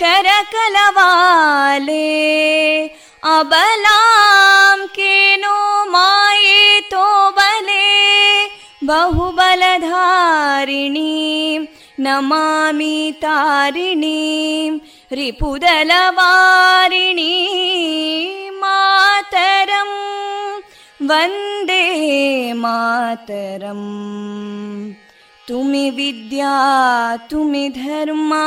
कलकल निनाद कराले कोटि कोटि भुजैदृता करकलवाले अबलां केनो मायेतो बले बहुबलधारिणीं नमामि तारिणीं रिपुदलवारिणी मातरं वन्दे मातरम् तुमि विद्या तुमि धर्मा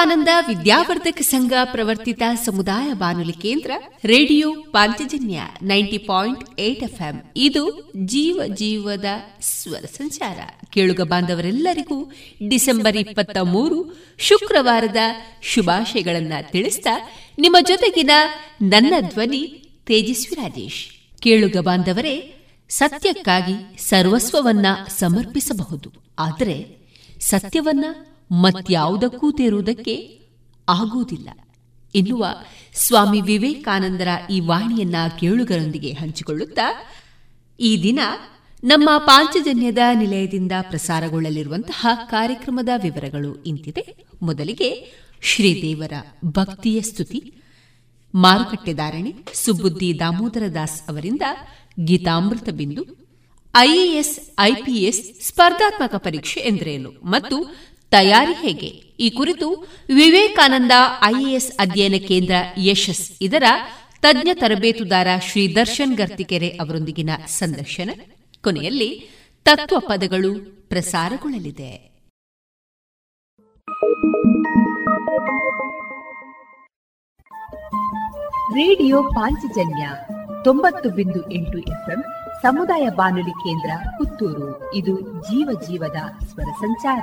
ವಿವೇಕಾನಂದ ವಿದ್ಯಾವರ್ಧಕ ಸಂಘ ಪ್ರವರ್ತಿತ ಸಮುದಾಯ ಬಾನುಲಿ ಕೇಂದ್ರ, radio Panchajanya ninety point eight FM. ಇದು ಜೀವ ಜೀವದ ಸ್ವರ ಸಂಚಾರ. ಕೇಳುಗ ಬಾಂಧವರೆಲ್ಲರಿಗೂ ಡಿಸೆಂಬರ್ ಇಪ್ಪತ್ತ ಮೂರು ಶುಕ್ರವಾರದ ಶುಭಾಶಯಗಳನ್ನ ತಿಳಿಸ್ತಾ ನಿಮ್ಮ ಜೊತೆಗಿನ ನನ್ನ ಧ್ವನಿ ತೇಜಸ್ವಿ ರಾಜೇಶ್. ಕೇಳುಗ ಬಾಂಧವರೇ, ಸತ್ಯಕ್ಕಾಗಿ ಸರ್ವಸ್ವವನ್ನ ಸಮರ್ಪಿಸಬಹುದು. ಆದರೆ ಸತ್ಯವನ್ನ ಮತ್ಯಾವುದಕ್ಕೂ ತೇರುವುದಕ್ಕೆ ಆಗುವುದಿಲ್ಲ. ಎನ್ನುವ ಸ್ವಾಮಿ ವಿವೇಕಾನಂದರ ಈ ವಾಣಿಯನ್ನ ಕೇಳುಗರೊಂದಿಗೆ ಹಂಚಿಕೊಳ್ಳುತ್ತಾ, ಈ ದಿನ ನಮ್ಮ ಪಾಂಚಜನ್ಯದ ನಿಲಯದಿಂದ ಪ್ರಸಾರಗೊಳ್ಳಲಿರುವಂತಹ ಕಾರ್ಯಕ್ರಮದ ವಿವರಗಳು ಇಂತಿದೆ. ಮೊದಲಿಗೆ ಶ್ರೀದೇವರ ಭಕ್ತಿಯ ಸ್ತುತಿ. ಮಾರುಕಟ್ಟೆದಾರಣೆ ಸುಬುದ್ದಿ ದಾಮೋದರ ದಾಸ್ ಅವರಿಂದ ಗೀತಾಮೃತ ಬಿಂದು ಐಎಎಸ್ ಐಪಿಎಸ್ ಸ್ಪರ್ಧಾತ್ಮಕ ಪರೀಕ್ಷೆ ಎಂದರೇನು, ಮತ್ತು ತಯಾರಿ ಹೇಗೆ? ಈ ಕುರಿತು ವಿವೇಕಾನಂದ ಐಎಎಸ್ ಅಧ್ಯಯನ ಕೇಂದ್ರ ಯಶಸ್ ಇದರ ತಜ್ಞ ತರಬೇತುದಾರ ಶ್ರೀ ದರ್ಶನ್ ಗರ್ತಿಕೆರೆ ಅವರೊಂದಿಗಿನ ಸಂದರ್ಶನ. ಕೊನೆಯಲ್ಲಿ ತತ್ವ ಪದಗಳು ಪ್ರಸಾರಗೊಳ್ಳಲಿದೆ. ರೇಡಿಯೋ ಪಾಂಚಜನ್ಯ ತೊಂಬತ್ತು ಬಿಂದು ಎಂಟು ಎಫ್ಎಂ ಸಮುದಾಯ ಬಾನುಲಿ ಕೇಂದ್ರ ಪುತ್ತೂರು. ಇದು ಜೀವ ಜೀವದ ಸ್ವರ ಸಂಚಾರ.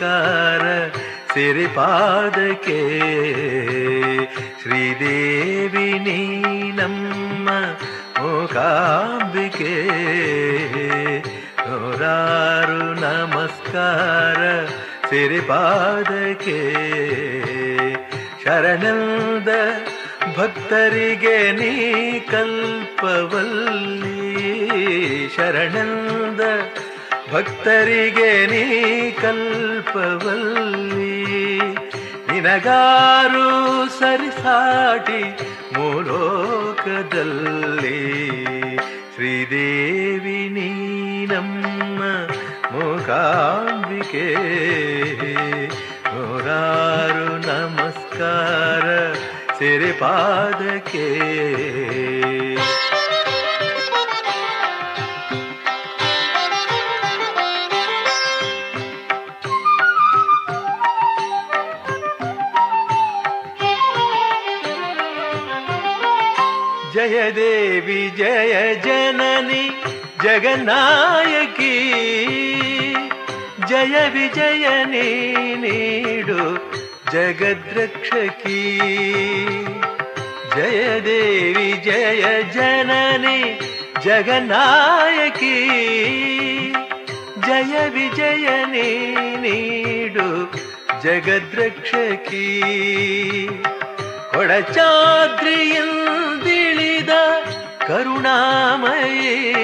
ನಮಸ್ಕಾರ ಸಿರಿಪಾದಕ್ಕೆ ಶ್ರೀದೇವಿ ನೀನಮ್ಮ ಮೂಕಾಂಬಿಕೆ. ನೂರಾರು ನಮಸ್ಕಾರ ಸಿರಿಪಾದಕ್ಕೆ ಶರಣದ ಭಕ್ತರಿಗೆ ನೀ ಕಲ್ಪವಲ್ಲಿ. ಶರಣದ ಭಕ್ತರಿಗೆ ನೀ ಕಲ್ಪವಲ್ಲಿ. ನಿನಗಾರು ಸರಿಸಾಟಿ ಮೂಲೋಕದಲ್ಲಿ. ಶ್ರೀದೇವಿ ನೀನಮ್ಮ ಮೂಕಾಂಬಿಕೆ. ನೂರಾರು ನಮಸ್ಕಾರ ಸಿರಿಪಾದಕ್ಕೆ जय जननी जगनायकी जय विजयनी नीडु जगद्रक्षकी। जय देवी जय जननी जगनायकी जय विजयनी नीडु जगद्रक्षकी। जगद्रक्षकीडाद्रि ಕರುಣಾಮಯೇ.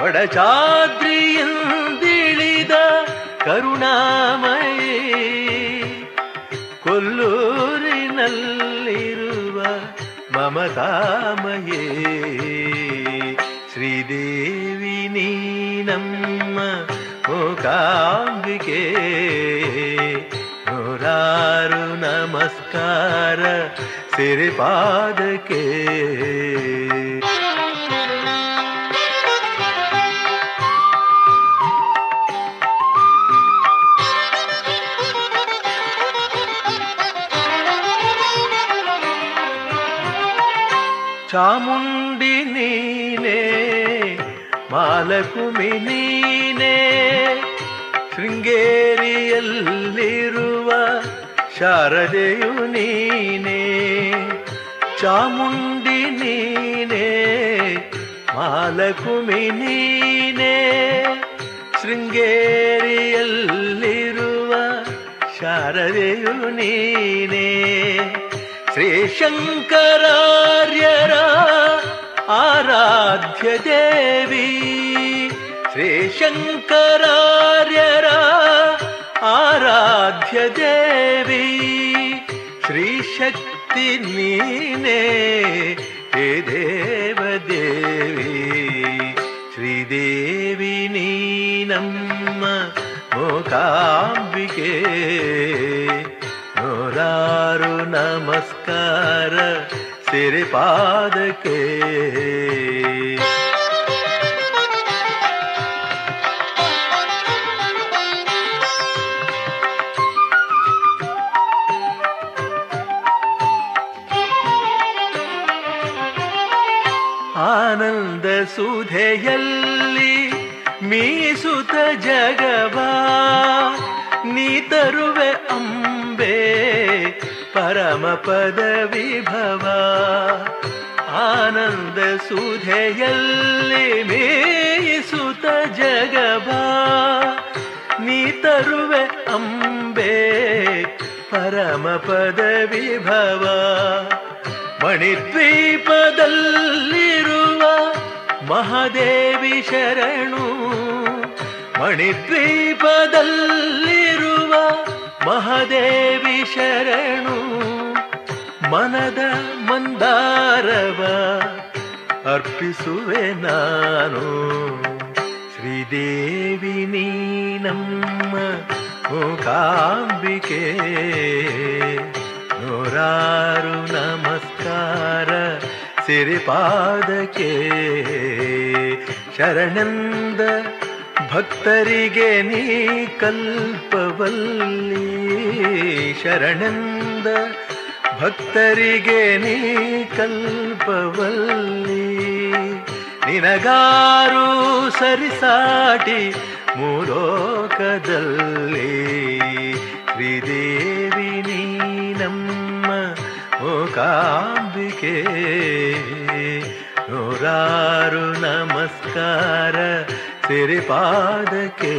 ಕೊಡಚಾದ್ರಿಯಿಂದಿಳಿದ ಕರುಣಾಮಯೇ. ಕೊಲ್ಲೂರಿನಲ್ಲಿರುವ ಮಮತಾಮಯೇ. ಶ್ರೀದೇವಿ ನೀನಮ್ಮ ಮೂಕಾಂಬಿಕೆ. ನೂರಾರು ನಮಸ್ಕಾರ ಸಿರಿಪಾದಕ್ಕೆ ಮಾಲಕುಮಿ ನೀನೇ, ಶೃಂಗೇರಿಯಲ್ಲಿರುವ ಶಾರದೆಯು ನೀನೇ, ಚಾಮುಂಡಿ ನೀನೇ, ಮಾಲಕುಮಿ ನೀನೇ, ಶೃಂಗೇರಿಯಲ್ಲಿರುವ ಶಾರದೆಯು ನೀನೇ. ಶ್ರೀಶಂಕರಾರ್ಯರ ಆರಾಧ್ಯ ದೇವಿ ಶ್ರೀಶಂಕರಾರ್ಯರ ಆರಾಧ್ಯ ದೇವಿ ಶ್ರೀಶಕ್ತಿ ನೀನೇ ಹೇ ದೇವದೇವಿ ಶ್ರೀದೇವಿ ನೀನಮ್ಮ ಮೂಕಾಂಬಿಕೆ ನೂರಾರು ನಮಸ್ಕಾರ ಸಿರಿಪಾದಕ್ಕೆ ಸುಧೆಯಲ್ಲಿ ಮೀಸುತ ಜಗವಾ, ನೀ ತರುವೆ ಅಂಬೆ ಪರಮ ಪದ ವಿಭವ. ಆನಂದ ಸುಧೆಯಲ್ಲಿ ಮೀಸುತ ಜಗವಾ, ನೀ ತರುವೆ ಅಂಬೆ ಪರಮ ಪದ ವಿಭವ. ಮಣಿದ್ವೀಪದಲ್ಲಿರುವ ಮಹಾದೇವಿ ಶರಣು, ಮಣಿದ್ವೀಪದಲ್ಲಿರುವ ಮಹಾದೇವಿ ಶರಣು, ಮನದ ಮಂದಾರವ ಅರ್ಪಿಸುವೆ ನಾನು. ಶ್ರೀದೇವಿ, ನೀ ನಮ್ಮ ಮೂಕಾಂಬಿಕೆ. ನೂರಾರು ನಮಸ್ಕಾರ. ಸಿರಿಪಾದಕ್ಕೆ ಶರಣಂದ ಭಕ್ತರಿಗೆ ನೀ ಕಲ್ಪವಲ್ಲಿ. ಶರಣಂದ ಭಕ್ತರಿಗೆ ನೀ ಕಲ್ಪವಲ್ಲಿ. ನಿನಗಾರು ಸರಿಸಾಟಿ ಮೂಲೋಕದಲ್ಲಿ. ಶ್ರೀದೇವಿ ನೀ ನಮ್ಮ ಮೂಕಾಂಬಿಕೆ. ನೂರಾರು ನಮಸ್ಕಾರ ಸಿರಿಪಾದಕ್ಕೆ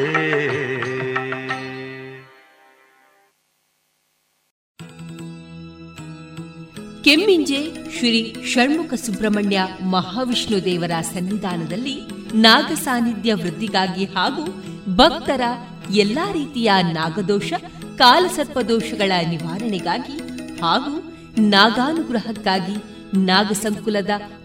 ಕೆಮ್ಮಿಂಜೆ ಶ್ರೀ ಷಣ್ಮುಖ ಸುಬ್ರಹ್ಮಣ್ಯ ಮಹಾವಿಷ್ಣು ದೇವರ ಸನ್ನಿಧಾನದಲ್ಲಿ ನಾಗ ಸಾನ್ನಿಧ್ಯ ವೃದ್ಧಿಗಾಗಿ ಹಾಗೂ ಭಕ್ತರ ಎಲ್ಲಾ ರೀತಿಯ ನಾಗದೋಷ, ಕಾಲಸರ್ಪದೋಷಗಳ ನಿವಾರಣೆಗಾಗಿ ಹಾಗೂ ನಾಗಾನುಗ್ರಹಕ್ಕಾಗಿ ನಾಗಸಂಕುಲದ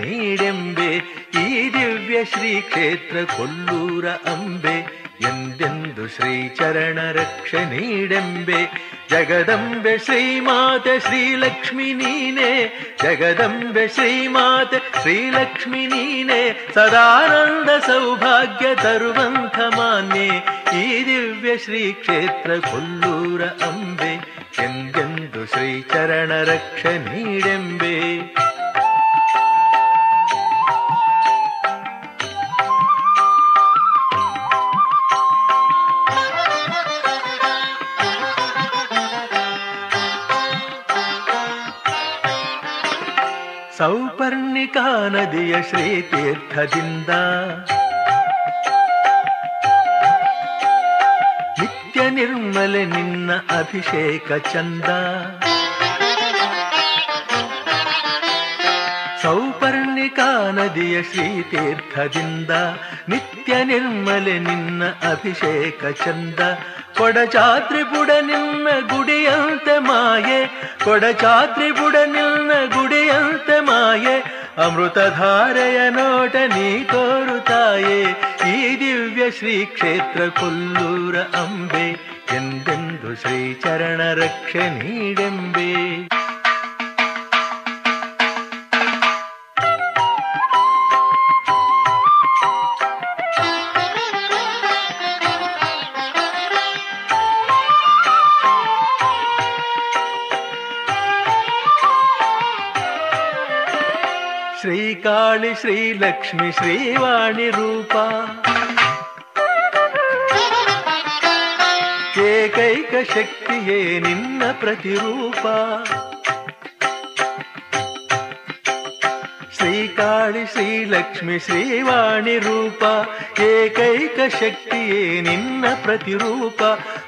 ನೀಡೆಂಬೆ, ಈ ದಿವ್ಯ ಶ್ರೀ ಕ್ಷೇತ್ರ ಕೊಲ್ಲೂರ ಅಂಬೆ. ಎಂದೆಂದು ಶ್ರೀ ಚರಣ ರಕ್ಷೆ ನೀಡೆಂಬೆ. ಜಗದಂಬೆ ಶ್ರೀಮಾತೆ ಶ್ರೀಲಕ್ಷ್ಮಿ ನೀನೆ. ಜಗದಂಬೆ ಶ್ರೀಮಾತೆ ಶ್ರೀಲಕ್ಷ್ಮಿ ನೀನೆ. ಸದಾನಂದ ಸೌಭಾಗ್ಯ ತರುವಂಥ ಮಾನ್ಯೆ. ಈ ದಿವ್ಯ ಶ್ರೀ ಕ್ಷೇತ್ರ ಕೊಲ್ಲೂರ ಅಂಬೆ. ಎಂದೆಂದು ಶ್ರೀ ಚರಣ ರಕ್ಷ ನೀಡೆಂಬೆ. ಸೌಪರ್ಣಿಕಾ ನದಿಯ ಶ್ರೀತೀರ್ಥದಿಂದ ನಿತ್ಯ ನಿರ್ಮಲೆ ನಿನ್ನ ಅಭಿಷೇಕ ಚಂದ. ಸೌಪರ್ಣಿಕಾ ನದಿಯ ಶ್ರೀತೀರ್ಥದಿಂದ ನಿತ್ಯ ನಿರ್ಮಲೆ ನಿನ್ನ ಅಭಿಷೇಕ ಚಂದ. ಕೊಡಚಾತ್ರಿ ಬುಡ ನಿನ್ನ ಗುಡಿಯಂತೆ ಮಾಯೆ ಕೊಡಚಾತ್ರಿ ಬುಡ ನಿನ್ನ ಗುಡಿಯಂತೆ ಮಾಯೆ. ಅಮೃತಧಾರೆಯ ನೋಟ ನೀ ತೋರುತ್ತಾಯೆ ಈ ದಿವ್ಯ ಶ್ರೀ ಕ್ಷೇತ್ರ ಕೊಲ್ಲೂರ ಅಂಬೆ. ಎಂದೆಂದು ಶ್ರೀ ಚರಣ ರಕ್ಷೆ ನೀಡೆಂಬೆ. ಶ್ರೀಕಾಳಿ ಶ್ರೀಲಕ್ಷ್ಮಿ ಶ್ರೀವಾಣಿ ರೂಪ. ಏಕೈಕ ಶಕ್ತಿಯೇ ನಿನ್ನ ಪ್ರತಿರೂಪ. ಶ್ರೀಕಾಳಿ ಶ್ರೀಲಕ್ಷ್ಮಿ ಶ್ರೀವಾಣಿ ರೂಪ. ಏಕೈಕ ಶಕ್ತಿಯೇ ನಿನ್ನ ಪ್ರತಿರೂಪ.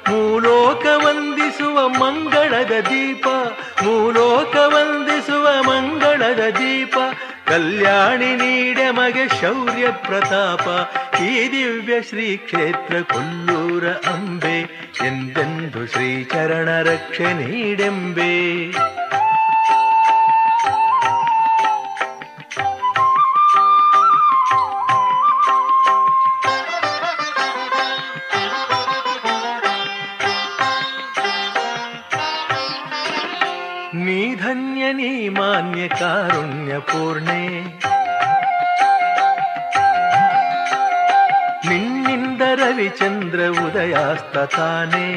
ಮೂಲೋಕ ವಂದಿಸುವ ಮಂಗಳದ ದೀಪ. ಮೂಲೋಕ ವಂದಿಸುವ ಮಂಗಳದ ದೀಪ. ಕಲ್ಯಾಣಿ ನೀಡೆ ಮಗೆ ಶೌರ್ಯ ಪ್ರತಾಪ, ಈ ದಿವ್ಯ ಶ್ರೀ ಕ್ಷೇತ್ರ ಕೊಲ್ಲೂರ ಅಂಬೆ, ಎಂದೆಂದು ಶ್ರೀಚರಣ ರಕ್ಷೆ ನೀಡೆಂಬೆ. ನೀ ಧನ್ಯ, ನೀ ಮಾನ್ಯ ಕಾರುಣ್ಯ ಪೂರ್ಣೆ. ನಿನ್ನಿಂದ ರವಿಚಂದ್ರ ಉದಯಾಸ್ತ ತಾನೆ.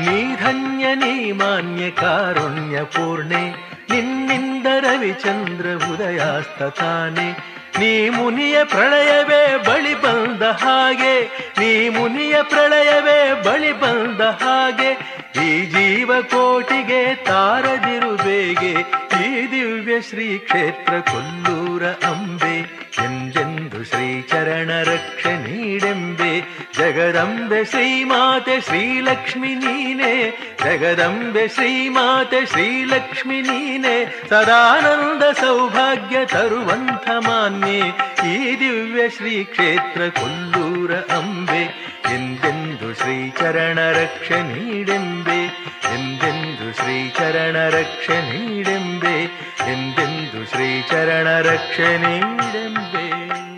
ನೀ ಧನ್ಯ, ನೀ ಮಾನ್ಯ, ಕಾರುಣ್ಯ ಪೂರ್ಣೆ. ನಿನ್ನಿಂದ ರವಿಚಂದ್ರ ಉದಯಾಸ್ತ ತಾನೆ. ನೀ ಮುನಿಯ ಪ್ರಳಯವೇ ಬಳಿ ಬಂದ ಹಾಗೆ. ನೀ ಮುನಿಯ ಪ್ರಳಯವೇ ಬಳಿ ಬಂದ ಹಾಗೆ. ಈ ಜೀವ ಕೋಟಿಗೆ ತಾರದಿರು ಬೇಗೆ, ಈ ದಿವ್ಯ ಶ್ರೀ ಕ್ಷೇತ್ರ ಕೊಲ್ಲೂರ ಅಂಬೆ, ಎಂದೆಂದು ಶ್ರೀಚರಣ ರಕ್ಷೆ ನೀಡೆಂಬೆ. ಜಗದಂಬೆ ಶ್ರೀಮಾತೆ ಶ್ರೀಲಕ್ಷ್ಮಿ ನೀನೆ. ಜಗದಂಬೆ ಶ್ರೀಮಾತೆ ಶ್ರೀಲಕ್ಷ್ಮಿ ನೀನೆ. ಸದಾನಂದ ಸೌಭಾಗ್ಯ ತರುವಂಥ ಮಾನ್ಯೆ. ಈ ದಿವ್ಯ ಶ್ರೀ ಕ್ಷೇತ್ರ ಕೊಲ್ಲೂರ ಅಂಬೆ. ಎಂದೆಂದು ಶ್ರೀಚರಣ ರಕ್ಷೆ ನೀಡೆಂಬೆ. ಎಂದೆಂದು ಶ್ರೀಚರಣ ರಕ್ಷೆ ನೀಡೆಂಬೆ. ಎಂದೆಂದು ಶ್ರೀಚರಣ ರಕ್ಷೆ ನೀಡೆಂಬೆ.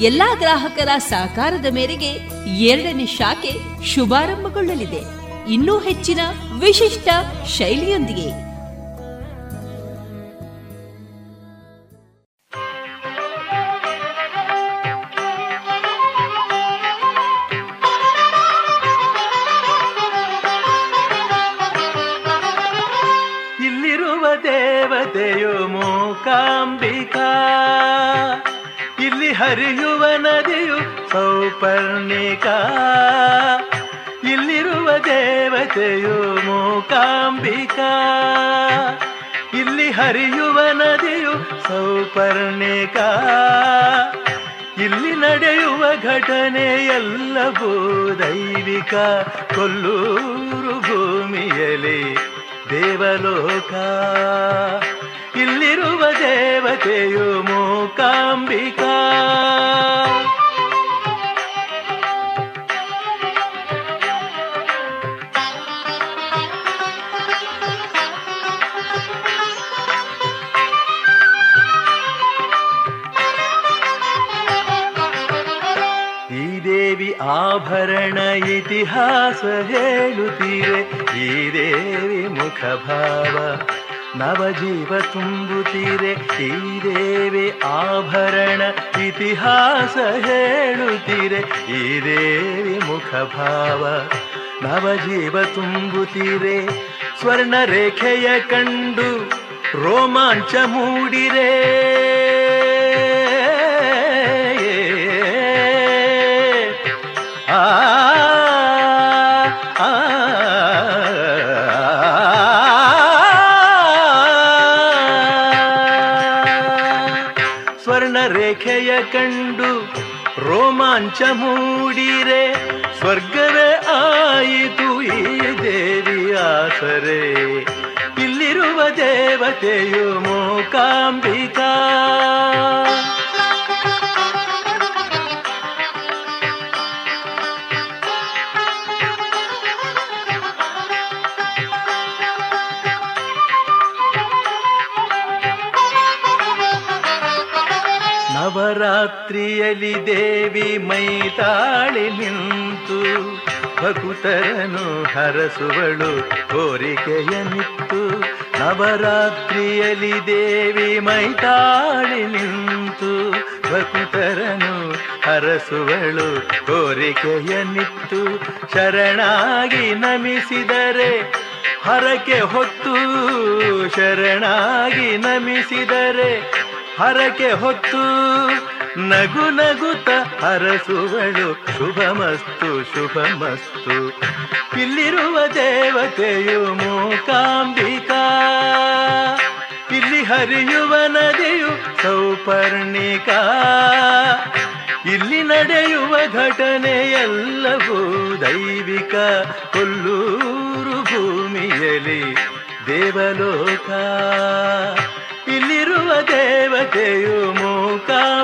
ಎಲ್ಲಾ ಗ್ರಾಹಕರ ಸಹಕಾರದ ಮೇರೆಗೆ ಎರಡನೇ ಶಾಖೆ ಶುಭಾರಂಭಗೊಳ್ಳಲಿದೆ. ಇನ್ನೂ ಹೆಚ್ಚಿನ ವಿಶಿಷ್ಟ ಶೈಲಿಯೊಂದಿಗೆ. ಇಲ್ಲಿರುವ ದೇವತೆಯು ಮೂಕಾಂಬಿಕಾ. ಹರಿಯುವ ನದಿಯು ಸೌಪರ್ಣಿಕ. ಇಲ್ಲಿರುವ ದೇವತೆಯು ಮೂಕಾಂಬಿಕಾ. ಇಲ್ಲಿ ಹರಿಯುವ ನದಿಯು ಸೌಪರ್ಣಿಕ. ಇಲ್ಲಿ ನಡೆಯುವ ಘಟನೆ ಎಲ್ಲವೂ ದೈವಿಕ ಕೊಲ್ಲೂರು ಭೂಮಿಯಲ್ಲಿ ದೇವಲೋಕ. ಇಲ್ಲಿರುವ ದೇವತೆಯು ಮೂಕಾಂಬಿಕಾ. ಆಭರಣ ಇತಿಹಾಸ ಹೇಳುತ್ತೀರೆ ಈ ದೇವಿ ಮುಖಭಾವ ನವಜೀವ ತುಂಬುತ್ತೀರೆ ಈ ದೇವಿ ಆಭರಣ ಇತಿಹಾಸ ಹೇಳುತ್ತೀರೆ ಈ ದೇವಿ ಮುಖಭಾವ ನವಜೀವ ತುಂಬುತ್ತೀರೆ ಸ್ವರ್ಣ ರೇಖೆಯ ಕಂಡು ರೋಮಾಂಚ ಮೂಡಿರೆ ಆ ರೋಮಾಂಚ ಮೂಡಿರೆ ಸ್ವರ್ಗವೇ ಆಯಿತು ಈ ದೇವಿಯ ಸರೆ ಇಲ್ಲಿರುವ ದೇವತೆಯು ಮೂಕಾಂಬಿಕಾ. ನವರಾತ್ರಿಯಲ್ಲಿ ದೇವಿ ಮೈತಾಳಿ ನಿಂತು ಭಕುತರನು ಹರಸುವಳು ಕೋರಿಕೆಯ ನಿತ್ತು ನವರಾತ್ರಿಯಲ್ಲಿ ದೇವಿ ಮೈತಾಳಿ ನಿಂತು ಭಕುತರನು ಹರಸುವಳು ಕೋರಿಕೆಯ ನಿತ್ತು ಶರಣಾಗಿ ನಮಿಸಿದರೆ ಹರಕೆ ಹೊತ್ತು. ಶರಣಾಗಿ ನಮಿಸಿದರೆ ಹರಕೆ ಹೊತ್ತು. ನಗು ನಗುತ ಹರಸುವಳು, ಶುಭಮಸ್ತು ಶುಭಮಸ್ತು. ಇಲ್ಲಿರುವ ದೇವತೆಯು ಮೂಕಾಂಬಿಕಾ. ಇಲ್ಲಿ ಹರಿಯುವ ನದಿಯು ಸೌಪರ್ಣಿಕಾ. ಇಲ್ಲಿ ನಡೆಯುವ ಘಟನೆಯೆಲ್ಲವೂ ದೈವಿಕ. ಕೊಲ್ಲೂರು ಭೂಮಿಯಲ್ಲಿ ದೇವಲೋಕ. ಇಲ್ಲಿರುವ ದೇವತೆಯು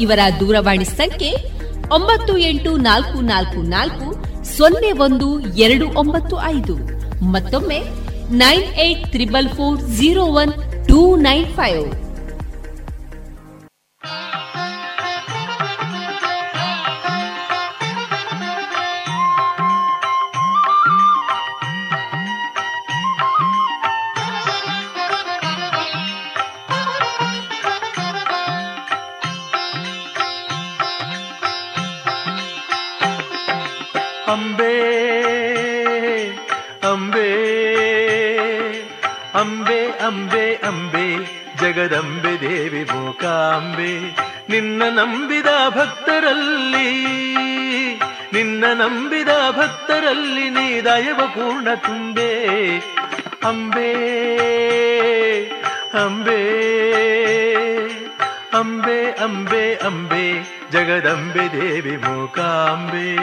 ಇವರ ದೂರವಾಣಿ ಸಂಖ್ಯೆ ಒಂಬತ್ತು ಎಂಟು ನಾಲ್ಕು ನಾಲ್ಕು ನಾಲ್ಕು ಸೊನ್ನೆ ಒಂದು ಎರಡು ಒಂಬತ್ತು ಐದು. ಮತ್ತೊಮ್ಮೆ nine eight triple four zero one two nine five. Jagadambe Devi Mookambe, ನಿನ್ನ ನಂಬಿದ ಭಕ್ತರಲ್ಲಿ, ನಿನ್ನ ನಂಬಿದ ಭಕ್ತರಲ್ಲಿ ನೀ ದಯವ ಪೂರ್ಣ ತುಂಬೆ. ಅಂಬೆ ಅಂಬೆ ಅಂಬೆ ಅಂಬೆ ಅಂಬೆ, ಜಗದಂಬೆ ದೇವಿ ಮೂಕಾಂಬೆ.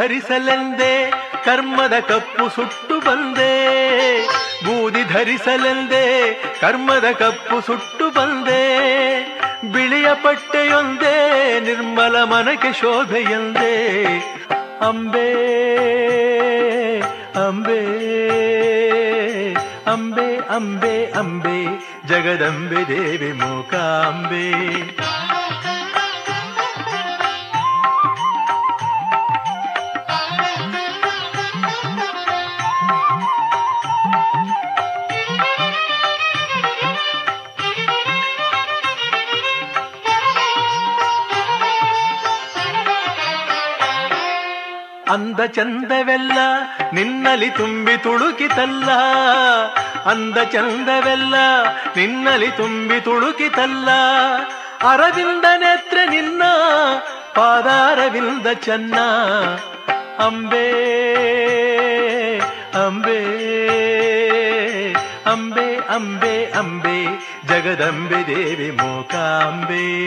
ಧರಿಸಲೆಂದೇ, ಕರ್ಮದ ಕಪ್ಪು ಸುಟ್ಟು ಬಂದೆ. ಬೂದಿ ಧರಿಸಲೆಂದೇ, ಕರ್ಮದ ಕಪ್ಪು ಸುಟ್ಟು ಬಂದೆ. ಬಿಳಿಯ ಪಟ್ಟೆಯೊಂದೇ, ನಿರ್ಮಲ ಮನಕ್ಕೆ ಶೋಭೆಯೊಂದೇ. ಅಂಬೆ ಅಂಬೆ ಅಂಬೆ ಅಂಬೆ ಅಂಬೆ. ಜಗದಂಬೆ ದೇವಿ, ಮೂಕಾಂಬೆ. ಅಂದ ಚಂದವೆಲ್ಲ ನಿನ್ನಲಿ ತುಂಬಿ ತುಳುಕಿತಲ್ಲ. ಅಂದ ಚಂದವೆಲ್ಲ ನಿನ್ನಲಿ ತುಂಬಿ ತುಳುಕಿತಲ್ಲ. ಅರವಿಂದ ನೇತ್ರ ನಿನ್ನ, ಪಾದಾರವಿಂದ ಚನ್ನ. ಅಂಬೆ ಅಂಬೆ ಅಂಬೆ ಅಂಬೆ ಅಂಬೆ, ಜಗದಂಬೆ ದೇವಿ ಮೂಕಾಂಬೆ.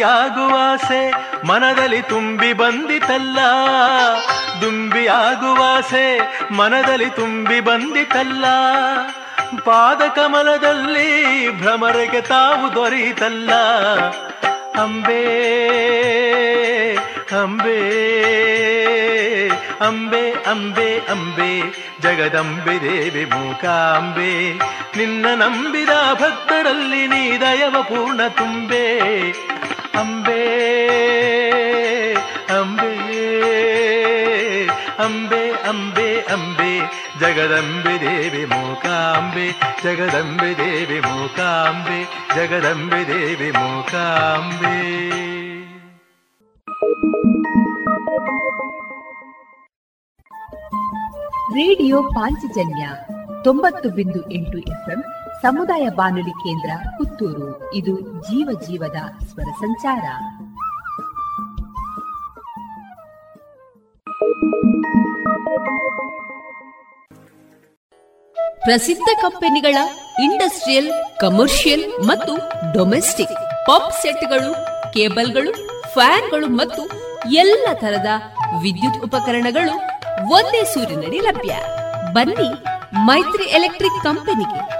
ದುಂಬಿಯಾಗುವಾಸೆ ಮನದಲ್ಲಿ ತುಂಬಿ ಬಂದಿತಲ್ಲ. ದುಂಬಿಯಾಗುವಾಸೆ ಮನದಲ್ಲಿ ತುಂಬಿ ಬಂದಿತಲ್ಲ. ಪಾದ ಕಮಲದಲ್ಲಿ ಭ್ರಮರಿಗೆ ತಾವು ದೊರೆಯಿತಲ್ಲ. ಅಂಬೆ ಅಂಬೆ ಅಂಬೆ ಅಂಬೆ ಅಂಬೆ, ಜಗದಂಬೆ ದೇವಿ ಮೂಕಾಂಬೆ. ನಿನ್ನ ನಂಬಿದ ಭಕ್ತರಲ್ಲಿ ನೀ ದಯವ ಪೂರ್ಣ ತುಂಬೆ. ಅಂಬೆ ಅಂಬೆ ಅಂಬೆ ಅಂಬೆ ಅಂಬೆ, ಜಗದಂಬೆ ದೇವಿ ಮೂಕಾಂಬೆ, ಜಗದಂಬೆ ದೇವಿ ಮೂಕಾಂಬೆ, ಜಗದಂಬೆ ದೇವಿ ಮೂಕಾಂಬೆ. ರೇಡಿಯೋ ಪಾಂಚಜನ್ಯ ತೊಂಬತ್ತು ಬಿಂದು ಎಂಟು ಎಫ್ಎಂ ಸಮುದಾಯ ಬಾನುಲಿ ಕೇಂದ್ರ ಪುತ್ತೂರು. ಇದು ಜೀವ ಜೀವದ ಸ್ವರ ಸಂಚಾರ. ಪ್ರಸಿದ್ಧ ಕಂಪನಿಗಳ ಇಂಡಸ್ಟ್ರಿಯಲ್, ಕಮರ್ಷಿಯಲ್ ಮತ್ತು ಡೊಮೆಸ್ಟಿಕ್ ಪಾಪ್ ಸೆಟ್ಗಳು, ಕೇಬಲ್ಗಳು, ಫ್ಯಾನ್ಗಳು ಮತ್ತು ಎಲ್ಲ ತರದ ವಿದ್ಯುತ್ ಉಪಕರಣಗಳು ಒಂದೇ ಸೂರಿನಡಿ ಲಭ್ಯ. ಬನ್ನಿ ಮೈತ್ರಿ ಎಲೆಕ್ಟ್ರಿಕ್ ಕಂಪನಿಗೆ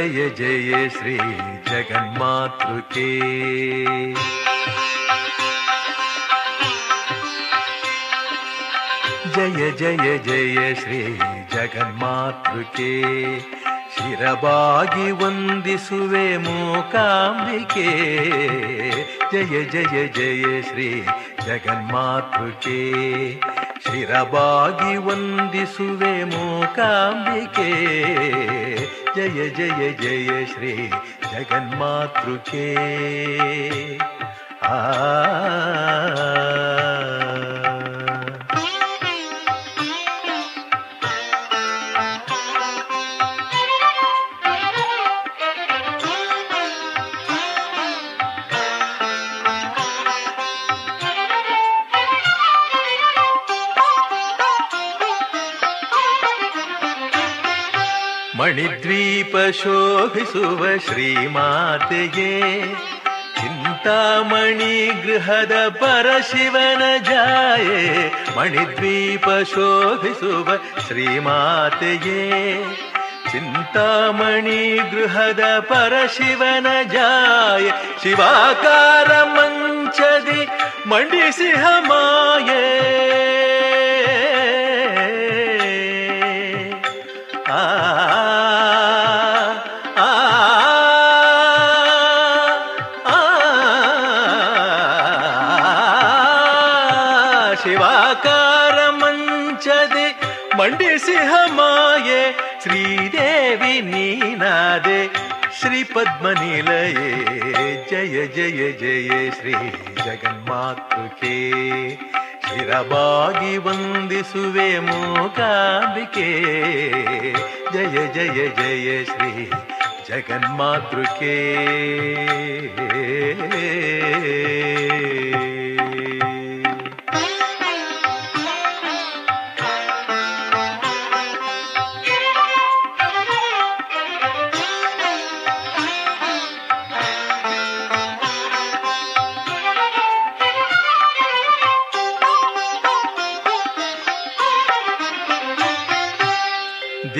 जय जय जय श्री जगन्मातृ के जय जय जय श्री जगन्मातೃ के ಶಿರಬಾಗಿ ವಂದಿಸುವೆ ಮೂಕಾಂಬಿಕೆ ಜಯ ಜಯ ಜಯ ಶ್ರೀ ಜಗನ್ಮಾತೃಕೆ ಶಿರಬಾಗಿ ವಂದಿಸುವೆ ಮೂಕಾಂಬಿಕೆ ಜಯ ಜಯ ಜಯ ಶ್ರೀ ಜಗನ್ಮಾತೃಕೆ ಆ ಮಣಿದ್ವೀಪ ಶೋಭಿಸುವ ಶ್ರೀಮಾತೆಯೇ, ಚಿಂತಾಮಣಿ ಗೃಹದ ಪರಶಿವನ ಜಾಯೇ ಮಣಿದ್ವೀಪ ಶೋಭಿಸುವ ಶ್ರೀಮಾತೆಯೇ, ಚಿಂತಾಮಣಿ ಗೃಹದ ಪರಶಿವನ ಜಾಯ, ಶಿವಾಕಾರ ಮಂಚದಿ ಮಂಡಿಸಿಹ ಮಾಯೇ ಪದ್ಮನಿಲಯೇ ಜಯ ಜಯ ಜಯ ಶ್ರೀ ಜಗನ್ಮಾತೃಕೆ. ಶಿರಬಾಗಿ ವಂದಿಸುವೆ ಮೂಕಾಂಬಿಕೆ. ಜಯ ಜಯ ಜಯ ಶ್ರೀ ಜಗನ್ಮಾತೃಕೆ.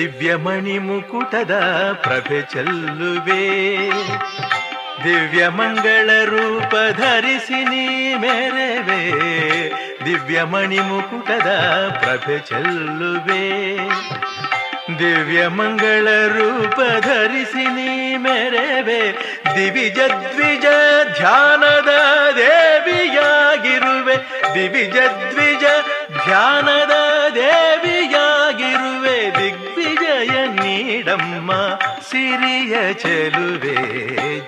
ದಿವ್ಯಮಣಿ ಮುಕುಟದ ಪ್ರಭೆ ಚೆಲ್ಲುವೆ. ದಿವ್ಯ ಮಂಗಳ ರೂಪ ಧರಿಸಿ ನೀ ಮೆರವೆ. ದಿವ್ಯಮಣಿ ಮುಕುಟದ ಪ್ರಭೆ ಚೆಲ್ಲುವೆ. ದಿವ್ಯ ಮಂಗಳ ರೂಪ ಧರಿಸಿ ನೀ ಮೆರವೆ. ದಿವಿಜ ದ್ವಿಜ ಧ್ಯಾನದ ದೇವಿಯಾಗಿರುವೆ. ದಿವಿಜ ದ್ವಿಜ ಧ್ಯಾನದ ದೇವಿಯಾಗಿರುವೆ ನೀಡಮ್ಮ ಸಿರಿಯ ಚೆಲುವೆ.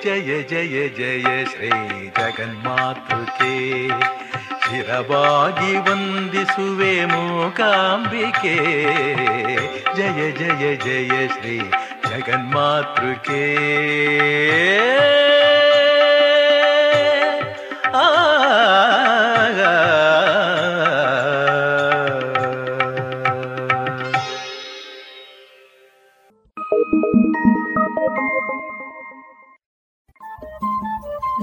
ಜಯ ಜಯ ಜಯ ಶ್ರೀ ಜಗನ್ಮಾತೃಕೆ. ಶಿರವಾಗಿ ವಂದಿಸುವೆ ಮೂಕಾಂಬಿಕೆ. ಜಯ ಜಯ ಜಯ ಶ್ರೀ ಜಗನ್ಮಾತೃಕೆ. ಆ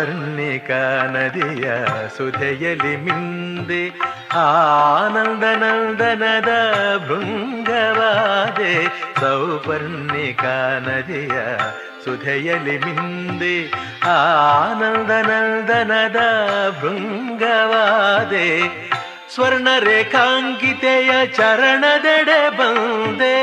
ಸೌಪರ್ಣಿಕಾ ನದಿಯ ಸುಧೆಯಲಿ ಮಿಂದೆ ಆನಂದ ನಂದನದ ಭೃಂಗವಾದೆ ಸೌಪರ್ಣಿಕಾ ನದಿಯ ಸುಧೆಯಲಿ ಮಿಂದೆ ಆನಂದ ನಂದನದ ಭೃಂಗವಾದೆ ಸ್ವರ್ಣ ರೇಖಾಂಕಿತೆಯ ಚರಣದೆಡೆ ಬಂದೆ.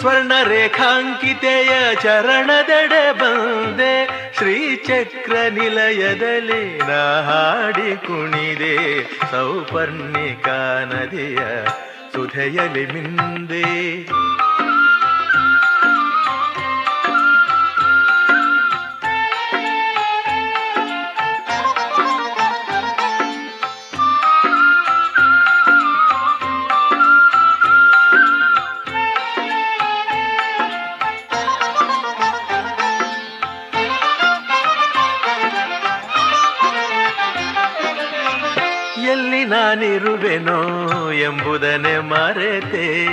ಸ್ವರ್ಣ ರೇಖಾಂಕಿತೆಯ ಚರಣದೆಡೆ ಬಂದೆ. ಶ್ರೀಚಕ್ರ ನಿಲಯದಲ್ಲಿ ನಾ ಹಾಡಿ ಕುಣಿದೆ ಸೌಪರ್ಣಿಕಾ ನದಿಯ ಸುಧೆಯಲಿ ಮಿಂದೆ. ನಾನಿರುವೆನೋ ಎಂಬುದನೆ ಮರೆತೆ.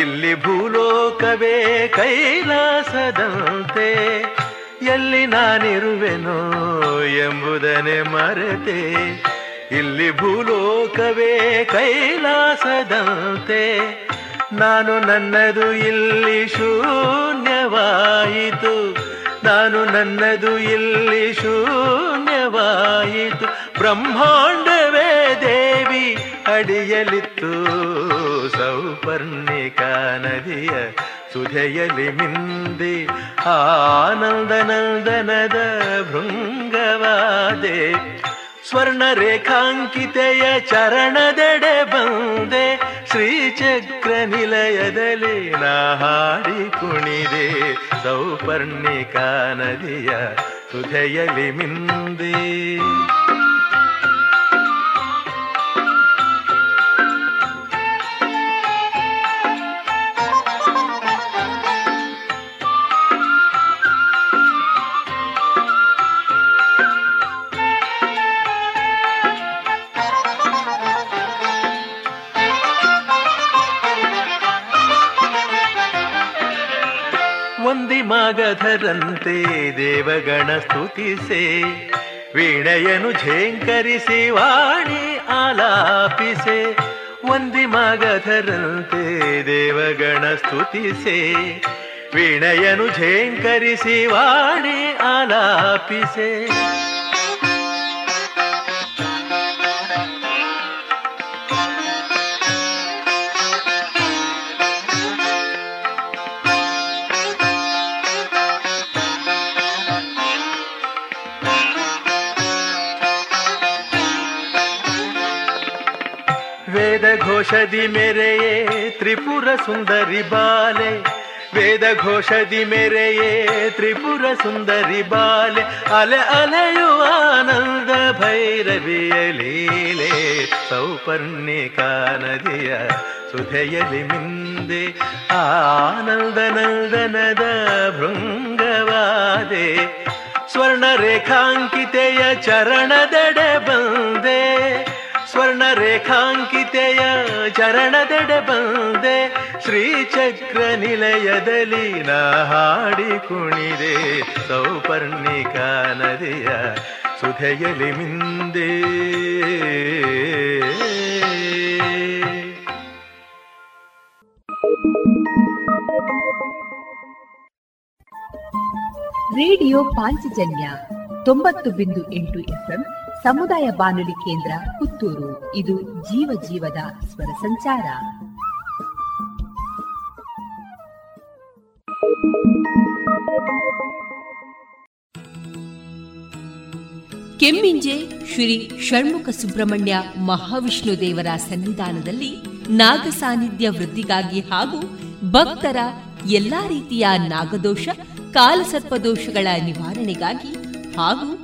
ಇಲ್ಲಿ ಭೂಲೋಕವೇ ಕೈಲಾಸದಂತೆ. ಎಲ್ಲಿ ನಾನಿರುವೆನೋ ಎಂಬುದನೆ ಮರೆತೆ. ಇಲ್ಲಿ ಭೂಲೋಕವೇ ಕೈಲಾಸದಂತೆ. ನಾನು ನನ್ನದು ಇಲ್ಲಿ ಶೂನ್ಯವಾಯಿತು. ನಾನು ನನ್ನದು ಇಲ್ಲಿ ಶೂನ್ಯವಾಯಿತು. ಬ್ರಹ್ಮಾಂಡವೇ ದೇವಿ ಅಡಿಯಲಿತ್ತು. ಸೌಪರ್ಣಿಕಾ ನದಿಯ ಸುಧೆಯಲಿ ಮಿಂದಿ ಆನಂದ ನಂದನದ ಭೃಂಗವಾದೆ. ಸ್ವರ್ಣ ರೇಖಾಂಕಿತೆಯ ಚರಣದೆಡೆ ಬಂದೆ. ಶ್ರೀಚಕ್ರ ನಿಲಯದಲ್ಲಿ ನಾ ಹಾಡಿ ಕುಣಿದೆ. ಸೌಪರ್ಣಿಕಾ ನದಿಯ ಸುಧೆಯಲಿ ಮಿಂದೆ ಮಗಧರಂತೆ ದೇವಗಣ ಸ್ತುತಿಸೆ, ವೀಣೆಯನು ಝೇಂಕರಿಸಿ ವಾಣಿ ಆಲಾಪಿಸೆ, ಒಂದಿ ಮಗಧರಂತೆ ದೇವಗಣ ಸ್ತುತಿಸೆ, ವೀಣೆಯನು ಝೇಂಕರಿಸಿ ವಾಣಿ ಆಲಾಪಿಸೆ. ಘೋಷದಿ ಮೆರೆಯೇ, ತ್ರಿಪುರ ಸುಂದರಿ ಬಾಲೆ. ವೇದ ಘೋಷದಿ ಮೆರೆಯೇ, ತ್ರಿಪುರ ಸುಂದರಿ ಬಾಲೆ. ಅಲೆ ಅಲೆಯುವ ಆನಂದ ಭೈರವಿಯ ಲೀಲೆ. ಸೌಪರ್ಣಿಕಾ ನದಿಯ ಸುಧೆಯಲಿ ಮಿಂದೆ, ಆನಂದ ನಂದನದ ಭೃಂಗವಾದೆ. ಸ್ವರ್ಣ ರೇಖಾಂಕಿತೆಯ ಚರಣದಡೆ ಬಂದೆ. ಸ್ವರ್ಣ ರೇಖಾಂಕಿತೆಯ ಚರಣದೆಡೆ ಬಂದೆ ಶ್ರೀಚಕ್ರ ನಿಲಯದಲ್ಲಿ ನಾ ಹಾಡಿ ಕುಣಿದೆ, ಸೌಪರ್ಣಿಕಾ ನದಿಯ ಸುಧೆಯಲಿ ಮಿಂದೆ. ರೇಡಿಯೋ ಪಾಂಚಜನ್ಯ ತೊಂಬತ್ತು ಬಿಂದು ಎಂಟು ಎಫ್ಎಂ ಸಮುದಾಯ ಬಾನುಲಿ ಕೇಂದ್ರ ಪುತ್ತೂರು. ಇದು ಜೀವ ಜೀವದ ಸ್ವರ ಸಂಚಾರ. ಕೆಮ್ಮಿಂಜೆ ಶ್ರೀ ಷಣ್ಮುಖ ಸುಬ್ರಹ್ಮಣ್ಯ ಮಹಾವಿಷ್ಣು ದೇವರ ಸನ್ನಿಧಾನದಲ್ಲಿ ನಾಗ ಸಾನ್ನಿಧ್ಯ ವೃದ್ಧಿಗಾಗಿ ಹಾಗೂ ಭಕ್ತರ ಎಲ್ಲಾ ರೀತಿಯ ನಾಗದೋಷ, ಕಾಲಸರ್ಪದೋಷಗಳ ನಿವಾರಣೆಗಾಗಿ ಹಾಗೂ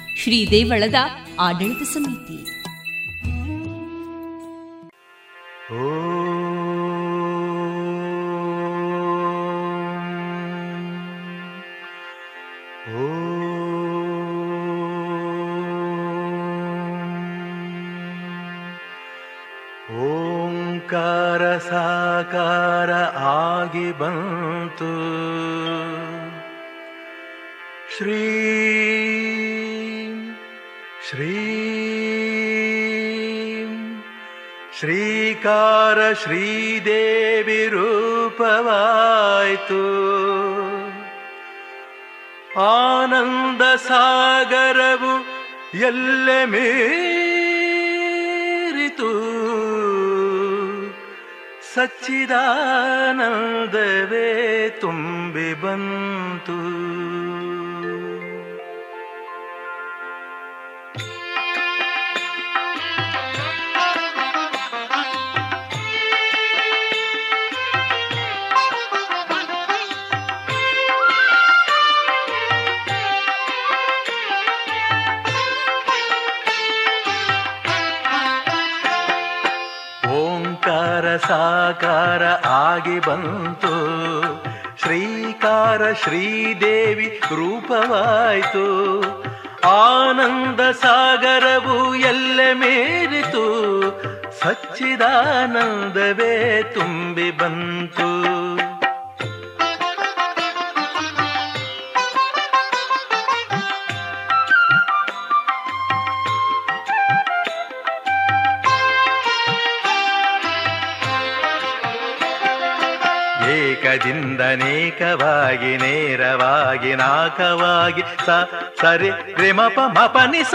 ಶ್ರೀ ದೇವಳದ ಆಡಳಿತ ಸಮಿತಿ. ಓಂಕಾರ ಸಾಕಾರ ಆಗಿ ಬಂತು. ಶ್ರೀ ಶ್ರೀ ಶ್ರೀಕಾರ ಶ್ರೀದೇವಿ ರೂಪವಾಯಿತು. ಆನಂದ ಸಾಗರವು ಎಲ್ಲೆ ಮೀರಿತು. ಸಚ್ಚಿದಾನಂದವೇ ತುಂಬಿ ಬಂತು. ಸಾಕಾರ ಆಗಿ ಬಂತು. ಶ್ರೀಕಾರ ಶ್ರೀದೇವಿ ರೂಪವಾಯಿತು. ಆನಂದ ಸಾಗರವು ಎಲ್ಲ ಮೇರಿತು. ಸಚ್ಚಿದಾನಂದವೇ ತುಂಬಿ ಬಂತು. ಏಕದಿಂದನೇಕವಾಗಿ ನೇರವಾಗಿ, ನಾಕವಾಗಿ, ಸ, ಸರಿ, ರಿಮಪ, ಮಪನಿಸ.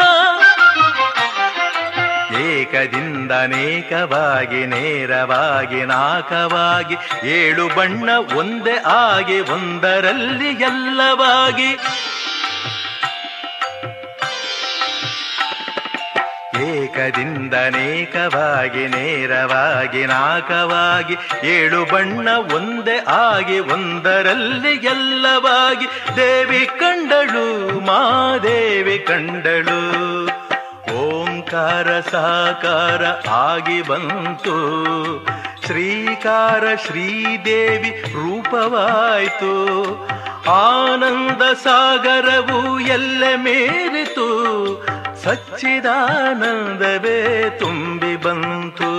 ಏಕದಿಂದನೇಕವಾಗಿ, ನೇರವಾಗಿ, ನಾಕವಾಗಿ, ಏಳು ಬಣ್ಣ ಒಂದೇ ಆಗಿ, ಒಂದರಲ್ಲಿ ಎಲ್ಲವಾಗಿ. ಏಕದಿಂದ ಅನೇಕವಾಗಿ ನೇರವಾಗಿ, ನಾಕವಾಗಿ, ಏಳು ಬಣ್ಣ ಒಂದೇ ಆಗಿ, ಒಂದರಲ್ಲಿ ಎಲ್ಲವಾಗಿ, ದೇವಿ ಕಂಡಳು ಮಾದೇವಿ ಕಂಡಳು. ಓಂಕಾರ, ಸಾಕಾರ ಆಗಿ ಬಂತು. ಶ್ರೀಕಾರ, ಶ್ರೀದೇವಿ ರೂಪವಾಯಿತು. ಆನಂದ ಸಾಗರವು ಎಲ್ಲ ಮೇರಿತು. ಸಚ್ಚಿದಾನಂದವೇ ತುಂಬಿ ಬಂತು.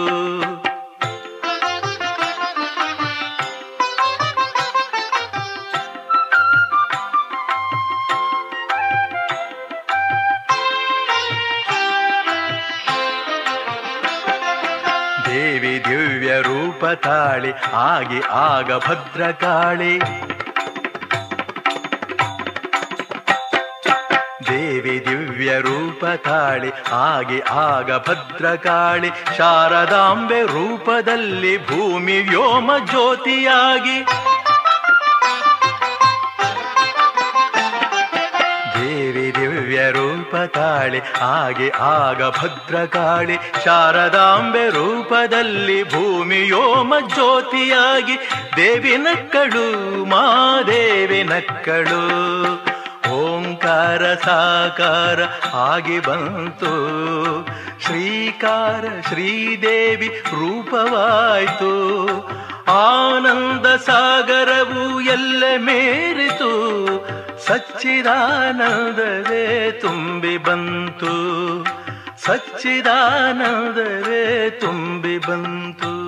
ದೇವಿ ದಿವ್ಯ ರೂಪ ತಾಳಿ ಆಗಿ ಆಗ ಭದ್ರಕಾಳಿ. ದೇವಿ ದಿವ್ಯ ರೂಪ ತಾಳಿ, ಆಗಿ ಆಗ ಭದ್ರಕಾಳಿ, ಶಾರದಾಂಬೆ ರೂಪದಲ್ಲಿ ಭೂಮಿ ವ್ಯೋಮ ಜ್ಯೋತಿಯಾಗಿ. ದೇವಿ ದಿವ್ಯ ರೂಪ ತಾಳಿ, ಆಗಿ ಆಗ ಭದ್ರಕಾಳಿ, ಶಾರದಾಂಬೆ ರೂಪದಲ್ಲಿ ಭೂಮಿ ವ್ಯೋಮ ಜ್ಯೋತಿಯಾಗಿ. ದೇವಿ ನಕ್ಕಳು ಮಾದೇವಿ ನಕ್ಕಳು. ಓಂಕಾರ ಸಾಕಾರ ಆಗಿ ಬಂತು. ಶ್ರೀಕಾರ, ಶ್ರೀದೇವಿ ರೂಪವಾಯ್ತು. ಆನಂದ ಸಾಗರವು ಎಲ್ಲ ಮೇರಿತು. ಸಚ್ಚಿದಾನಂದವೇ ತುಂಬಿ ಬಂತು. ಸಚ್ಚಿದಾನಂದವೇ ತುಂಬಿ ಬಂತು.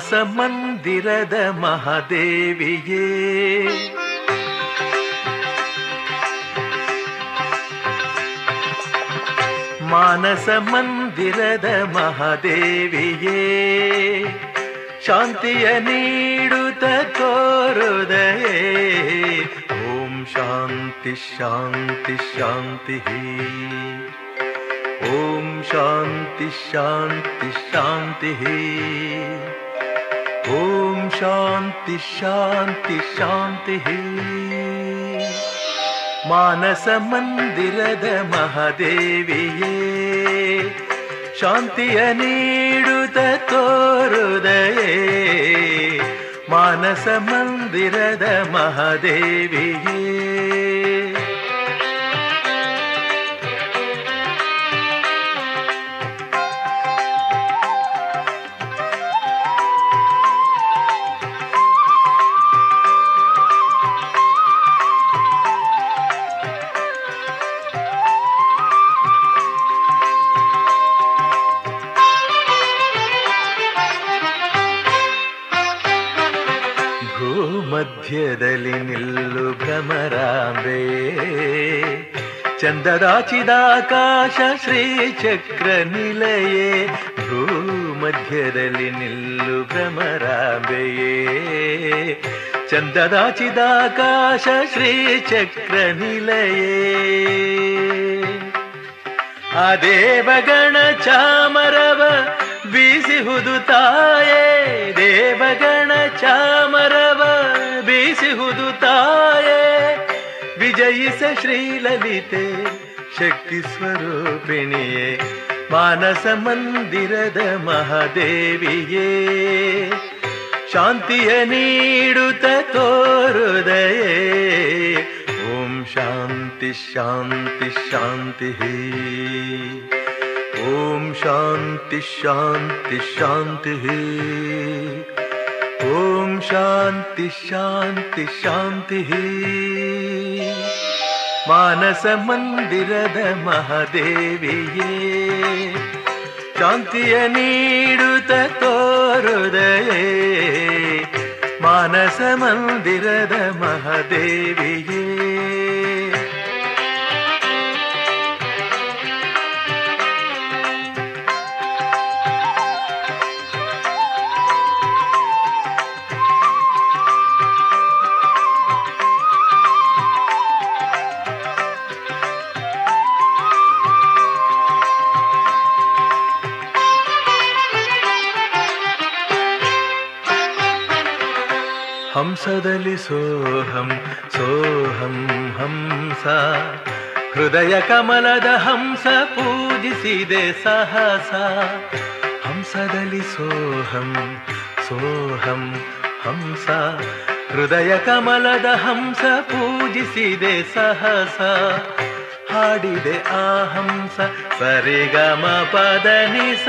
ಮಾನಸ ಮಂದಿರದ ಮಹಾದೇವಿಯೇ ಮಾನಸ ಮಂದಿರದ ಮಹಾದೇವಿಯೇ ಶಾಂತಿಯ ನೀಡುತ್ತ ತೋರುದಯೇ ಓಂ ಶಾಂತಿ ಶಾಂತಿ ಶಾಂತಿ ಓಂ ಶಾಂತಿ ಶಾಂತಿ ಶಾಂತಿ ಓಂ ಶಾಂತಿ ಶಾಂತಿ ಶಾಂತಿ ಮಾನಸ ಮಂದಿರದ ಮಹಾದೇವಿಯೇ ಶಾಂತಿಯ ನೀಡುತ್ತ ತೋರುದಯೇ ಮಾನಸ ಮಂದಿರದ ಮಹಾದೇವಿಯೇ ಭ್ರಮರಾಂಬೆ ಚಂದದಾಚಿದಾಕಾಶ ಶ್ರೀಚಕ್ರ ನಿಲಯೇ ಭೂಮಧ್ಯದಲ್ಲಿ ನಿಲ್ಲು ಭ್ರಮರಾಂಬೆಯೇ. ಚಂದದಾಚಿದಾಕಾಶ ಶ್ರೀಚಕ್ರ ನಿಲಯೇ ಆ ದೇವಗಣ ಚಾಮರವ ಬೀಸಿಹುದು ತಾಯೇ, ದೇವಗಣ ಚಾಮರವ ವಿಜಯಿಸ ಶ್ರೀಲಲಿತೆ ಶಕ್ತಿ ಸ್ವರೂಪಿಣಿಯೇ ಮಾನಸ ಮಂದಿರದ ಮಹಾದೇವಿಯೇ ಶಾಂತಿಯ ನೀಡುತ್ತ ತೋರುದಯೇ ಓಂ ಶಾಂತಿ ಶಾಂತಿ ಶಾಂತಿ ಓಂ ಶಾಂತಿ ಶಾಂತಿ ಶಾಂತಿ ಓಂ ಶಾಂತಿ ಶಾಂತಿ ಶಾಂತಿ ಮಾನಸ ಮಂದಿರದ ಮಹಾದೇವಿಯೇ ಶಾಂತಿಯ ನೀಡುತ್ತ ತೋರುದಯೇ ಮಾನಸ ಮಂದಿರದ ಮಹಾದೇವಿಯೇ. ಹಂಸದಲ್ಲಿ ಸೋಹಂ ಸೋಹಂ ಹಂಸ. ಹೃದಯ ಕಮಲದ ಹಂಸ ಪೂಜಿಸಿದೆ ಸಹಸ. ಹಂಸದಲ್ಲಿ ಸೋಹಂ ಸೋಹಂ ಹಂಸ. ಹೃದಯ ಕಮಲದ ಹಂಸ ಪೂಜಿಸಿದೆ ಸಹಸ. ಹಾಡಿದೆ ಆ ಹಂಸ ಸರಿಗಮ ಪದನಿಸ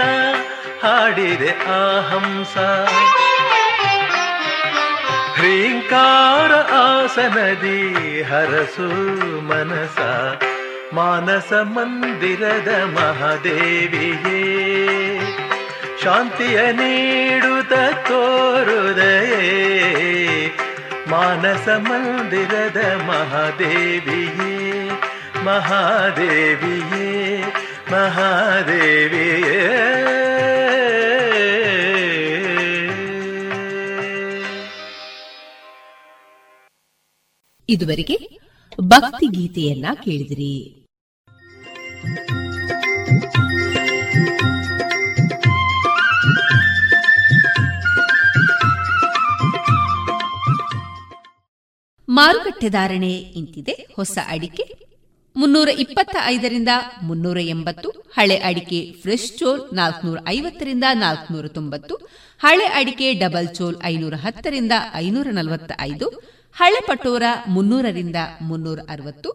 ಹಾಡಿದೆ ಆ ಹಂಸ. ಹ್ರೀಂಕಾರ ಆಸನದಿ ಹರಸು ಮನಸ, ಮಾನಸ ಮಂದಿರದ ಮಹಾದೇವಿಯೇ. ಶಾಂತಿಯ ನೀಡುತ್ತ ತೋರುದಯೇ, ಮಾನಸ ಮಂದಿರದ ಮಹಾದೇವಿಯೇ. ಮಹಾದೇವಿಯೇ ಮಹಾದೇವಿಯೇ. ಇದುವರೆಗೆ ಭಕ್ತಿ ಗೀತೆಯನ್ನ ಕೇಳಿದಿರಿ. ಮಾರುಕಟ್ಟೆ ಧಾರಣೆ ಇಂತಿದೆ. ಹೊಸ ಅಡಿಕೆ ಮುನ್ನೂರ ಇಪ್ಪತ್ತ ಐದರಿಂದ ಮುನ್ನೂರ ಎಂಬತ್ತು, ಹಳೆ ಅಡಿಕೆ ಫ್ರೆಶ್ ಚೋಲ್ ನಾಲ್ಕನೂರ ಐವತ್ತರಿಂದ ನಾಲ್ಕನೂರ ತೊಂಬತ್ತು, ಹಳೆ ಅಡಿಕೆ ಡಬಲ್ ಚೋಲ್ ಐನೂರ ಹತ್ತರಿಂದ ಐನೂರ ನಲವತ್ತ ಐದು ಹಳೆ ಪಟೋರ ಮುನ್ನೂರರಿಂದ ಮುನ್ನೂರ ಅರವತ್ತು,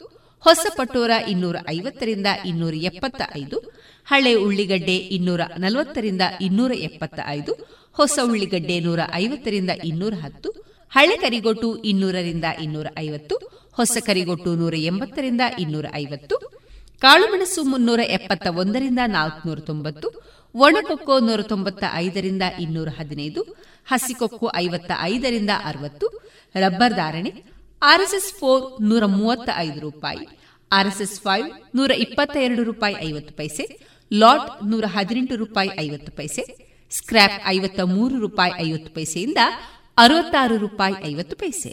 ಹೊಸ ಪಟೋರ ಇನ್ನೂರ ಐವತ್ತರಿಂದ ಇನ್ನೂರ ಎಪ್ಪತ್ತ ಐದು ಹಳೆ ಉಳ್ಳಿಗಡ್ಡೆ ಇನ್ನೂರ ನಲವತ್ತರಿಂದ ಇನ್ನೂರ ಎಪ್ಪತ್ತ ಐದು ಹೊಸ ಉಳ್ಳಿಗಡ್ಡೆ ನೂರ ಐವತ್ತರಿಂದ ಇನ್ನೂರ ಹತ್ತು, ಹಳೆ ಕರಿಗೊಟ್ಟು ಇನ್ನೂರರಿಂದ ಇನ್ನೂರ ಐವತ್ತು, ಹೊಸ ಕರಿಗೊಟ್ಟು ನೂರ ಎಂಬತ್ತರಿಂದ ಇನ್ನೂರ ಐವತ್ತು, ಕಾಳುಮೆಣಸು ಮುನ್ನೂರ ಎಪ್ಪತ್ತ ಒಂದರಿಂದ ನಾಲ್ಕುನೂರ ತೊಂಬತ್ತು, ಒಣಕೊಕ್ಕೋ ನೂರ ತೊಂಬತ್ತ ಐದರಿಂದ ಇನ್ನೂರ ಹದಿನೈದು, ಹಸಿಕೊಕ್ಕೋ ಐವತ್ತ ಐದರಿಂದ ಅರವತ್ತು ರಬ್ಬರ್ ಧಾರಣೆ, ಆರ್ಎಸ್ಎಸ್ ಫೋರ್ ನೂರ ಮೂವತ್ತ ಐದು ರೂಪಾಯಿ, ಆರ್ಎಸ್ಎಸ್ ಫೈವ್ ನೂರ ಇಪ್ಪತ್ತ ಎರಡು ರೂಪಾಯಿ ಐವತ್ತು ಪೈಸೆ, ಲಾಟ್ ನೂರ ಹದಿನೆಂಟು ರೂಪಾಯಿ ಐವತ್ತು ಪೈಸೆ ಸ್ಕ್ರಾಪ್ ಐವತ್ತ ಮೂರು ರೂಪಾಯಿ ಐವತ್ತು ಪೈಸೆಯಿಂದ ಅರವತ್ತಾರು ರೂಪಾಯಿ ಐವತ್ತು ಪೈಸೆ.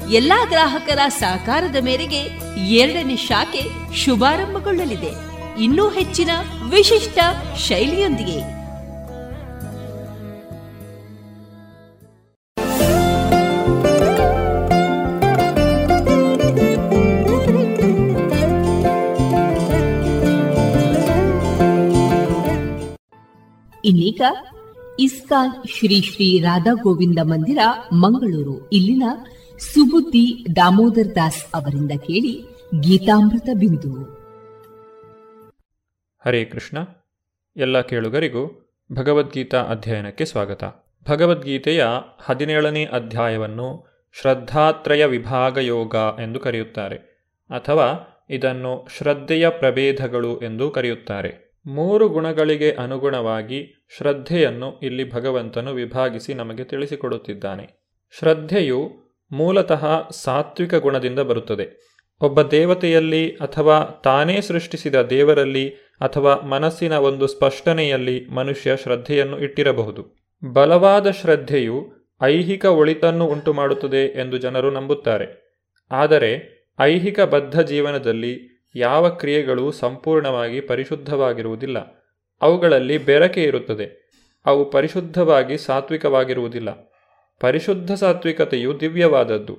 ಎಲ್ಲಾ ಗ್ರಾಹಕರ ಸಹಕಾರದ ಮೇರೆಗೆ ಎರಡನೇ ಶಾಖೆ ಶುಭಾರಂಭಗೊಳ್ಳಲಿದೆ. ಇನ್ನೂ ಹೆಚ್ಚಿನ ವಿಶಿಷ್ಟ ಶೈಲಿಯೊಂದಿಗೆ. ಇನ್ನೀಗ ಇಸ್ಕಾನ್ ಶ್ರೀ ಶ್ರೀ ರಾಧಾ ಗೋವಿಂದ ಮಂದಿರ, ಮಂಗಳೂರು. ಇಲ್ಲಿನ ಸುಬುದ್ದಿ ದಾಮೋದರ್ ದಾಸ್ ಅವರಿಂದ ಕೇಳಿ ಗೀತಾಮೃತ ಬಿಂದು. ಹರೇ ಕೃಷ್ಣ. ಎಲ್ಲ ಕೇಳುಗರಿಗೂ ಭಗವದ್ಗೀತಾ ಅಧ್ಯಯನಕ್ಕೆ ಸ್ವಾಗತ. ಭಗವದ್ಗೀತೆಯ ಹದಿನೇಳನೇ ಅಧ್ಯಾಯವನ್ನು ಶ್ರದ್ಧಾತ್ರಯ ವಿಭಾಗ ಯೋಗ ಎಂದು ಕರೆಯುತ್ತಾರೆ, ಅಥವಾ ಇದನ್ನು ಶ್ರದ್ಧೆಯ ಪ್ರಭೇದಗಳು ಎಂದು ಕರೆಯುತ್ತಾರೆ. ಮೂರು ಗುಣಗಳಿಗೆ ಅನುಗುಣವಾಗಿ ಶ್ರದ್ಧೆಯನ್ನು ಇಲ್ಲಿ ಭಗವಂತನು ವಿಭಾಗಿಸಿ ನಮಗೆ ತಿಳಿಸಿಕೊಡುತ್ತಿದ್ದಾನೆ. ಶ್ರದ್ಧೆಯು ಮೂಲತಃ ಸಾತ್ವಿಕ ಗುಣದಿಂದ ಬರುತ್ತದೆ. ಒಬ್ಬ ದೇವತೆಯಲ್ಲಿ ಅಥವಾ ತಾನೇ ಸೃಷ್ಟಿಸಿದ ದೇವರಲ್ಲಿ ಅಥವಾ ಮನಸ್ಸಿನ ಒಂದು ಸ್ಪಷ್ಟನೆಯಲ್ಲಿ ಮನುಷ್ಯ ಶ್ರದ್ಧೆಯನ್ನು ಇಟ್ಟಿರಬಹುದು. ಬಲವಾದ ಶ್ರದ್ಧೆಯು ಐಹಿಕ ಒಳಿತನ್ನು ಉಂಟುಮಾಡುತ್ತದೆ ಎಂದು ಜನರು ನಂಬುತ್ತಾರೆ. ಆದರೆ ಐಹಿಕ ಬದ್ಧ ಜೀವನದಲ್ಲಿ ಯಾವ ಕ್ರಿಯೆಗಳು ಸಂಪೂರ್ಣವಾಗಿ ಪರಿಶುದ್ಧವಾಗಿರುವುದಿಲ್ಲ. ಅವುಗಳಲ್ಲಿ ಬೆರಕೆ ಇರುತ್ತದೆ. ಅವು ಪರಿಶುದ್ಧವಾಗಿ ಸಾತ್ವಿಕವಾಗಿರುವುದಿಲ್ಲ. ಪರಿಶುದ್ಧ ಸಾತ್ವಿಕತೆಯು ದಿವ್ಯವಾದದ್ದು.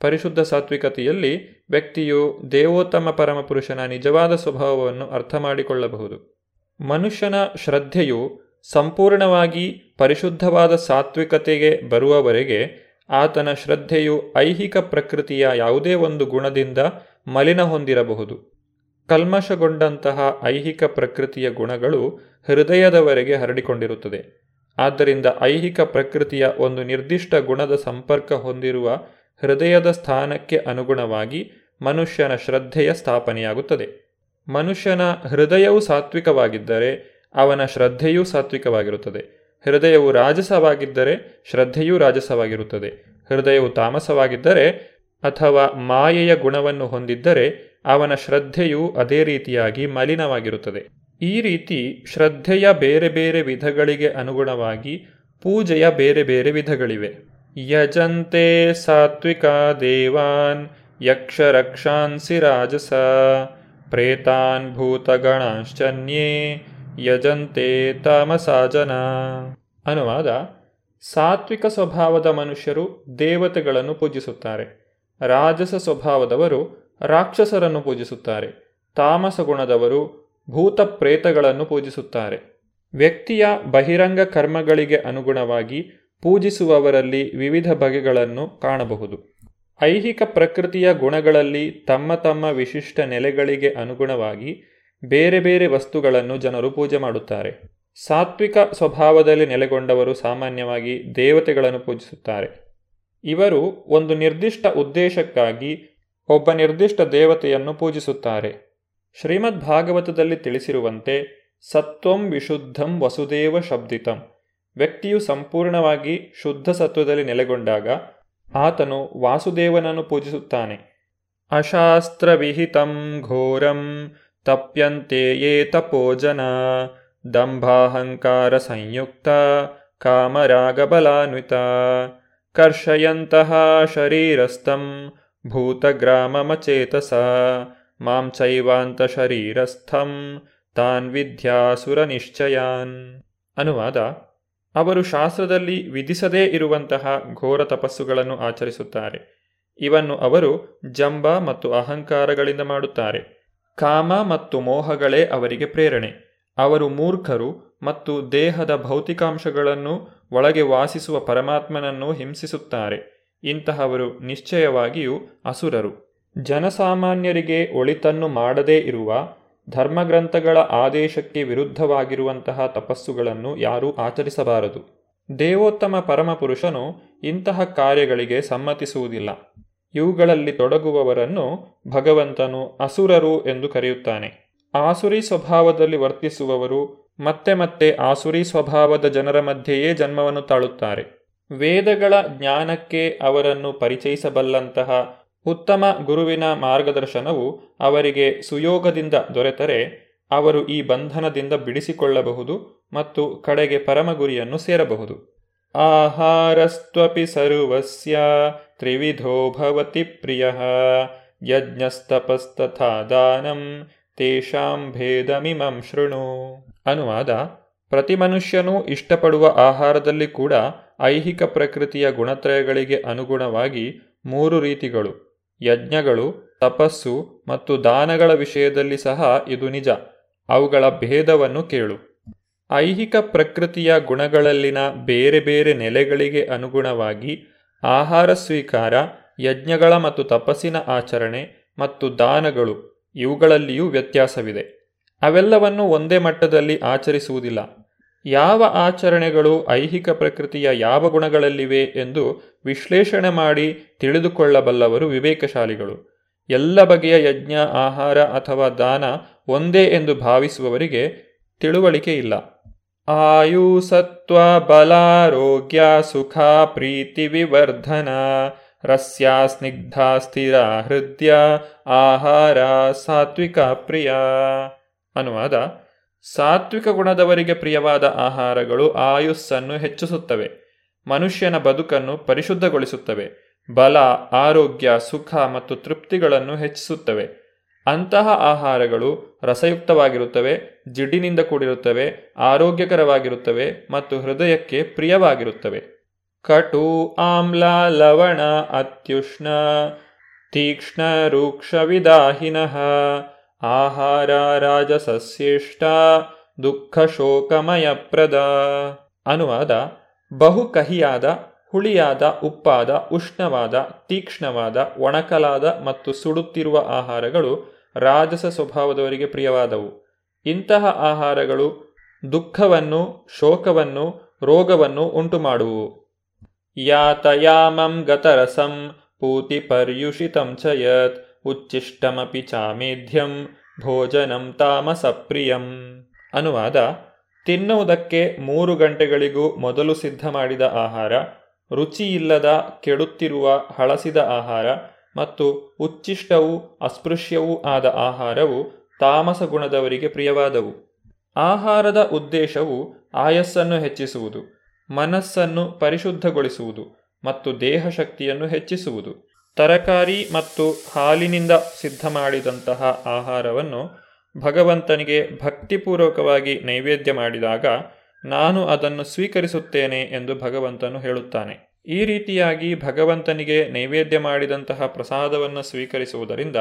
ಪರಿಶುದ್ಧ ಸಾತ್ವಿಕತೆಯಲ್ಲಿ ವ್ಯಕ್ತಿಯು ದೇವೋತ್ತಮ ಪರಮಪುರುಷನ ನಿಜವಾದ ಸ್ವಭಾವವನ್ನು ಅರ್ಥ ಮಾಡಿಕೊಳ್ಳಬಹುದು. ಮನುಷ್ಯನ ಶ್ರದ್ಧೆಯು ಸಂಪೂರ್ಣವಾಗಿ ಪರಿಶುದ್ಧವಾದ ಸಾತ್ವಿಕತೆಗೆ ಬರುವವರೆಗೆ ಆತನ ಶ್ರದ್ಧೆಯು ಐಹಿಕ ಪ್ರಕೃತಿಯ ಯಾವುದೇ ಒಂದು ಗುಣದಿಂದ ಮಲಿನ ಹೊಂದಿರಬಹುದು. ಕಲ್ಮಶಗೊಂಡಂತಹ ಐಹಿಕ ಪ್ರಕೃತಿಯ ಗುಣಗಳು ಹೃದಯದವರೆಗೆ ಹರಡಿಕೊಂಡಿರುತ್ತದೆ. ಆದ್ದರಿಂದ ಐಹಿಕ ಪ್ರಕೃತಿಯ ಒಂದು ನಿರ್ದಿಷ್ಟ ಗುಣದ ಸಂಪರ್ಕ ಹೊಂದಿರುವ ಹೃದಯದ ಸ್ಥಾನಕ್ಕೆ ಅನುಗುಣವಾಗಿ ಮನುಷ್ಯನ ಶ್ರದ್ಧೆಯ ಸ್ಥಾಪನೆಯಾಗುತ್ತದೆ. ಮನುಷ್ಯನ ಹೃದಯವು ಸಾತ್ವಿಕವಾಗಿದ್ದರೆ ಅವನ ಶ್ರದ್ಧೆಯೂ ಸಾತ್ವಿಕವಾಗಿರುತ್ತದೆ. ಹೃದಯವು ರಾಜಸವಾಗಿದ್ದರೆ ಶ್ರದ್ಧೆಯೂ ರಾಜಸವಾಗಿರುತ್ತದೆ. ಹೃದಯವು ತಾಮಸವಾಗಿದ್ದರೆ ಅಥವಾ ಮಾಯೆಯ ಗುಣವನ್ನು ಹೊಂದಿದ್ದರೆ ಅವನ ಶ್ರದ್ಧೆಯು ಅದೇ ರೀತಿಯಾಗಿ ಮಲಿನವಾಗಿರುತ್ತದೆ. ಈ ರೀತಿ ಶ್ರದ್ಧೆಯ ಬೇರೆ ಬೇರೆ ವಿಧಗಳಿಗೆ ಅನುಗುಣವಾಗಿ ಪೂಜೆಯ ಬೇರೆ ಬೇರೆ ವಿಧಗಳಿವೆ. ಯಜಂತೆ ಸಾತ್ವಿಕ ದೇವಾನ್ ಯಕ್ಷರಕ್ಷಾನ್ಸಿ ರಾಜಸ, ಪ್ರೇತಾನ್ ಭೂತಗಣಾಶ್ಚನ್ಯೇ, ಯಜಂತೆ ತಾಮಸಾಜನ ಅನುವಾದ, ಸಾತ್ವಿಕ ಸ್ವಭಾವದ ಮನುಷ್ಯರು ದೇವತೆಗಳನ್ನು ಪೂಜಿಸುತ್ತಾರೆ. ರಾಜಸ ಸ್ವಭಾವದವರು ರಾಕ್ಷಸರನ್ನು ಪೂಜಿಸುತ್ತಾರೆ. ತಾಮಸ ಗುಣದವರು ಭೂತ ಪ್ರೇತಗಳನ್ನು ಪೂಜಿಸುತ್ತಾರೆ. ವ್ಯಕ್ತಿಯ ಬಹಿರಂಗ ಕರ್ಮಗಳಿಗೆ ಅನುಗುಣವಾಗಿ ಪೂಜಿಸುವವರಲ್ಲಿ ವಿವಿಧ ಬಗೆಗಳನ್ನು ಕಾಣಬಹುದು. ಐಹಿಕ ಪ್ರಕೃತಿಯ ಗುಣಗಳಲ್ಲಿ ತಮ್ಮ ತಮ್ಮ ವಿಶಿಷ್ಟ ನೆಲೆಗಳಿಗೆ ಅನುಗುಣವಾಗಿ ಬೇರೆ ಬೇರೆ ವಸ್ತುಗಳನ್ನು ಜನರು ಪೂಜೆ ಮಾಡುತ್ತಾರೆ. ಸಾತ್ವಿಕ ಸ್ವಭಾವದಲ್ಲಿ ನೆಲೆಗೊಂಡವರು ಸಾಮಾನ್ಯವಾಗಿ ದೇವತೆಗಳನ್ನು ಪೂಜಿಸುತ್ತಾರೆ. ಇವರು ಒಂದು ನಿರ್ದಿಷ್ಟ ಉದ್ದೇಶಕ್ಕಾಗಿ ಒಬ್ಬ ನಿರ್ದಿಷ್ಟ ದೇವತೆಯನ್ನು ಪೂಜಿಸುತ್ತಾರೆ. ಶ್ರೀಮದ್ ಭಾಗವತದಲ್ಲಿ ತಿಳಿಸಿರುವಂತೆ, ಸತ್ವಂ ವಿಶುದ್ಧಂ ವಸುದೇವ ಶಬ್ದಿತಂ. ವ್ಯಕ್ತಿಯು ಸಂಪೂರ್ಣವಾಗಿ ಶುದ್ಧ ಸತ್ವದಲ್ಲಿ ನೆಲೆಗೊಂಡಾಗ, ಆತನು ವಾಸುದೇವನನ್ನು ಪೂಜಿಸುತ್ತಾನೆ. ಅಶಾಸ್ತ್ರವಿಹಿತಂ ಘೋರಂ ತಪ್ಯಂತೆ ತಪೋಜನ ದಂಭಾಹಂಕಾರ ಸಂಯುಕ್ತ ಕಾಮರಾಗಬಲಾನ್ವಿತ ಕರ್ಷಯಂತಹ ಶರೀರಸ್ಥಂ ಭೂತಗ್ರಾಮಮಚೇತಸ ಮಾಂ ಚೈವಾಂತ ಶರೀರಸ್ಥಂ ತಾನ್ ವಿದ್ಯಾಸುರ ನಿಶ್ಚಯಾನ್ ಅನುವಾದ ಅವರು ಶಾಸ್ತ್ರದಲ್ಲಿ ವಿಧಿಸದೇ ಇರುವಂತಹ ಘೋರ ತಪಸ್ಸುಗಳನ್ನು ಆಚರಿಸುತ್ತಾರೆ. ಇವನ್ನು ಅವರು ಜಂಬ ಮತ್ತು ಅಹಂಕಾರಗಳಿಂದ ಮಾಡುತ್ತಾರೆ. ಕಾಮ ಮತ್ತು ಮೋಹಗಳೇ ಅವರಿಗೆ ಪ್ರೇರಣೆ. ಅವರು ಮೂರ್ಖರು ಮತ್ತು ದೇಹದ ಭೌತಿಕಾಂಶಗಳನ್ನು ಒಳಗೆ ವಾಸಿಸುವ ಪರಮಾತ್ಮನನ್ನು ಹಿಂಸಿಸುತ್ತಾರೆ. ಇಂತಹವರು ನಿಶ್ಚಯವಾಗಿಯೂ ಅಸುರರು. ಜನಸಾಮಾನ್ಯರಿಗೆ ಒಳಿತನ್ನು ಮಾಡದೇ ಇರುವ ಧರ್ಮಗ್ರಂಥಗಳ ಆದೇಶಕ್ಕೆ ವಿರುದ್ಧವಾಗಿರುವಂತಹ ತಪಸ್ಸುಗಳನ್ನು ಯಾರೂ ಆಚರಿಸಬಾರದು. ದೇವೋತ್ತಮ ಪರಮಪುರುಷನು ಇಂತಹ ಕಾರ್ಯಗಳಿಗೆ ಸಮ್ಮತಿಸುವುದಿಲ್ಲ. ಇವುಗಳಲ್ಲಿ ತೊಡಗುವವರನ್ನು ಭಗವಂತನು ಅಸುರರು ಎಂದು ಕರೆಯುತ್ತಾನೆ. ಆಸುರಿ ಸ್ವಭಾವದಲ್ಲಿ ವರ್ತಿಸುವವರು ಮತ್ತೆ ಮತ್ತೆ ಆಸುರಿ ಸ್ವಭಾವದ ಜನರ ಮಧ್ಯೆಯೇ ಜನ್ಮವನ್ನು ತಾಳುತ್ತಾರೆ. ವೇದಗಳ ಜ್ಞಾನಕ್ಕೆ ಅವರನ್ನು ಪರಿಚಯಿಸಬಲ್ಲಂತಹ ಉತ್ತಮ ಗುರುವಿನ ಮಾರ್ಗದರ್ಶನವು ಅವರಿಗೆ ಸುಯೋಗದಿಂದ ದೊರೆತರೆ, ಅವರು ಈ ಬಂಧನದಿಂದ ಬಿಡಿಸಿಕೊಳ್ಳಬಹುದು ಮತ್ತು ಕಡೆಗೆ ಪರಮಗುರಿಯನ್ನು ಸೇರಬಹುದು. ಆಹಾರಸ್ತ್ವಪಿ ಸರ್ವಸ್ಯ ತ್ರಿವಿಧೋ ಭವತಿ ಪ್ರಿಯ, ಯಜ್ಞಸ್ತಪಸ್ತಥಾ ದಾನಂ ತೇಷಾಂ ಭೇದಮಿಮಂ ಶೃಣು. ಅನುವಾದ, ಪ್ರತಿ ಮನುಷ್ಯನೂ ಇಷ್ಟಪಡುವ ಆಹಾರದಲ್ಲಿ ಕೂಡ ಐಹಿಕ ಪ್ರಕೃತಿಯ ಗುಣತ್ರಯಗಳಿಗೆ ಅನುಗುಣವಾಗಿ ಮೂರು ರೀತಿಗಳು. ಯಜ್ಞಗಳು, ತಪಸ್ಸು ಮತ್ತು ದಾನಗಳ ವಿಷಯದಲ್ಲಿ ಸಹ ಇದು ನಿಜ. ಅವುಗಳ ಭೇದವನ್ನು ಕೇಳು. ಐಹಿಕ ಪ್ರಕೃತಿಯ ಗುಣಗಳಲ್ಲಿನ ಬೇರೆ ಬೇರೆ ನೆಲೆಗಳಿಗೆ ಅನುಗುಣವಾಗಿ ಆಹಾರ ಸ್ವೀಕಾರ, ಯಜ್ಞಗಳ ಮತ್ತು ತಪಸ್ಸಿನ ಆಚರಣೆ ಮತ್ತು ದಾನಗಳು ಇವುಗಳಲ್ಲಿಯೂ ವ್ಯತ್ಯಾಸವಿದೆ. ಅವೆಲ್ಲವನ್ನು ಒಂದೇ ಮಟ್ಟದಲ್ಲಿ ಆಚರಿಸುವುದಿಲ್ಲ. ಯಾವ ಆಚರಣೆಗಳು ಐಹಿಕ ಪ್ರಕೃತಿಯ ಯಾವ ಗುಣಗಳಲ್ಲಿವೆ ಎಂದು ವಿಶ್ಲೇಷಣೆ ಮಾಡಿ ತಿಳಿದುಕೊಳ್ಳಬಲ್ಲವರು ವಿವೇಕಶಾಲಿಗಳು. ಎಲ್ಲ ಬಗೆಯ ಯಜ್ಞ, ಆಹಾರ ಅಥವಾ ದಾನ ಒಂದೇ ಎಂದು ಭಾವಿಸುವವರಿಗೆ ತಿಳುವಳಿಕೆ ಇಲ್ಲ. ಆಯು, ಸತ್ವ ಬಲಾರೋಗ್ಯ ಸುಖ, ಪ್ರೀತಿ, ವಿವರ್ಧನ, ರಸ್ಯ, ಸ್ನಿಗ್ಧ, ಸ್ಥಿರ, ಹೃದಯ, ಆಹಾರ, ಸಾತ್ವಿಕ, ಪ್ರಿಯ, ಅನುವಾದ ಸಾತ್ವಿಕ ಗುಣದವರಿಗೆ ಪ್ರಿಯವಾದ ಆಹಾರಗಳು ಆಯುಸ್ಸನ್ನು ಹೆಚ್ಚಿಸುತ್ತವೆ. ಮನುಷ್ಯನ ಬದುಕನ್ನು ಪರಿಶುದ್ಧಗೊಳಿಸುತ್ತವೆ. ಬಲ, ಆರೋಗ್ಯ, ಸುಖ ಮತ್ತು ತೃಪ್ತಿಗಳನ್ನು ಹೆಚ್ಚಿಸುತ್ತವೆ. ಅಂತಹ ಆಹಾರಗಳು ರಸಯುಕ್ತವಾಗಿರುತ್ತವೆ, ಜಿಡ್ಡಿನಿಂದ ಕೂಡಿರುತ್ತವೆ, ಆರೋಗ್ಯಕರವಾಗಿರುತ್ತವೆ ಮತ್ತು ಹೃದಯಕ್ಕೆ ಪ್ರಿಯವಾಗಿರುತ್ತವೆ. ಕಟು, ಆಮ್ಲ, ಲವಣ, ಅತ್ಯುಷ್ಣ, ತೀಕ್ಷ್ಣ ರೂಕ್ಷವಿದಾಹಿನಃ ಆಹಾರ ರಾಜಸಸ್ಯೇಷ್ಟ ದುಃಖ ಶೋಕಮಯಪ್ರದ ಅನುವಾದ ಬಹು ಕಹಿಯಾದ ಹುಳಿಯಾದ, ಉಪ್ಪಾದ, ಉಷ್ಣವಾದ, ತೀಕ್ಷ್ಣವಾದ, ಒಣಕಲಾದ ಮತ್ತು ಸುಡುತ್ತಿರುವ ಆಹಾರಗಳು ರಾಜಸ ಸ್ವಭಾವದವರಿಗೆ ಪ್ರಿಯವಾದವು. ಇಂತಹ ಆಹಾರಗಳು ದುಃಖವನ್ನು, ಶೋಕವನ್ನು, ರೋಗವನ್ನು ಉಂಟುಮಾಡುವು. ಯಾತಯಾಮಂ ಗತರಸಂ ಪೂತಿ ಪರ್ಯುಷಿತಂ ಚ ಯತ್. ಉಚ್ಚಿಷ್ಟಮಪಿ ಚಾಮೇಧ್ಯಂ ಭೋಜನಂ ತಾಮಸಪ್ರಿಯಂ ಅನುವಾದ ತಿನ್ನುವುದಕ್ಕೆ ಮೂರು ಗಂಟೆಗಳಿಗೂ ಮೊದಲು ಸಿದ್ಧ ಮಾಡಿದ ಆಹಾರ, ರುಚಿಯಿಲ್ಲದ ಕೆಡುತ್ತಿರುವ ಹಳಸಿದ ಆಹಾರ ಮತ್ತು ಉಚ್ಚಿಷ್ಟವೂ ಅಸ್ಪೃಶ್ಯವೂ ಆದ ಆಹಾರವು ತಾಮಸ ಗುಣದವರಿಗೆ ಪ್ರಿಯವಾದವು. ಆಹಾರದ ಉದ್ದೇಶವು ಆಯಸ್ಸನ್ನು ಹೆಚ್ಚಿಸುವುದು, ಮನಸ್ಸನ್ನು ಪರಿಶುದ್ಧಗೊಳಿಸುವುದು ಮತ್ತು ದೇಹ ಶಕ್ತಿಯನ್ನು ಹೆಚ್ಚಿಸುವುದು. ತರಕಾರಿ ಮತ್ತು ಹಾಲಿನಿಂದ ಸಿದ್ಧ ಮಾಡಿದಂತಹ ಆಹಾರವನ್ನು ಭಗವಂತನಿಗೆ ಭಕ್ತಿಪೂರ್ವಕವಾಗಿ ನೈವೇದ್ಯ ಮಾಡಿದಾಗ ನಾನು ಅದನ್ನು ಸ್ವೀಕರಿಸುತ್ತೇನೆ ಎಂದು ಭಗವಂತನು ಹೇಳುತ್ತಾನೆ. ಈ ರೀತಿಯಾಗಿ ಭಗವಂತನಿಗೆ ನೈವೇದ್ಯ ಮಾಡಿದಂತಹ ಪ್ರಸಾದವನ್ನು ಸ್ವೀಕರಿಸುವುದರಿಂದ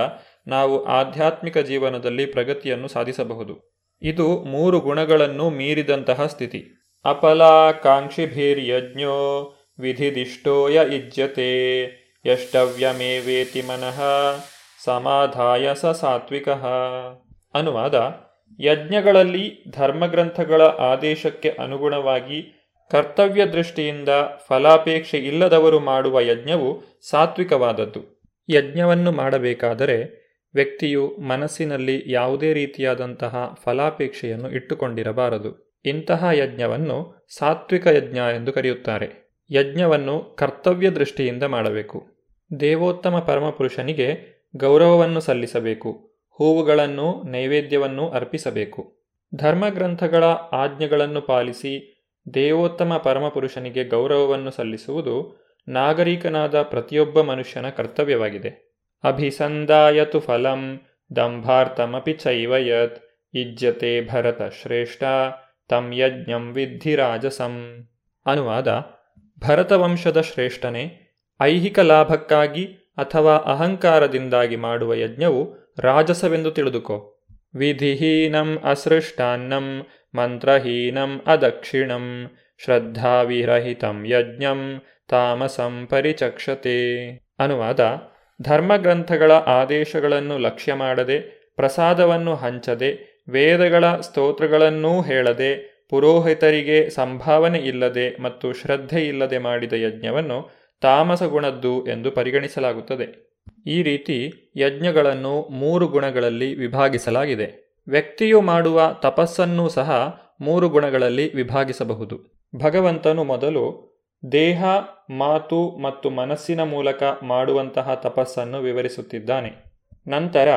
ನಾವು ಆಧ್ಯಾತ್ಮಿಕ ಜೀವನದಲ್ಲಿ ಪ್ರಗತಿಯನ್ನು ಸಾಧಿಸಬಹುದು. ಇದು ಮೂರು ಗುಣಗಳನ್ನು ಮೀರಿದಂತಹ ಸ್ಥಿತಿ. ಅಪಲಾಕಾಂಕ್ಷಿಭಿರ್ಯಜ್ಞೋ ವಿಧಿದಿಷ್ಟೋಯ ಇಜ್ಯತೆ. ಯಷ್ಟವ್ಯಮೇವೇತಿ ಮನಃ ಸಮಾಧಾಯ ಸ ಸಾತ್ವಿಕ ಅನುವಾದ ಯಜ್ಞಗಳಲ್ಲಿ ಧರ್ಮಗ್ರಂಥಗಳ ಆದೇಶಕ್ಕೆ ಅನುಗುಣವಾಗಿ ಕರ್ತವ್ಯ ದೃಷ್ಟಿಯಿಂದ ಫಲಾಪೇಕ್ಷೆ ಇಲ್ಲದವರು ಮಾಡುವ ಯಜ್ಞವು ಸಾತ್ವಿಕವಾದದ್ದು. ಯಜ್ಞವನ್ನು ಮಾಡಬೇಕಾದರೆ ವ್ಯಕ್ತಿಯು ಮನಸ್ಸಿನಲ್ಲಿ ಯಾವುದೇ ರೀತಿಯಾದಂತಹ ಫಲಾಪೇಕ್ಷೆಯನ್ನು ಇಟ್ಟುಕೊಂಡಿರಬಾರದು. ಇಂತಹ ಯಜ್ಞವನ್ನು ಸಾತ್ವಿಕ ಯಜ್ಞ ಎಂದು ಕರೆಯುತ್ತಾರೆ. ಯಜ್ಞವನ್ನು ಕರ್ತವ್ಯ ದೃಷ್ಟಿಯಿಂದ ಮಾಡಬೇಕು. ದೇವೋತ್ತಮ ಪರಮಪುರುಷನಿಗೆ ಗೌರವವನ್ನು ಸಲ್ಲಿಸಬೇಕು, ಹೂವುಗಳನ್ನು, ನೈವೇದ್ಯವನ್ನು ಅರ್ಪಿಸಬೇಕು. ಧರ್ಮಗ್ರಂಥಗಳ ಆಜ್ಞೆಗಳನ್ನು ಪಾಲಿಸಿ ದೇವೋತ್ತಮ ಪರಮಪುರುಷನಿಗೆ ಗೌರವವನ್ನು ಸಲ್ಲಿಸುವುದು ನಾಗರಿಕನಾದ ಪ್ರತಿಯೊಬ್ಬ ಮನುಷ್ಯನ ಕರ್ತವ್ಯವಾಗಿದೆ. ಅಭಿಸಂದಾಯತು ಫಲಂ ದಂಭಾರ್ತಮಪಿ ಚೈವಯತ್ ಇಜ್ಜತೆ ಭರತ ಶ್ರೇಷ್ಠ ತಂ ಯಜ್ಞಂ ವಿದ್ಧಿ ರಾಜಸಂ. ಅನುವಾದ ಭರತವಂಶದ ಶ್ರೇಷ್ಠನೇ ಐಹಿಕ ಲಾಭಕ್ಕಾಗಿ ಅಥವಾ ಅಹಂಕಾರದಿಂದಾಗಿ ಮಾಡುವ ಯಜ್ಞವು ರಾಜಸವೆಂದು ತಿಳಿದುಕೋ. ವಿಧಿಹೀನಂ ಅಸೃಷ್ಟಾನ್ನಂ ಮಂತ್ರಹೀನಂ ಅದಕ್ಷಿಣಂ ಶ್ರದ್ಧಾವಿರಹಿತಂ ಯಜ್ಞಂ ತಾಮಸಂ ಪರಿಚಕ್ಷತೆ. ಅನುವಾದ, ಧರ್ಮಗ್ರಂಥಗಳ ಆದೇಶಗಳನ್ನು ಲಕ್ಷ್ಯ ಮಾಡದೆ, ಪ್ರಸಾದವನ್ನು ಹಂಚದೆ, ವೇದಗಳ ಸ್ತೋತ್ರಗಳನ್ನೂ ಹೇಳದೆ, ಪುರೋಹಿತರಿಗೆ ಸಂಭಾವನೆ ಇಲ್ಲದೆ ಮತ್ತು ಶ್ರದ್ಧೆ ಇಲ್ಲದೆ ಮಾಡಿದ ಯಜ್ಞವನ್ನು ತಾಮಸ ಗುಣದ್ದು ಎಂದು ಪರಿಗಣಿಸಲಾಗುತ್ತದೆ. ಈ ರೀತಿ ಯಜ್ಞಗಳನ್ನು ಮೂರು ಗುಣಗಳಲ್ಲಿ ವಿಭಾಗಿಸಲಾಗಿದೆ. ವ್ಯಕ್ತಿಯು ಮಾಡುವ ತಪಸ್ಸನ್ನೂ ಸಹ ಮೂರು ಗುಣಗಳಲ್ಲಿ ವಿಭಾಗಿಸಬಹುದು. ಭಗವಂತನು ಮೊದಲು ದೇಹ, ಮಾತು ಮತ್ತು ಮನಸ್ಸಿನ ಮೂಲಕ ಮಾಡುವಂತಹ ತಪಸ್ಸನ್ನು ವಿವರಿಸುತ್ತಿದ್ದಾನೆ. ನಂತರ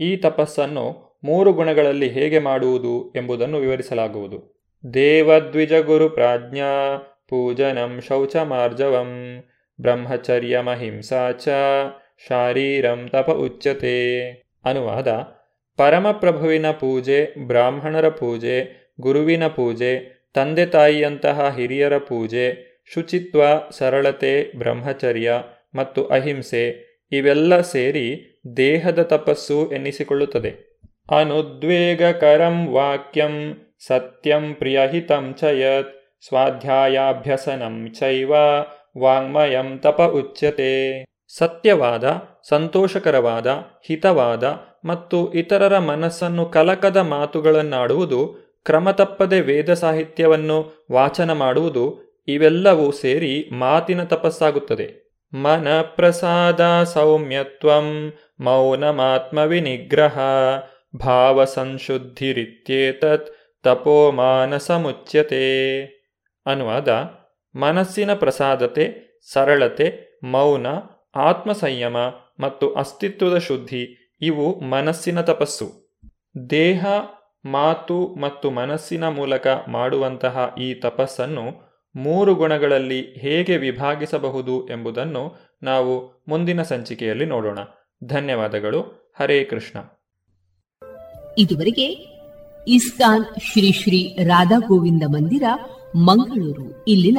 ಈ ತಪಸ್ಸನ್ನು ಮೂರು ಗುಣಗಳಲ್ಲಿ ಹೇಗೆ ಮಾಡುವುದು ಎಂಬುದನ್ನು ವಿವರಿಸಲಾಗುವುದು. ದೇವದ್ವಿಜ ಗುರು ಪ್ರಾಜ್ಞಾ ಪೂಜನಂ ಶೌಚಮಾರ್ಜವಂ ಬ್ರಹ್ಮಚರ್ಯಮಹಿಂಸಾ ಚ ಶಾರೀರಂ ತಪ ಉಚ್ಯತೆ. ಅನುವಾದ, ಪರಮಪ್ರಭುವಿನ ಪೂಜೆ, ಬ್ರಾಹ್ಮಣರ ಪೂಜೆ, ಗುರುವಿನ ಪೂಜೆ, ತಂದೆ ತಾಯಿಯಂತಹ ಹಿರಿಯರ ಪೂಜೆ, ಶುಚಿತ್ವ, ಸರಳತೆ, ಬ್ರಹ್ಮಚರ್ಯ ಮತ್ತು ಅಹಿಂಸೆ ಇವೆಲ್ಲ ಸೇರಿ ದೇಹದ ತಪಸ್ಸು ಎನ್ನಿಸಿಕೊಳ್ಳುತ್ತದೆ. ಅನುದ್ವೇಗಕರಂ ವಾಕ್ಯಂ ಸತ್ಯಂ ಪ್ರಿಯಹಿತಂ ಚ ಯತ್ ಸ್ವಾಧ್ಯಾಯಾಭ್ಯಸನಂ ಚೈವ ವಾಂಗ್ಮಯಂ ತಪ ಉಚ್ಯತೆ. ಸತ್ಯವಾದ, ಸಂತೋಷಕರವಾದ, ಹಿತವಾದ ಮತ್ತು ಇತರರ ಮನಸ್ಸನ್ನು ಕಲಕದ ಮಾತುಗಳನ್ನಾಡುವುದು, ಕ್ರಮತಪ್ಪದೆ ವೇದ ಸಾಹಿತ್ಯವನ್ನು ವಾಚನ ಮಾಡುವುದು, ಇವೆಲ್ಲವೂ ಸೇರಿ ಮಾತಿನ ತಪಸ್ಸಾಗುತ್ತದೆ. ಮನ ಪ್ರಸಾದ ಸೌಮ್ಯತ್ವಂ ಮೌನಮಾತ್ಮವಿನಿಗ್ರಹ ಭಾವ ಸಂಶುದ್ಧಿರಿತ್ಯೇತತ್ ತಪೋ ಮಾನಸಮುಚ್ಯತೆ ಅನುವಾದ ಮನಸ್ಸಿನ ಪ್ರಸಾದತೆ, ಸರಳತೆ, ಮೌನ, ಆತ್ಮಸಂಯಮ ಮತ್ತು ಅಸ್ತಿತ್ವದ ಶುದ್ಧಿ ಇವು ಮನಸ್ಸಿನ ತಪಸ್ಸು. ದೇಹ, ಮಾತು ಮತ್ತು ಮನಸ್ಸಿನ ಮೂಲಕ ಮಾಡುವಂತಹ ಈ ತಪಸ್ಸನ್ನು ಮೂರು ಗುಣಗಳಲ್ಲಿ ಹೇಗೆ ವಿಭಾಗಿಸಬಹುದು ಎಂಬುದನ್ನು ನಾವು ಮುಂದಿನ ಸಂಚಿಕೆಯಲ್ಲಿ ನೋಡೋಣ. ಧನ್ಯವಾದಗಳು. ಹರೇ ಕೃಷ್ಣ. ಇದುವರೆಗೆ ಇಸ್ಕಾನ್ ಶ್ರೀ ಶ್ರೀ ರಾಧಾ ಗೋವಿಂದ ಮಂದಿರ, ಮಂಗಳೂರು. ಇಲ್ಲಿನ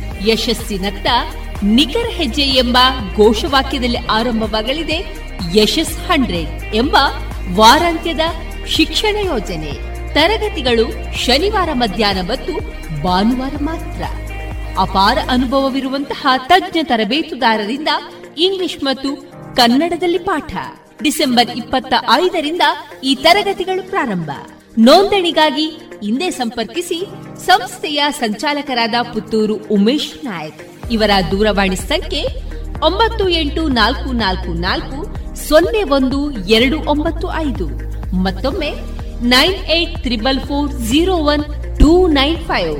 ಯಶಸ್ಸಿನತ್ತ ನಿಖರ ಹೆಜ್ಜೆ ಎಂಬ ಘೋಷವಾಕ್ಯದಲ್ಲಿ ಆರಂಭವಾಗಲಿದೆ ಯಶಸ್ ಹಂಡ್ರೆಡ್ ಎಂಬ ವಾರಾಂತ್ಯದ ಶಿಕ್ಷಣ ಯೋಜನೆ. ತರಗತಿಗಳು ಶನಿವಾರ ಮಧ್ಯಾಹ್ನ ಮತ್ತು ಭಾನುವಾರ ಮಾತ್ರ. ಅಪಾರ ಅನುಭವವಿರುವಂತಹ ತಜ್ಞ ತರಬೇತುದಾರರಿಂದ ಇಂಗ್ಲಿಷ್ ಮತ್ತು ಕನ್ನಡದಲ್ಲಿ ಪಾಠ. ಡಿಸೆಂಬರ್ ಇಪ್ಪತ್ತ ಐದರಿಂದ ಈ ತರಗತಿಗಳು ಪ್ರಾರಂಭ. ನೋಂದಣಿಗಾಗಿ ಹಿಂದೆ ಸಂಪರ್ಕಿಸಿ ಸಂಸ್ಥೆಯ ಸಂಚಾಲಕರಾದ ಪುತ್ತೂರು ಉಮೇಶ್ ನಾಯಕ್. ಇವರ ದೂರವಾಣಿ ಸಂಖ್ಯೆ ಒಂಬತ್ತು ಎಂಟು ನಾಲ್ಕು ನಾಲ್ಕು ನಾಲ್ಕು ಸೊನ್ನೆ ಒಂದು ಎರಡು ಒಂಬತ್ತು ಐದು. ಮತ್ತೊಮ್ಮೆ nine eight triple four zero one two nine five.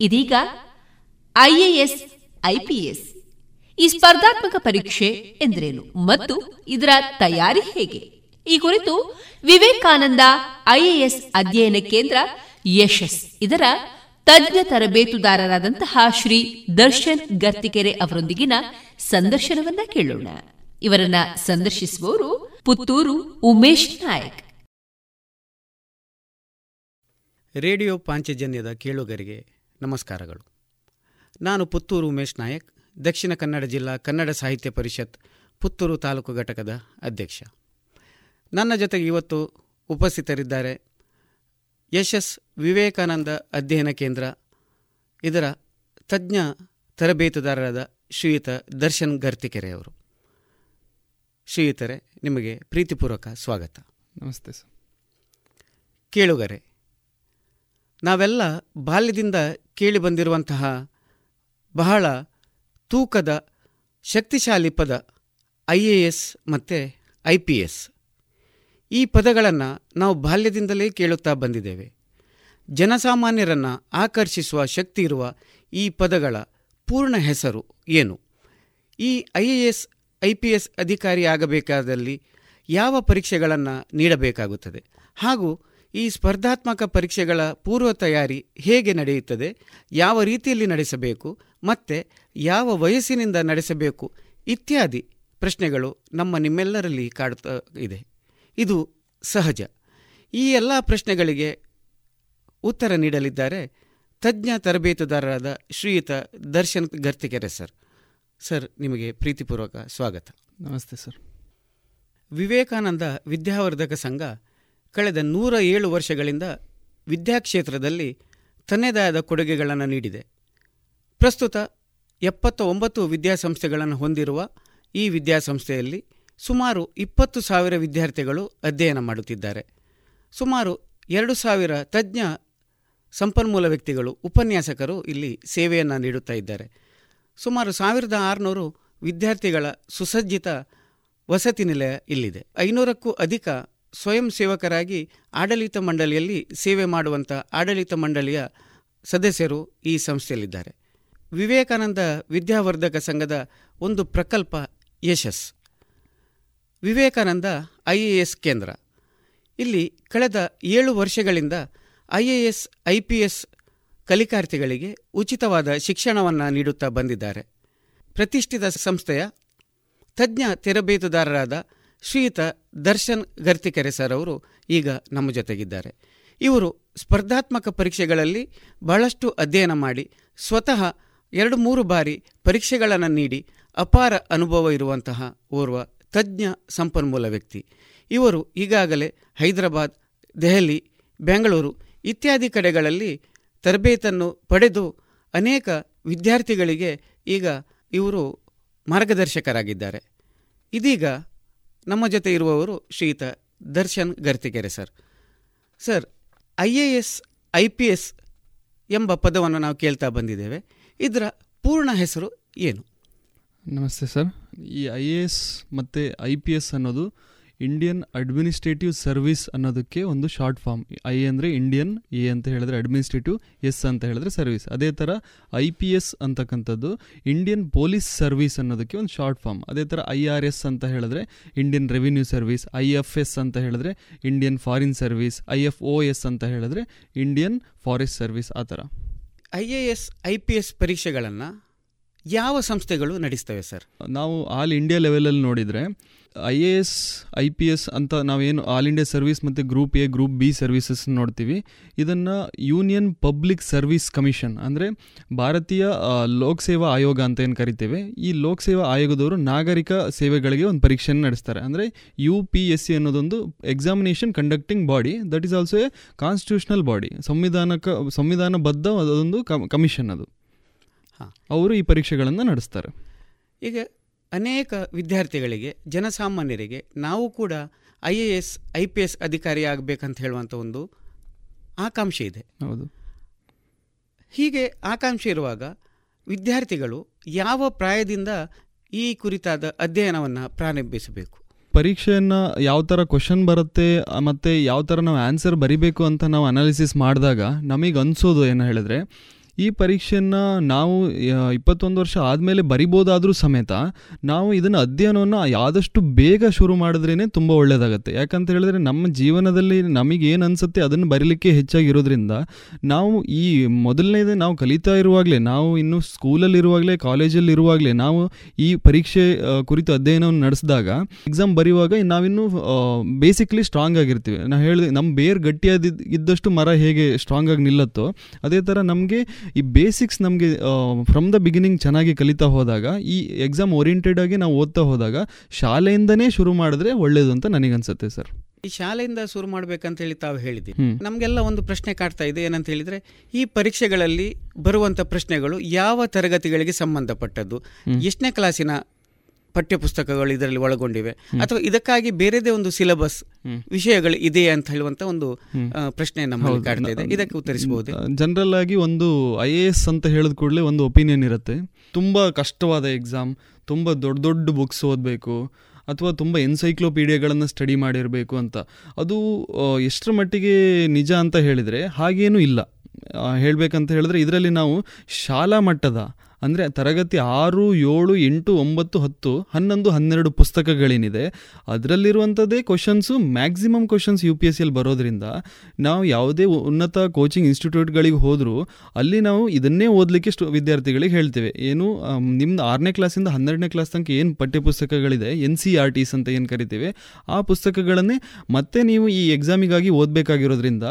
ಇದೀಗ ಐಎಎಸ್ ಐಪಿಎಸ್ ಈ ಸ್ಪರ್ಧಾತ್ಮಕ ಪರೀಕ್ಷೆ ಎಂದರೇನು? ಮತ್ತು ಇದರ ತಯಾರಿ ಹೇಗೆ? ಈ ಕುರಿತು ವಿವೇಕಾನಂದ ಐಎಎಸ್ ಅಧ್ಯಯನ ಕೇಂದ್ರ ಯಶಸ್, ಇದರ ತಜ್ಞ ತರಬೇತುದಾರರಾದಂತಹ ಶ್ರೀ ದರ್ಶನ್ ಗರ್ತಿಕೆರೆ ಅವರೊಂದಿಗಿನ ಸಂದರ್ಶನವನ್ನ ಕೇಳೋಣ. ಇವರನ್ನ ಸಂದರ್ಶಿಸುವವರು ಪುತ್ತೂರು ಉಮೇಶ್ ನಾಯಕ್. ರೇಡಿಯೋ ಪಾಂಚಜನ್ಯದ ಕೇಳುಗರಿಗೆ ನಮಸ್ಕಾರಗಳು. ನಾನು ಪುತ್ತೂರು ಉಮೇಶ್ ನಾಯಕ್, ದಕ್ಷಿಣ ಕನ್ನಡ ಜಿಲ್ಲಾ ಕನ್ನಡ ಸಾಹಿತ್ಯ ಪರಿಷತ್ ಪುತ್ತೂರು ತಾಲೂಕು ಘಟಕದ ಅಧ್ಯಕ್ಷ. ನನ್ನ ಜೊತೆಗೆ ಇವತ್ತು ಉಪಸ್ಥಿತರಿದ್ದಾರೆ ಯಶಸ್ ವಿವೇಕಾನಂದ ಅಧ್ಯಯನ ಕೇಂದ್ರ ಇದರ ತಜ್ಞ ತರಬೇತುದಾರರಾದ ಶ್ರೀಯುತ ದರ್ಶನ್ ಗರ್ತಿಕೆರೆ ಅವರು. ಶ್ರೀಯುತರೆ ನಿಮಗೆ ಪ್ರೀತಿಪೂರ್ವಕ ಸ್ವಾಗತ. ನಮಸ್ತೆ ಸರ್. ಕೇಳುಗರೆ ನಾವೆಲ್ಲ ಬಾಲ್ಯದಿಂದ ಕೇಳಿ ಬಂದಿರುವಂತಹ ಬಹಳ ತೂಕದ ಶಕ್ತಿಶಾಲಿ ಪದ ಐ ಎ ಎಸ್ ಮತ್ತು ಐ ಪಿ ಎಸ್ ಈ ಪದಗಳನ್ನು ನಾವು ಬಾಲ್ಯದಿಂದಲೇ ಕೇಳುತ್ತಾ ಬಂದಿದ್ದೇವೆ. ಜನಸಾಮಾನ್ಯರನ್ನು ಆಕರ್ಷಿಸುವ ಶಕ್ತಿ ಇರುವ ಈ ಪದಗಳ ಪೂರ್ಣ ಹೆಸರು ಏನು? ಈ I A S, I P S ಅಧಿಕಾರಿಯಾಗಬೇಕಾದಲ್ಲಿ ಯಾವ ಪರೀಕ್ಷೆಗಳನ್ನು ನೀಡಬೇಕಾಗುತ್ತದೆ? ಹಾಗೂ ಈ ಸ್ಪರ್ಧಾತ್ಮಕ ಪರೀಕ್ಷೆಗಳ ಪೂರ್ವ ತಯಾರಿ ಹೇಗೆ ನಡೆಯುತ್ತದೆ? ಯಾವ ರೀತಿಯಲ್ಲಿ ನಡೆಸಬೇಕು? ಮತ್ತು ಯಾವ ವಯಸ್ಸಿನಿಂದ ನಡೆಸಬೇಕು? ಇತ್ಯಾದಿ ಪ್ರಶ್ನೆಗಳು ನಮ್ಮ ನಿಮ್ಮೆಲ್ಲರಲ್ಲಿ ಕಾಡುತ್ತಾ ಇದೆ. ಇದು ಸಹಜ. ಈ ಎಲ್ಲ ಪ್ರಶ್ನೆಗಳಿಗೆ ಉತ್ತರ ನೀಡಲಿದ್ದಾರೆ ತಜ್ಞ ತರಬೇತುದಾರರಾದ ಶ್ರೀಯುತ ದರ್ಶನ್ ಗರ್ತಿಕೆರೆ ಸರ್. ಸರ್ ನಿಮಗೆ ಪ್ರೀತಿಪೂರ್ವಕ ಸ್ವಾಗತ. ನಮಸ್ತೆ ಸರ್. ವಿವೇಕಾನಂದ ವಿದ್ಯಾವರ್ಧಕ ಸಂಘ ಕಳೆದ ನೂರ ಏಳು ವರ್ಷಗಳಿಂದ ವಿದ್ಯಾಕ್ಷೇತ್ರದಲ್ಲಿ ತನ್ನದಾದ ಕೊಡುಗೆಗಳನ್ನು ನೀಡಿದೆ. ಪ್ರಸ್ತುತ ಎಪ್ಪತ್ತ ಒಂಬತ್ತು ವಿದ್ಯಾಸಂಸ್ಥೆಗಳನ್ನು ಹೊಂದಿರುವ ಈ ವಿದ್ಯಾಸಂಸ್ಥೆಯಲ್ಲಿ ಸುಮಾರು ಇಪ್ಪತ್ತು ಸಾವಿರ ವಿದ್ಯಾರ್ಥಿಗಳು ಅಧ್ಯಯನ ಮಾಡುತ್ತಿದ್ದಾರೆ. ಸುಮಾರು ಎರಡು ಸಾವಿರ ತಜ್ಞ ಸಂಪನ್ಮೂಲ ವ್ಯಕ್ತಿಗಳು, ಉಪನ್ಯಾಸಕರು ಇಲ್ಲಿ ಸೇವೆಯನ್ನು ನೀಡುತ್ತಾ ಇದ್ದಾರೆ. ಸುಮಾರು ಸಾವಿರದ ಆರುನೂರು ವಿದ್ಯಾರ್ಥಿಗಳ ಸುಸಜ್ಜಿತ ವಸತಿ ನಿಲಯ ಇಲ್ಲಿದೆ. ಐನೂರಕ್ಕೂ ಅಧಿಕ ಸ್ವಯಂ ಸೇವಕರಾಗಿ ಆಡಳಿತ ಮಂಡಳಿಯಲ್ಲಿ ಸೇವೆ ಮಾಡುವಂಥ ಆಡಳಿತ ಮಂಡಳಿಯ ಸದಸ್ಯರು ಈ ಸಂಸ್ಥೆಯಲ್ಲಿದ್ದಾರೆ. ವಿವೇಕಾನಂದ ವಿದ್ಯಾವರ್ಧಕ ಸಂಘದ ಒಂದು ಪ್ರಕಲ್ಪ ಯಶಸ್. ವಿವೇಕಾನಂದ ಐ ಕೇಂದ್ರ. ಇಲ್ಲಿ ಕಳೆದ ಏಳು ವರ್ಷಗಳಿಂದ I A S I P S ಕಲಿಕಾರ್ಥಿಗಳಿಗೆ ಉಚಿತವಾದ ಶಿಕ್ಷಣವನ್ನು ನೀಡುತ್ತಾ ಬಂದಿದ್ದಾರೆ. ಪ್ರತಿಷ್ಠಿತ ಸಂಸ್ಥೆಯ ತಜ್ಞ ತರಬೇತುದಾರರಾದ ಶ್ರೀಯುತ ದರ್ಶನ್ ಗರ್ತಿಕೆರೆ ಸರ್ ಅವರು ಈಗ ನಮ್ಮ ಜೊತೆಗಿದ್ದಾರೆ. ಇವರು ಸ್ಪರ್ಧಾತ್ಮಕ ಪರೀಕ್ಷೆಗಳಲ್ಲಿ ಬಹಳಷ್ಟು ಅಧ್ಯಯನ ಮಾಡಿ ಸ್ವತಃ ಎರಡು ಮೂರು ಬಾರಿ ಪರೀಕ್ಷೆಗಳನ್ನು ನೀಡಿ ಅಪಾರ ಅನುಭವ ಇರುವಂತಹ ಓರ್ವ ತಜ್ಞ ಸಂಪನ್ಮೂಲ ವ್ಯಕ್ತಿ. ಇವರು ಈಗಾಗಲೇ ಹೈದರಾಬಾದ್, ದೆಹಲಿ, ಬೆಂಗಳೂರು ಇತ್ಯಾದಿ ಕಡೆಗಳಲ್ಲಿ ತರಬೇತನ್ನು ಪಡೆದು ಅನೇಕ ವಿದ್ಯಾರ್ಥಿಗಳಿಗೆ ಈಗ ಇವರು ಮಾರ್ಗದರ್ಶಕರಾಗಿದ್ದಾರೆ. ಇದೀಗ ನಮ್ಮ ಜೊತೆ ಇರುವವರು Shritha Darshan Garthikere sir. Sir, I A S, I P S ಎಂಬ ಪದವನ್ನು ನಾವು ಕೇಳ್ತಾ ಬಂದಿದ್ದೇವೆ. ಇದರ ಪೂರ್ಣ ಹೆಸರು ಏನು? ನಮಸ್ತೆ ಸರ್. ಈ ಐ ಎ ಎಸ್ ಮತ್ತು ಐ ಪಿ ಎಸ್ ಅನ್ನೋದು ಇಂಡಿಯನ್ ಅಡ್ಮಿನಿಸ್ಟ್ರೇಟಿವ್ ಸರ್ವಿಸ್ ಅನ್ನೋದಕ್ಕೆ ಒಂದು ಶಾರ್ಟ್ ಫಾರ್ಮ್. ಐ ಅಂದರೆ ಇಂಡಿಯನ್ ಎ ಅಂತ ಹೇಳಿದ್ರೆ ಅಡ್ಮಿನಿಸ್ಟ್ರೇಟಿವ್ ಎಸ್ ಅಂತ ಹೇಳಿದ್ರೆ ಸರ್ವಿಸ್. ಅದೇ ಥರ ಐ ಪಿ ಎಸ್ ಅಂತಕ್ಕಂಥದ್ದು ಇಂಡಿಯನ್ ಪೊಲೀಸ್ ಸರ್ವಿಸ್ ಅನ್ನೋದಕ್ಕೆ ಒಂದು ಶಾರ್ಟ್ ಫಾರ್ಮ್. ಅದೇ ಥರ ಐ ಆರ್ ಎಸ್ ಅಂತ ಹೇಳಿದ್ರೆ Indian revenue service I F S ಅಂತ ಹೇಳಿದ್ರೆ Indian foreign service I F O S ಅಂತ ಹೇಳಿದ್ರೆ ಇಂಡಿಯನ್ ಫಾರೆಸ್ಟ್ ಸರ್ವಿಸ್ ಆ ಥರ. I A S I P S ಪರೀಕ್ಷೆಗಳನ್ನು ಯಾವ ಸಂಸ್ಥೆಗಳು ನಡೆಸ್ತವೆ, ಸರ್? ನಾವು ಆಲ್ ಇಂಡಿಯಾ ಲೆವೆಲಲ್ಲಿ ನೋಡಿದರೆ, I A S, I P S ಅಂತ ನಾವೇನು ಆಲ್ ಇಂಡಿಯಾ ಸರ್ವಿಸ್ ಮತ್ತು group A, group B services ನೋಡ್ತೀವಿ. ಇದನ್ನು ಯೂನಿಯನ್ ಪಬ್ಲಿಕ್ ಸರ್ವಿಸ್ ಕಮಿಷನ್, ಅಂದರೆ ಭಾರತೀಯ ಲೋಕಸೇವಾ ಲೋಕ್ ಸೇವಾ ಆಯೋಗ ಅಂತ ಏನು ಕರಿತೇವೆ, ಈ ಲೋಕ್ ಸೇವಾ ಆಯೋಗದವರು ನಾಗರಿಕ ಸೇವೆಗಳಿಗೆ ಒಂದು ಪರೀಕ್ಷೆಯನ್ನು ನಡೆಸ್ತಾರೆ. ಅಂದರೆ ಯು ಪಿ ಎಸ್ ಸಿ ಅನ್ನೋದೊಂದು examination conducting body that is also a constitutional body ಸಂವಿಧಾನಕ, ಸಂವಿಧಾನಬದ್ಧ ಅದೊಂದು ಕಮಿಷನ್ ಅದು. ಹಾಂ. ಅವರು ಈ ಪರೀಕ್ಷೆಗಳನ್ನು ನಡೆಸ್ತಾರೆ. ಈಗ ಅನೇಕ ವಿದ್ಯಾರ್ಥಿಗಳಿಗೆ ಜನಸಾಮಾನ್ಯರಿಗೆ ನಾವು ಕೂಡ I A S I P S ಅಧಿಕಾರಿ ಆಗಬೇಕಂತ ಹೇಳುವಂಥ ಒಂದು ಆಕಾಂಕ್ಷೆ ಇದೆ. ಹೌದು. ಹೀಗೆ ಆಕಾಂಕ್ಷೆ ಇರುವಾಗ ವಿದ್ಯಾರ್ಥಿಗಳು ಯಾವ ಪ್ರಾಯದಿಂದ ಈ ಕುರಿತಾದ ಅಧ್ಯಯನವನ್ನು ಪ್ರಾರಂಭಿಸಬೇಕು? ಪರೀಕ್ಷೆಯನ್ನು ಯಾವ ಥರ ಕ್ವಶನ್ ಬರುತ್ತೆ ಮತ್ತು ಮತ್ತೆ ಯಾವ ಥರ ನಾವು ಆನ್ಸರ್ ಬರಿಬೇಕು ಅಂತ ನಾವು ಅನಾಲಿಸಿಸ್ ಮಾಡಿದಾಗ ನಮಗೆ ಅನಿಸೋದು ಏನು ಹೇಳಿದ್ರೆ ಈ ಪರೀಕ್ಷೆಯನ್ನು ನಾವು ಇಪ್ಪತ್ತೊಂದು ವರ್ಷ ಆದಮೇಲೆ ಬರಿಬೋದಾದರೂ ಸಮೇತ ನಾವು ಇದನ್ನು ಅಧ್ಯಯನವನ್ನು ಆದಷ್ಟು ಬೇಗ ಶುರು ಮಾಡಿದ್ರೇನೆ ತುಂಬ ಒಳ್ಳೆಯದಾಗತ್ತೆ ಯಾಕಂತ ಹೇಳಿದ್ರೆ ನಮ್ಮ ಜೀವನದಲ್ಲಿ ನಮಗೆ ಏನು ಅನಿಸುತ್ತೆ ಅದನ್ನು ಬರೀಲಿಕ್ಕೆ ಹೆಚ್ಚಾಗಿರೋದ್ರಿಂದ ನಾವು ಈ ಮೊದಲನೇದು ನಾವು ಕಲಿತಾ ಇರುವಾಗಲೇ, ನಾವು ಇನ್ನು ಸ್ಕೂಲಲ್ಲಿರುವಾಗಲೇ ಕಾಲೇಜಲ್ಲಿ ಇರುವಾಗಲೇ ನಾವು ಈ ಪರೀಕ್ಷೆ ಕುರಿತು ಅಧ್ಯಯನವನ್ನು ನಡೆಸಿದಾಗ ಎಕ್ಸಾಮ್ ಬರೆಯುವಾಗ ನಾವಿನ್ನು ಬೇಸಿಕ್ಲಿ ಸ್ಟ್ರಾಂಗ್ ಆಗಿರ್ತೀವಿ. ನಾವು ಹೇಳಿದೆ ನಮ್ಮ ಬೇರ್ ಗಟ್ಟಿಯಾದ ಇದ್ದಷ್ಟು ಮರ ಹೇಗೆ ಸ್ಟ್ರಾಂಗ್ ಆಗಿ ನಿಲ್ಲತ್ತೋ, ಅದೇ ಥರ ನಮಗೆ ಈ ಬೇಸಿಕ್ಸ್ ನಮಗೆ ಫ್ರಮ್ ದ ಬಿಗಿನಿಂಗ್ ಚೆನ್ನಾಗಿ ಕಲಿತಾ ಹೋದಾಗ ಈ ಎಕ್ಸಾಮ್ ಓರಿಯೆಂಟೆಡ್ ಆಗಿ ನಾವು ಓದ್ತಾ ಹೋದಾಗ ಶಾಲೆಯಿಂದನೇ ಶುರು ಮಾಡಿದ್ರೆ ಒಳ್ಳೇದು ಅಂತ ನನಗನ್ಸುತ್ತೆ ಸರ್. ಈ ಶಾಲೆಯಿಂದ ಶುರು ಮಾಡ್ಬೇಕಂತ ಹೇಳಿ ತಾವು ಹೇಳಿದ್ವಿ. ನಮಗೆಲ್ಲ ಒಂದು ಪ್ರಶ್ನೆ ಕಾಡ್ತಾ ಇದೆ ಏನಂತ ಹೇಳಿದ್ರೆ ಈ ಪರೀಕ್ಷೆಗಳಲ್ಲಿ ಬರುವಂಥ ಪ್ರಶ್ನೆಗಳು ಯಾವ ತರಗತಿಗಳಿಗೆ ಸಂಬಂಧಪಟ್ಟದ್ದು? ಎಷ್ಟನೇ ಕ್ಲಾಸಿನ ಪಠ್ಯಪುಸ್ತಕಗಳು ಇದರಲ್ಲಿ ಒಳಗೊಂಡಿವೆ. ಅಥವಾ ಇದಕ್ಕಾಗಿ ಬೇರೆದೇ ಒಂದು ಸಿಲೆಬಸ್ ವಿಷಯಗಳು ಇದೆ ಅಂತ ಹೇಳುವಂತ ಒಂದು ಪ್ರಶ್ನೆ ನಮ್ಮಲ್ಲಿ ಕಾಡ್ತಾ ಇದೆ. ಇದಕ್ಕೆ ಉತ್ತರಿಸಬಹುದು. ಜನರಲ್ ಆಗಿ ಒಂದು ಐ ಎ ಎಸ್ ಅಂತ ಹೇಳಿದ ಕೂಡಲೇ ಒಂದು ಒಪಿನಿಯನ್ ಇರುತ್ತೆ. ತುಂಬಾ ಕಷ್ಟವಾದ ಎಕ್ಸಾಮ್ ತುಂಬಾ ದೊಡ್ಡ ದೊಡ್ಡ ಬುಕ್ಸ್ ಓದಬೇಕು ಅಥವಾ ತುಂಬ ಎನ್ಸೈಕ್ಲೋಪೀಡಿಯಾಗಳನ್ನು ಸ್ಟಡಿ ಮಾಡಿರಬೇಕು ಅಂತ. ಅದು ಎಷ್ಟರ ಮಟ್ಟಿಗೆ ನಿಜ ಅಂತ ಹೇಳಿದರೆ ಹಾಗೇನೂ ಇಲ್ಲ. ಹೇಳಬೇಕಂತ ಹೇಳಿದ್ರೆ ಇದರಲ್ಲಿ ನಾವು ಶಾಲಾ ಮಟ್ಟದ ಅಂದರೆ ತರಗತಿ ಆರು, ಏಳು, ಎಂಟು, ಒಂಬತ್ತು, ಹತ್ತು, ಹನ್ನೊಂದು, ಹನ್ನೆರಡು ಪುಸ್ತಕಗಳೇನಿದೆ. ಅದರಲ್ಲಿರುವಂಥದ್ದೇ questions maximum questions U P S ಸಿಯಲ್ಲಿ ಬರೋದ್ರಿಂದ ನಾವು ಯಾವುದೇ ಉನ್ನತ ಕೋಚಿಂಗ್ ಇನ್ಸ್ಟಿಟ್ಯೂಟ್ಗಳಿಗೆ ಹೋದರೂ ಅಲ್ಲಿ ನಾವು ಇದನ್ನೇ ಓದಲಿಕ್ಕೆ ಸ್ಟು, ವಿದ್ಯಾರ್ಥಿಗಳಿಗೆ ಹೇಳ್ತೇವೆ. ಏನು ನಿಮ್ದು ಆರನೇ ಕ್ಲಾಸಿಂದ ಹನ್ನೆರಡನೇ ಕ್ಲಾಸ್ ತನಕ ಏನು ಪಠ್ಯಪುಸ್ತಕಗಳಿದೆ ಎನ್ ಸಿ ಆರ್ ಟಿಸ್ ಅಂತ ಏನು ಕರಿತೀವಿ, ಆ ಪುಸ್ತಕಗಳನ್ನೇ ಮತ್ತೆ ನೀವು ಈ ಎಕ್ಸಾಮಿಗಾಗಿ ಓದಬೇಕಾಗಿರೋದ್ರಿಂದ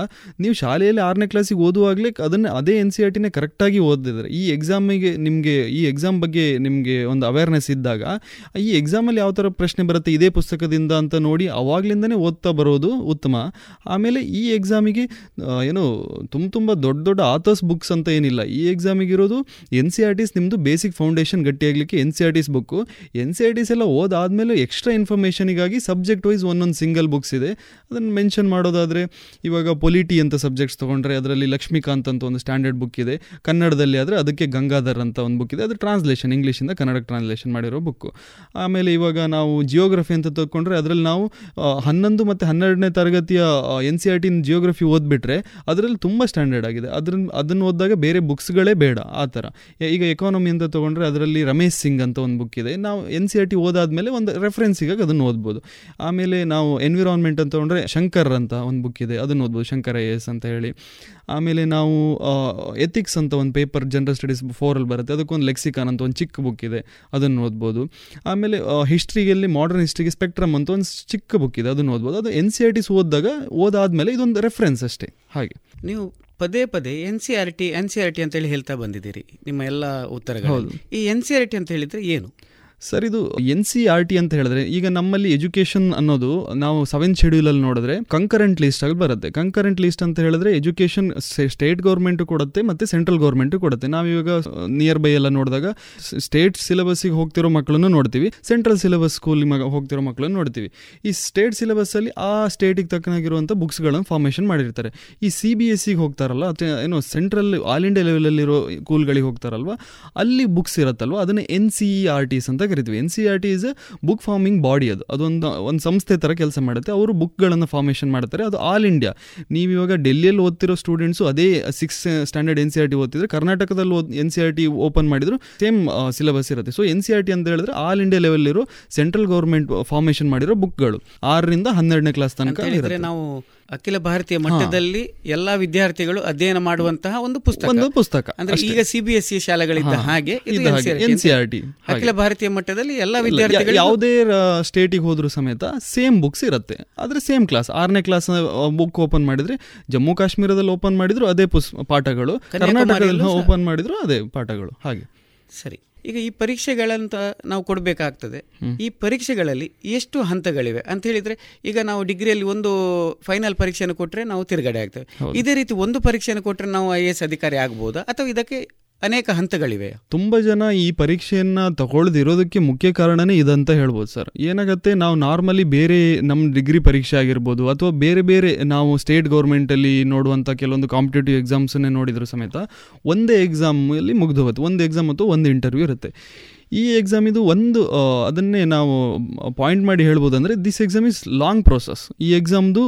ನೀವು ಶಾಲೆಯಲ್ಲಿ ಆರನೇ ಕ್ಲಾಸಿಗೆ ಓದುವಾಗಲೇ ಅದನ್ನು ಅದೇ ಎನ್ ಸಿ ಆರ್ ಟಿನೇ ಕರೆಕ್ಟಾಗಿ ಓದಿದ್ರೆ ಈ ಎಕ್ಸಾಮಿಗೆ ನಿಮಗೆ ಈ ಎಕ್ಸಾಮ್ ಬಗ್ಗೆ ನಿಮಗೆ ಒಂದು ಅವೇರ್ನೆಸ್ ಇದ್ದಾಗ, ಈ ಎಕ್ಸಾಮಲ್ಲಿ ಯಾವ ಥರ ಪ್ರಶ್ನೆ ಬರುತ್ತೆ ಇದೇ ಪುಸ್ತಕದಿಂದ ಅಂತ ನೋಡಿ ಅವಾಗ್ಲಿಂದನೇ ಓದ್ತಾ ಬರೋದು ಉತ್ತಮ. ಆಮೇಲೆ ಈ ಎಕ್ಸಾಮಿಗೆ ಏನು ತುಂಬ ತುಂಬ ದೊಡ್ಡ ದೊಡ್ಡ ಆಥರ್ಸ್ ಬುಕ್ಸ್ ಅಂತ ಏನಿಲ್ಲ. ಈ ಎಕ್ಸಾಮಿಗೆ ಇರೋದು ಎನ್ ಸಿ ಆರ್ ಟಿಸ್ ನಿಮ್ಮದು basic foundation ಗಟ್ಟಿಯಾಗಲಿಕ್ಕೆ N C R Ts book N C R Ts ಎಲ್ಲ ಓದಾದಮೇಲೆ ಎಕ್ಸ್ಟ್ರಾ ಇನ್ಫಾರ್ಮೇಷನಿಗಾಗಿ ಸಬ್ಜೆಕ್ಟ್ ವೈಸ್ ಒಂದೊಂದು ಸಿಂಗಲ್ ಬುಕ್ಸ್ ಇದೆ. ಅದನ್ನು ಮೆನ್ಷನ್ ಮಾಡೋದಾದರೆ, ಇವಾಗ ಪೊಲಿಟಿ ಅಂತ ಸಬ್ಜೆಕ್ಟ್ಸ್ ತೊಗೊಂಡ್ರೆ, ಅದರಲ್ಲಿ ಲಕ್ಷ್ಮೀಕಾಂತ್ ಅಂತ ಒಂದು ಸ್ಟ್ಯಾಂಡರ್ಡ್ ಬುಕ್ ಇದೆ. ಕನ್ನಡದಲ್ಲಿ ಆದರೆ ಅದಕ್ಕೆ ಗಂಗಾಧರ್ ಅಂತ ಒಂದು ಬುಕ್ ಇದೆ. ಅದು ಟ್ರಾನ್ಸ್ಲೇಷನ್ ಇಂಗ್ಲೀಷಿಂದ ಕನ್ನಡಕ್ಕೆ ಟ್ರಾನ್ಸ್ಲೇಷನ್ ಮಾಡಿರೋ ಬುಕ್ಕು ಆಮೇಲೆ ಇವಾಗ ನಾವು ಜಿಯೋಗ್ರಫಿ ಅಂತ ತಗೊಂಡ್ರೆ ಅದರಲ್ಲಿ ನಾವು ಹನ್ನೊಂದು ಮತ್ತು ಹನ್ನೆರಡನೇ ತರಗತಿಯ ಎನ್ ಸಿ ಆರ್ ಟಿನ ಜಿಯೋಗ್ರಫಿ ಓದ್ಬಿಟ್ರೆ ಅದರಲ್ಲಿ ತುಂಬ ಸ್ಟ್ಯಾಂಡರ್ಡ್ ಆಗಿದೆ. ಅದ್ರ ಅದನ್ನು ಓದಿದಾಗ ಬೇರೆ ಬುಕ್ಸ್ಗಳೇ ಬೇಡ, ಆ ಥರ. ಈಗ ಎಕಾನಮಿ ಅಂತ ತೊಗೊಂಡ್ರೆ ಅದರಲ್ಲಿ ರಮೇಶ್ ಸಿಂಗ್ ಅಂತ ಒಂದು ಬುಕ್ ಇದೆ. ನಾವು ಎನ್ ಸಿ ಆರ್ ಟಿ ಓದಾದಮೇಲೆ ಒಂದು ರೆಫರೆನ್ಸಿಗಾಗಿ ಅದನ್ನು ಓದ್ಬೋದು. ಆಮೇಲೆ ನಾವು ಎನ್ವಿರಾನ್ಮೆಂಟ್ ಅಂತ ತೊಗೊಂಡ್ರೆ ಶಂಕರ್ ಅಂತ ಒಂದು ಬುಕ್ ಇದೆ. ಅದನ್ನು ಓದ್ಬೋದು ಶಂಕರ್ ಎಸ್ ಅಂತ ಹೇಳಿ. ಆಮೇಲೆ ನಾವು ಎಥಿಕ್ಸ್ ಅಂತ ಒಂದು ಪೇಪರ್ ಜನರಲ್ ಸ್ಟಡೀಸ್ ಫೋರಲ್ಲಿ ಬರುತ್ತೆ. ಅದಕ್ಕೊಂದು ಲೆಕ್ಸಿಕಾನ್ ಅಂತ ಒಂದು ಚಿಕ್ಕ ಬುಕ್ ಇದೆ. ಅದನ್ನು ಓದ್ಬೋದು. ಆಮೇಲೆ ಹಿಸ್ಟ್ರಿಯಲ್ಲಿ ಮಾಡರ್ನ್ ಹಿಸ್ಟ್ರಿಗೆ ಸ್ಪೆಕ್ಟ್ರಮ್ ಅಂತ ಒಂದು ಚಿಕ್ಕ ಬುಕ್ ಇದೆ. ಅದನ್ನು ಓದ್ಬೋದು. ಅದು ಎನ್ ಸಿ ಆರ್ ಟಿಸ್ ಓದಿದಾಗ ಓದಾದ್ಮೇಲೆ ಇದೊಂದು ರೆಫರೆನ್ಸ್ ಅಷ್ಟೇ. ಹಾಗೆ. ನೀವು ಪದೇ ಪದೇ N C R T N C R T ಅಂತೇಳಿ ಹೇಳ್ತಾ ಬಂದಿದ್ದೀರಿ. ನಿಮ್ಮ ಎಲ್ಲ ಉತ್ತರಗಳು. ಈ ಎನ್ ಸಿ ಆರ್ ಟಿ ಅಂತ ಹೇಳಿದರೆ ಏನು? ಸರ್, ಇದು ಎನ್ ಸಿ ಆರ್ ಟಿ ಅಂತ ಹೇಳಿದ್ರೆ, ಈಗ ನಮ್ಮಲ್ಲಿ ಎಜುಕೇಶನ್ ಅನ್ನೋದು ನಾವು ಸೆವೆನ್ ಶೆಡ್ಯೂಲ್ ಅಲ್ಲಿ ನೋಡಿದ್ರೆ ಕಂಕರೆಂಟ್ ಲಿಸ್ಟ್ ಆಗಿ ಬರುತ್ತೆ. ಕಂಕರೆಂಟ್ ಲಿಸ್ಟ್ ಅಂತ ಹೇಳಿದ್ರೆ ಎಜುಕೇಶನ್ ಸ್ಟೇಟ್ ಗೌರ್ಮೆಂಟ್ ಕೊಡುತ್ತೆ ಮತ್ತೆ ಸೆಂಟ್ರಲ್ ಗೌರ್ಮೆಂಟ್ ಕೊಡುತ್ತೆ. ನಾವಿವಾಗ ನಿಯರ್ ಬೈ ಎಲ್ಲ ನೋಡಿದಾಗ ಸ್ಟೇಟ್ ಸಿಲೆಬಸ್ಸಿಗೆ ಹೋಗ್ತಿರೋ ಮಕ್ಕಳನ್ನು ನೋಡ್ತೀವಿ. ಸೆಂಟ್ರಲ್ ಸಿಲೆಬಸ್ ಸ್ಕೂಲ್ ಹೋಗ್ತಿರೋ ಮಕ್ಕಳನ್ನು ನೋಡ್ತೀವಿ. ಈ ಸ್ಟೇಟ್ ಸಿಲೆಬಸ್ ಅಲ್ಲಿ ಆ ಸ್ಟೇಟಿಗೆ ತಕ್ಕನಾಗಿರುವಂಥ ಬುಕ್ಸ್ಗಳನ್ನು ಫಾರ್ಮೇಷನ್ ಮಾಡಿರ್ತಾರೆ. ಈ ಸಿ ಬಿ ಎಸ್ ಸಿಗೆ ಹೋಗ್ತಾರಲ್ಲ ಏನೋ ಸೆಂಟ್ರಲ್ ಆಲ್ ಇಂಡಿಯಾ ಲೆವೆಲಲ್ಲಿರೋ ಸ್ಕೂಲ್ಗಳಿಗೆ ಹೋಗ್ತಾರಲ್ವ, ಅಲ್ಲಿ ಬುಕ್ಸ್ ಇರುತ್ತಲ್ವ, ಅದನ್ನ N C E R Ts ಅಂತ ಕರಿತೀವಿ. N C R T is book forming body ಅದು. ಅದೊಂದು ಒಂದು ಸಂಸ್ಥೆ ಥರ ಕೆಲಸ ಮಾಡುತ್ತೆ. ಅವರು ಬುಕ್ಗಳನ್ನು ಫಾರ್ಮೇಷನ್ ಮಾಡ್ತಾರೆ. ಅದು ಆಲ್ ಇಂಡಿಯಾ ನೀವು ಇವಾಗ ಡೆಲ್ಲಿಯಲ್ಲಿ ಓದ್ತಿರೋ ಸ್ಟೂಡೆಂಟ್ಸು ಅದೇ six standard N C R T ಓದ್ತಿದ್ರೆ ಕರ್ನಾಟಕದಲ್ಲಿ ಓದ್ N C R T open ಮಾಡಿದ್ರು ಸೇಮ್ ಸಿಲೆಬಸ್ ಇರುತ್ತೆ. So N C R T ಅಂತ ಹೇಳಿದ್ರೆ ಆಲ್ ಇಂಡಿಯಾ ಲೆವೆಲ್ ಇರೋ ಸೆಂಟ್ರಲ್ ಗೌರ್ಮೆಂಟ್ ಫಾರ್ಮೇಷನ್ ಮಾಡಿರೋ ಬುಕ್ಗಳು ಆರರಿಂದ ಹನ್ನೆರಡನೇ ಕ್ಲಾಸ್ ತನಕ. ನಾವು ಅಖಿಲ ಭಾರತೀಯ ಮಟ್ಟದಲ್ಲಿ ಎಲ್ಲಾ ವಿದ್ಯಾರ್ಥಿಗಳು ಅಧ್ಯಯನ ಮಾಡುವಂತಹ ಒಂದು ಪುಸ್ತಕ. ಒಂದು ಪುಸ್ತಕ. ಅಂದ್ರೆ ಈಗ ಸಿ ಬಿ ಎಸ್ ಸಿ ಶಾಲೆಗಳಿದ್ದ ಹಾಗೆ ಹಾಗೆ, NCERT. NCERT. ಅಖಿಲ ಭಾರತೀಯ ಮಟ್ಟದಲ್ಲಿ ಎಲ್ಲಾ ವಿದ್ಯಾರ್ಥಿಗಳು ಯಾವುದೇ ಸ್ಟೇಟಿಗೆ ಹೋದ್ರೂ ಸಮೇತ ಸೇಮ್ ಬುಕ್ಸ್ ಇರುತ್ತೆ. ಆದ್ರೆ ಸೇಮ್ ಕ್ಲಾಸ್ ಆರನೇ ಕ್ಲಾಸ್ ಬುಕ್ ಓಪನ್ ಮಾಡಿದ್ರೆ ಜಮ್ಮು ಕಾಶ್ಮೀರದಲ್ಲಿ ಓಪನ್ ಮಾಡಿದ್ರು ಅದೇ ಪಾಠಗಳು. ಕರ್ನಾಟಕದಲ್ಲಿ ಓಪನ್ ಮಾಡಿದ್ರು ಅದೇ ಪಾಠಗಳು. ಹಾಗೆ. ಸರಿ. ಈಗ ಈ ಪರೀಕ್ಷೆಗಳಂತ ನಾವು ಕೊಡಬೇಕಾಗ್ತದೆ. ಈ ಪರೀಕ್ಷೆಗಳಲ್ಲಿ ಎಷ್ಟು ಹಂತಗಳಿವೆ? ಅಂತ ಹೇಳಿದ್ರೆ ಈಗ ನಾವು ಡಿಗ್ರಿಯಲ್ಲಿ ಒಂದು ಫೈನಲ್ ಪರೀಕ್ಷೆಯನ್ನು ಕೊಟ್ಟರೆ ನಾವು ತಿರುಗಡೆ ಆಗ್ತೇವೆ. ಇದೇ ರೀತಿ ಒಂದು ಪರೀಕ್ಷೆಯನ್ನು ಕೊಟ್ಟರೆ ನಾವು ಐ ಎಸ್ ಅಧಿಕಾರಿ ಆಗ್ಬೋದಾ? ಅಥವಾ ಇದಕ್ಕೆ ಅನೇಕ ಹಂತಗಳಿವೆ. ತುಂಬಾ ಜನ ಈ ಪರೀಕ್ಷೆಯನ್ನ ತಗೊಳ್ದಿರೋದಕ್ಕೆ ಮುಖ್ಯ ಕಾರಣನೇ ಇದಂತ ಹೇಳ್ಬೋದು ಸರ್. ಏನಾಗತ್ತೆ ನಾವು ನಾರ್ಮಲಿ ಬೇರೆ ನಮ್ಮ ಡಿಗ್ರಿ ಪರೀಕ್ಷೆ ಆಗಿರ್ಬೋದು ಅಥವಾ ಬೇರೆ ಬೇರೆ ನಾವು ಸ್ಟೇಟ್ ಗೌರ್ಮೆಂಟಲ್ಲಿ ನೋಡುವಂಥ ಕೆಲವೊಂದು ಕಾಂಪಿಟೇಟಿವ್ ಎಕ್ಸಾಮ್ಸನ್ನೇ ನೋಡಿದ್ರು ಸಮೇತ ಒಂದೇ ಎಕ್ಸಾಮಲ್ಲಿ ಮುಗ್ದು ಹೋಗುತ್ತೆ. ಒಂದು ಎಕ್ಸಾಮ್ ಅಥವಾ ಒಂದು ಇಂಟರ್ವ್ಯೂ ಇರುತ್ತೆ. ಈ ಎಕ್ಸಾಮ್ ಇದು ಒಂದು ಅದನ್ನೇ ನಾವು ಪಾಯಿಂಟ್ ಮಾಡಿ ಹೇಳ್ಬೋದು ಅಂದರೆ this exam is long process ಈ ಎಕ್ಸಾಮ್ದು